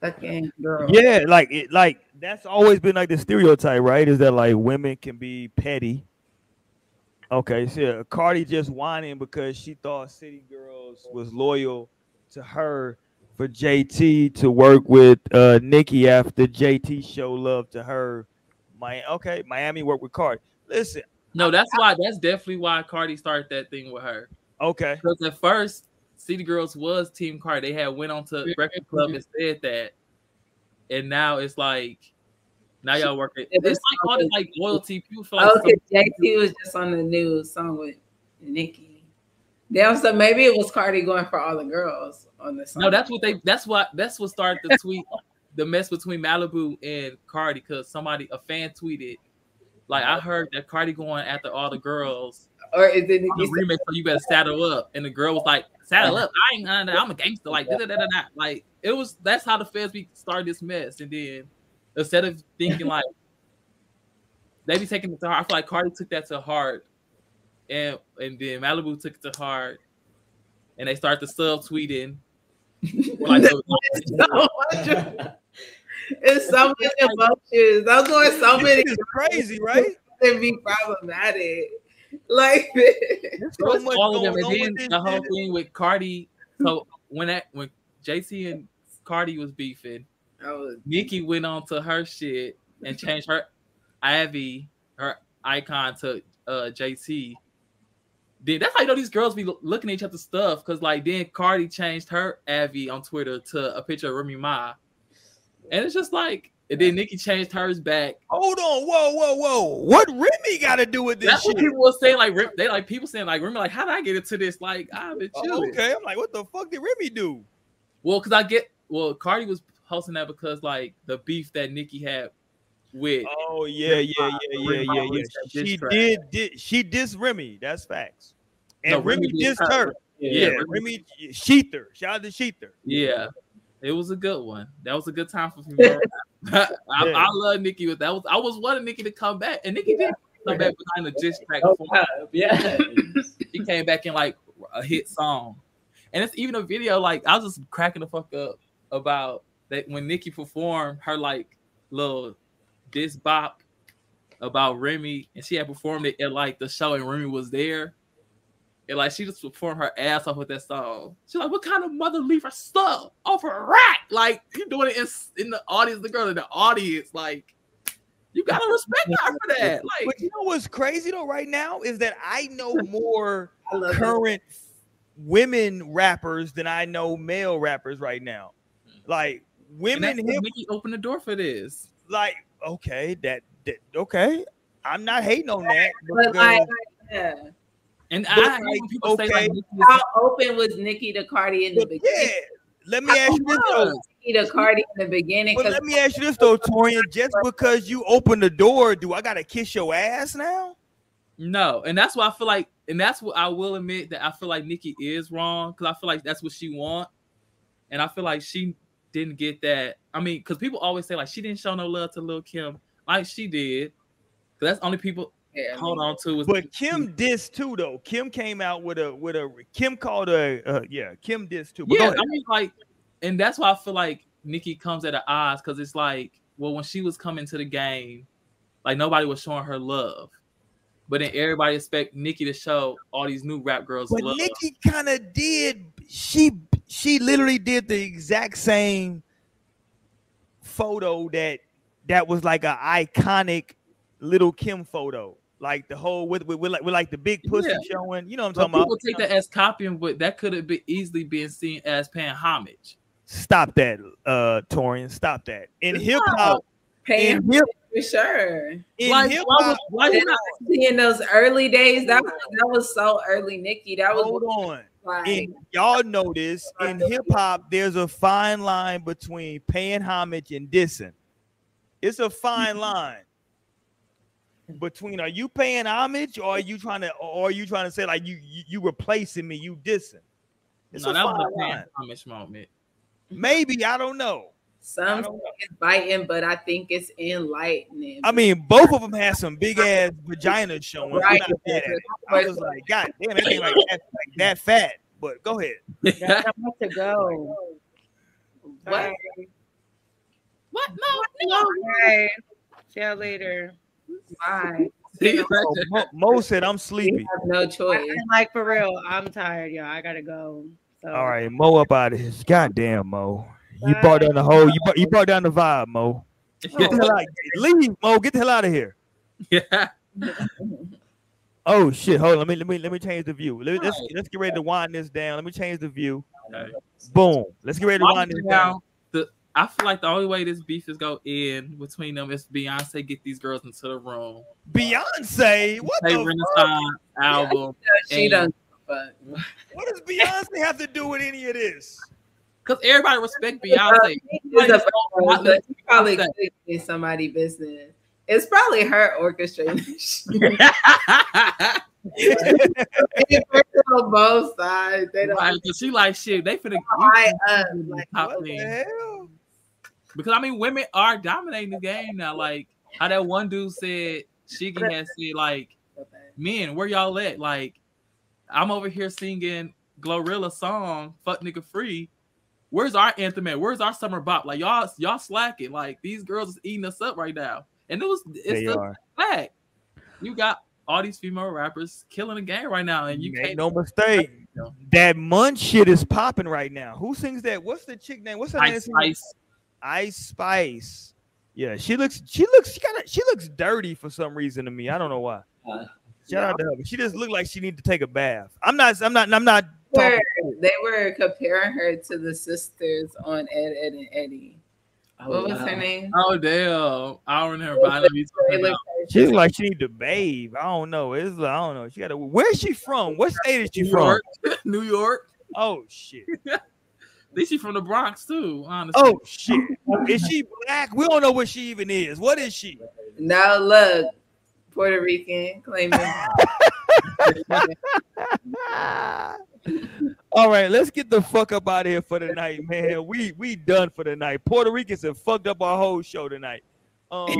fucking girl. Yeah, like it, like that's always been like the stereotype, right? Is that like women can be petty. Okay, so yeah, Cardi just whining because she thought City Girls was loyal to her for JT to work with uh Nicki after JT show love to her. My okay, Miami worked with Cardi. Listen, No, that's why. That's definitely why Cardi started that thing with her. okay, Because at first, City Girls was Team Cardi. They had went on to Breakfast Club and said that, and now it's like, now y'all working. Yeah, It's like all this like loyalty. People feel like Oh, Okay, JT was just on the news song with Nicki. Damn, so maybe it was Cardi going for all the girls on the song. no, that's what they. That's what. That's what started the tweet, the mess between Malibu and Cardi. Because somebody, a fan, tweeted, like I heard that Cardi going after all the girls or is it the remix, so you better saddle up. And the girl was like, saddle up. I ain't. I'm a gangster. Like da da da da. da. Like it was. That's how the feds be started this mess. And then instead of thinking like they be taking it to heart, I feel like Cardi took that to heart, and and then Malibu took it to heart, and they start to sub tweeting. Like, so much, it's so much emotions. I'm going so many is crazy, right? to be problematic. Like So It's much all of them. And then the whole thing with Cardi. So when that when JC and Cardi was beefing, was Nicki went on to her shit and changed her Avi, her icon to uh JT. Then that's how you know these girls be lo- looking at each other's stuff. Cause like then Cardi changed her Avi on Twitter to a picture of Remy Ma. And it's just like, and then Nicki changed hers back. Hold on, whoa, whoa, whoa! What Remy got to do with this That's shit? what people were saying. Like they like people saying like Remy, like how did I get into this? Like I've been Oh, okay, I'm like, what the fuck did Remy do? Well, because I get well, Cardi was posting that because like the beef that Nicki had with Oh yeah, yeah, yeah, yeah, yeah, yeah. Diss She did, did she dissed Remy? That's facts. And No, Remy, Remy dissed dissed her. her. Yeah, Yeah, Remy shETHER. Shout out to shETHER. yeah, it was a good one. That was a good time for me. rap. I, Yeah. I love Nicki with that. Was I was wanting Nicki to come back, and Nicki did come back behind the diss track. Oh, before. yeah. She came back in like a hit song, and it's even a video. Like I was just cracking the fuck up about that when Nicki performed her like little diss bop about Remy, and she had performed it at like the show, and Remy was there. And like she just performed her ass off with that song. She's like, "What kind of mother leave her stuff off her rack?" Like you doing it in, in the audience, the girl in the audience. Like you gotta respect her for that. Like But you know what's crazy though, right now is that I know more I love it. current women rappers than I know male rappers right now. Mm-hmm. Like and women that's hip, Nicki opened the door for this. like okay, that, that okay. I'm not hating on that. But because- um, like, yeah. And But, I like, when people say okay. like How open was Nicki to Cardi in the but beginning? yeah, let me ask you this though. Nicki to Cardi in the beginning. But 'cause let me ask you this though, Torian. Just because you open the door, do I gotta kiss your ass now? no, and that's why I feel like, and that's what I will admit that I feel like Nicki is wrong because I feel like that's what she want, and I feel like she didn't get that. I mean, because people always say like she didn't show no love to Lil Kim, like she did. 'Cause that's only people Yeah, hold on to was But Kim dissed too, though. Kim came out with a with a Kim called a uh, yeah, Kim dissed too. But yeah. I mean, like, and that's why I feel like Nicki comes at the odds because it's like, well, when she was coming to the game, like nobody was showing her love, but then everybody expect Nicki to show all these new rap girls But love. Nicki kind of did. She she literally did the exact same photo that that was like a iconic Lil Kim photo. Like the whole with with, with like with like the big pussy Yeah. showing. You know what I'm talking people about? People take that as copying, but that could have been easily been seen as paying homage. Stop that, uh, Torian. Stop that. In hip hop, paying in hip for sure. in Like, hip why, was, hop. why you not? In those early days, that was that was so early, Nicki. That was Hold on. Like in y'all know this in hip hop there's a fine line between paying homage and dissing. It's a fine line between are you paying homage or are you trying to or are you trying to say like you you, you replacing me you dissing? It's No, a that was a paying line. homage moment. maybe i don't know Some don't it's biting, but I think it's enlightening. I mean, both of them had some big ass vaginas showing. Right. not mad at it. I was like, God damn, it ain't like that, like that fat. But go ahead. Got time to go. what? Bye. What? No, no. Bye. See y'all later. Bye. Oh, Mo, Mo said I'm We sleepy. have no choice. And like for real, I'm tired, y'all. I gotta go. So All right, Mo up out of his. Goddamn, Mo. You brought down the whole. You brought, you brought down the vibe, Mo. Get the hell out. Leave, Mo. Get the hell out of here. yeah. Oh shit! Hold on. Let me let me let me change the view. Let, us let's get ready to wind this down. Let me change the view. Okay. Boom. Let's get ready to wind this down. The I feel like the only way this beef is going go in between them is Beyonce get these girls into the room. Beyonce. What Play the fuck? Renaissance album. She And- doesn't. But What does Beyonce have to do with any of this? Cause everybody respect Beyonce. it's a Not but she probably in somebody business. It's probably her orchestrating. on both sides. They don't Right, she like shit. They finna high up. Like, top the because I mean women are dominating the game now. Like how that one dude said, Shiggy has said like, men, where y'all at? Like, I'm over here singing Glorilla song, "Fuck Nigga Free." Where's our anthem at? Where's our summer bop? Like y'all, y'all slacking. Like these girls is eating us up right now, and it was it's They the are. fact. You got all these female rappers killing the game right now, and you Make can't. no mistake. That Munch shit is popping right now. Who sings that? What's the chick name? What's her name? Ice Spice. Ice Spice. Yeah, she looks. She looks. She kind of. She looks dirty for some reason to me. I don't know why. Uh, Shout out to her. She just looked like she need to take a bath. I'm not. I'm not. I'm not. Talking, they were comparing her to the sisters on Ed, Edd, and Eddy. Oh, what was wow. her name? Oh damn! I don't remember. but I know you talking Taylor about. she look like she need to bathe. I don't know. It's. I don't know. She got to. Where's she from? What state is she New from? York. New York. Oh shit. At least she's from the Bronx too. Honestly. Oh shit. Is she black? We don't know what she even is. What is she? Now look, Puerto Rican claiming. All right, let's get the fuck up out of here for the night, man. We we done for the night. Puerto Ricans have fucked up our whole show tonight. Um,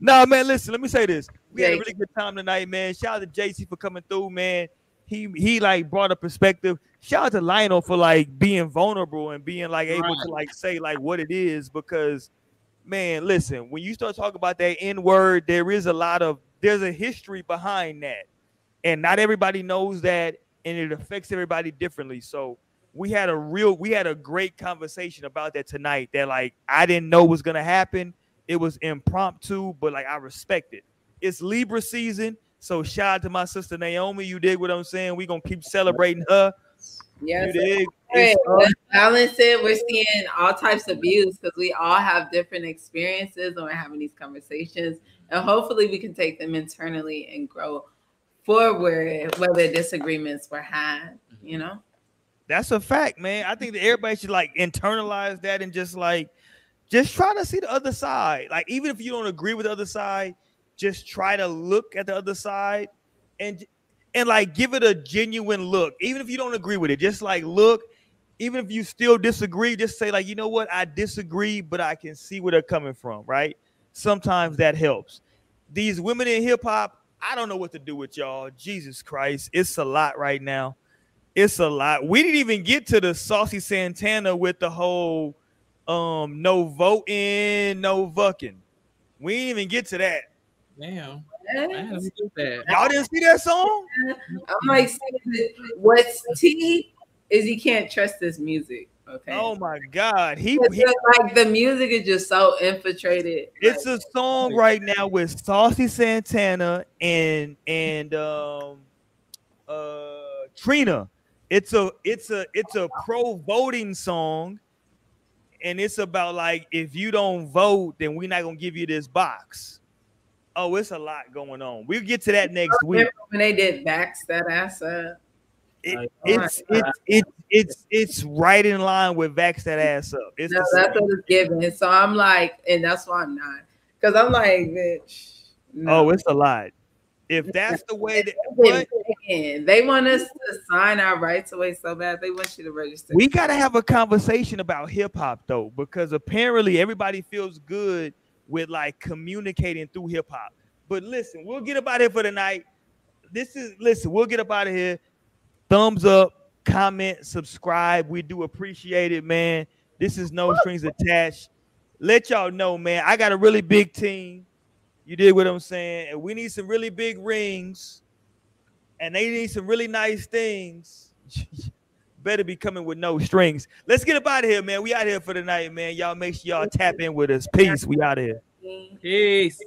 no, man, listen, let me say this. We had a really good time tonight, man. Shout out to JC for coming through, man. He he like brought a perspective. Shout out to Lionel for like being vulnerable and being like able to like say like what it is because man, listen, when you start talking about that N word, there is a lot of there's a history behind that. And not everybody knows that, and it affects everybody differently. So we had a real, we had a great conversation about that tonight. That like I didn't know was gonna happen. It was impromptu, but like I respect it. It's Libra season, so shout out to my sister Naomi. You dig what I'm saying? We gonna keep celebrating her. yes, You dig? Hey, It's uh, what Alan said we're seeing all types of views because we all have different experiences and we're having these conversations. And hopefully we can take them internally and grow forward whether disagreements were had, you mm-hmm. know? That's a fact, man. I think that everybody should like internalize that and just like just try to see the other side. Like even if you don't agree with the other side, just try to look at the other side and and like give it a genuine look. Even if you don't agree with it, just like look. Even if you still disagree, just say like, you know what, I disagree, but I can see where they're coming from, right? Sometimes that helps. These women in hip hop, I don't know what to do with y'all. Jesus Christ, it's a lot right now. It's a lot. We didn't even get to the saucy Santana with the whole um no voting, no fucking. We didn't even get to that. Damn. I didn't that. Y'all didn't see that song? I'm like, what's T is he can't trust this music. Okay. Oh my god. He, he like the music is just so infiltrated. it's a song right now with Saucy Santana and and um uh Trina. It's a it's a it's a pro voting song, and it's about like if you don't vote, then we're not gonna give you this box. Oh, it's a lot going on. We'll get to that next week. When they did backs that ass up? It, Like, it's it's it's it's it's right in line with Vax that ass up. It's No, that's what it's given. So I'm like, and that's why I'm not. Because I'm like, bitch. Oh, it's a lot. If that's the way that They, what? they want us to sign our rights away so bad. They want you to register. we gotta have a conversation about hip hop though, because apparently everybody feels good with like communicating through hip hop. But listen, we'll get up out of here for the night. This is listen, we'll get up out of here. Thumbs up, comment, subscribe. We do appreciate it, man. This is no strings attached. Let y'all know, man. I got a really big team. You did what I'm saying, and we need some really big rings, and they need some really nice things. Better be coming with no strings. Let's get up out of here, man. We out here for the night, man. Y'all make sure y'all tap in with us. Peace. We out of here. Peace.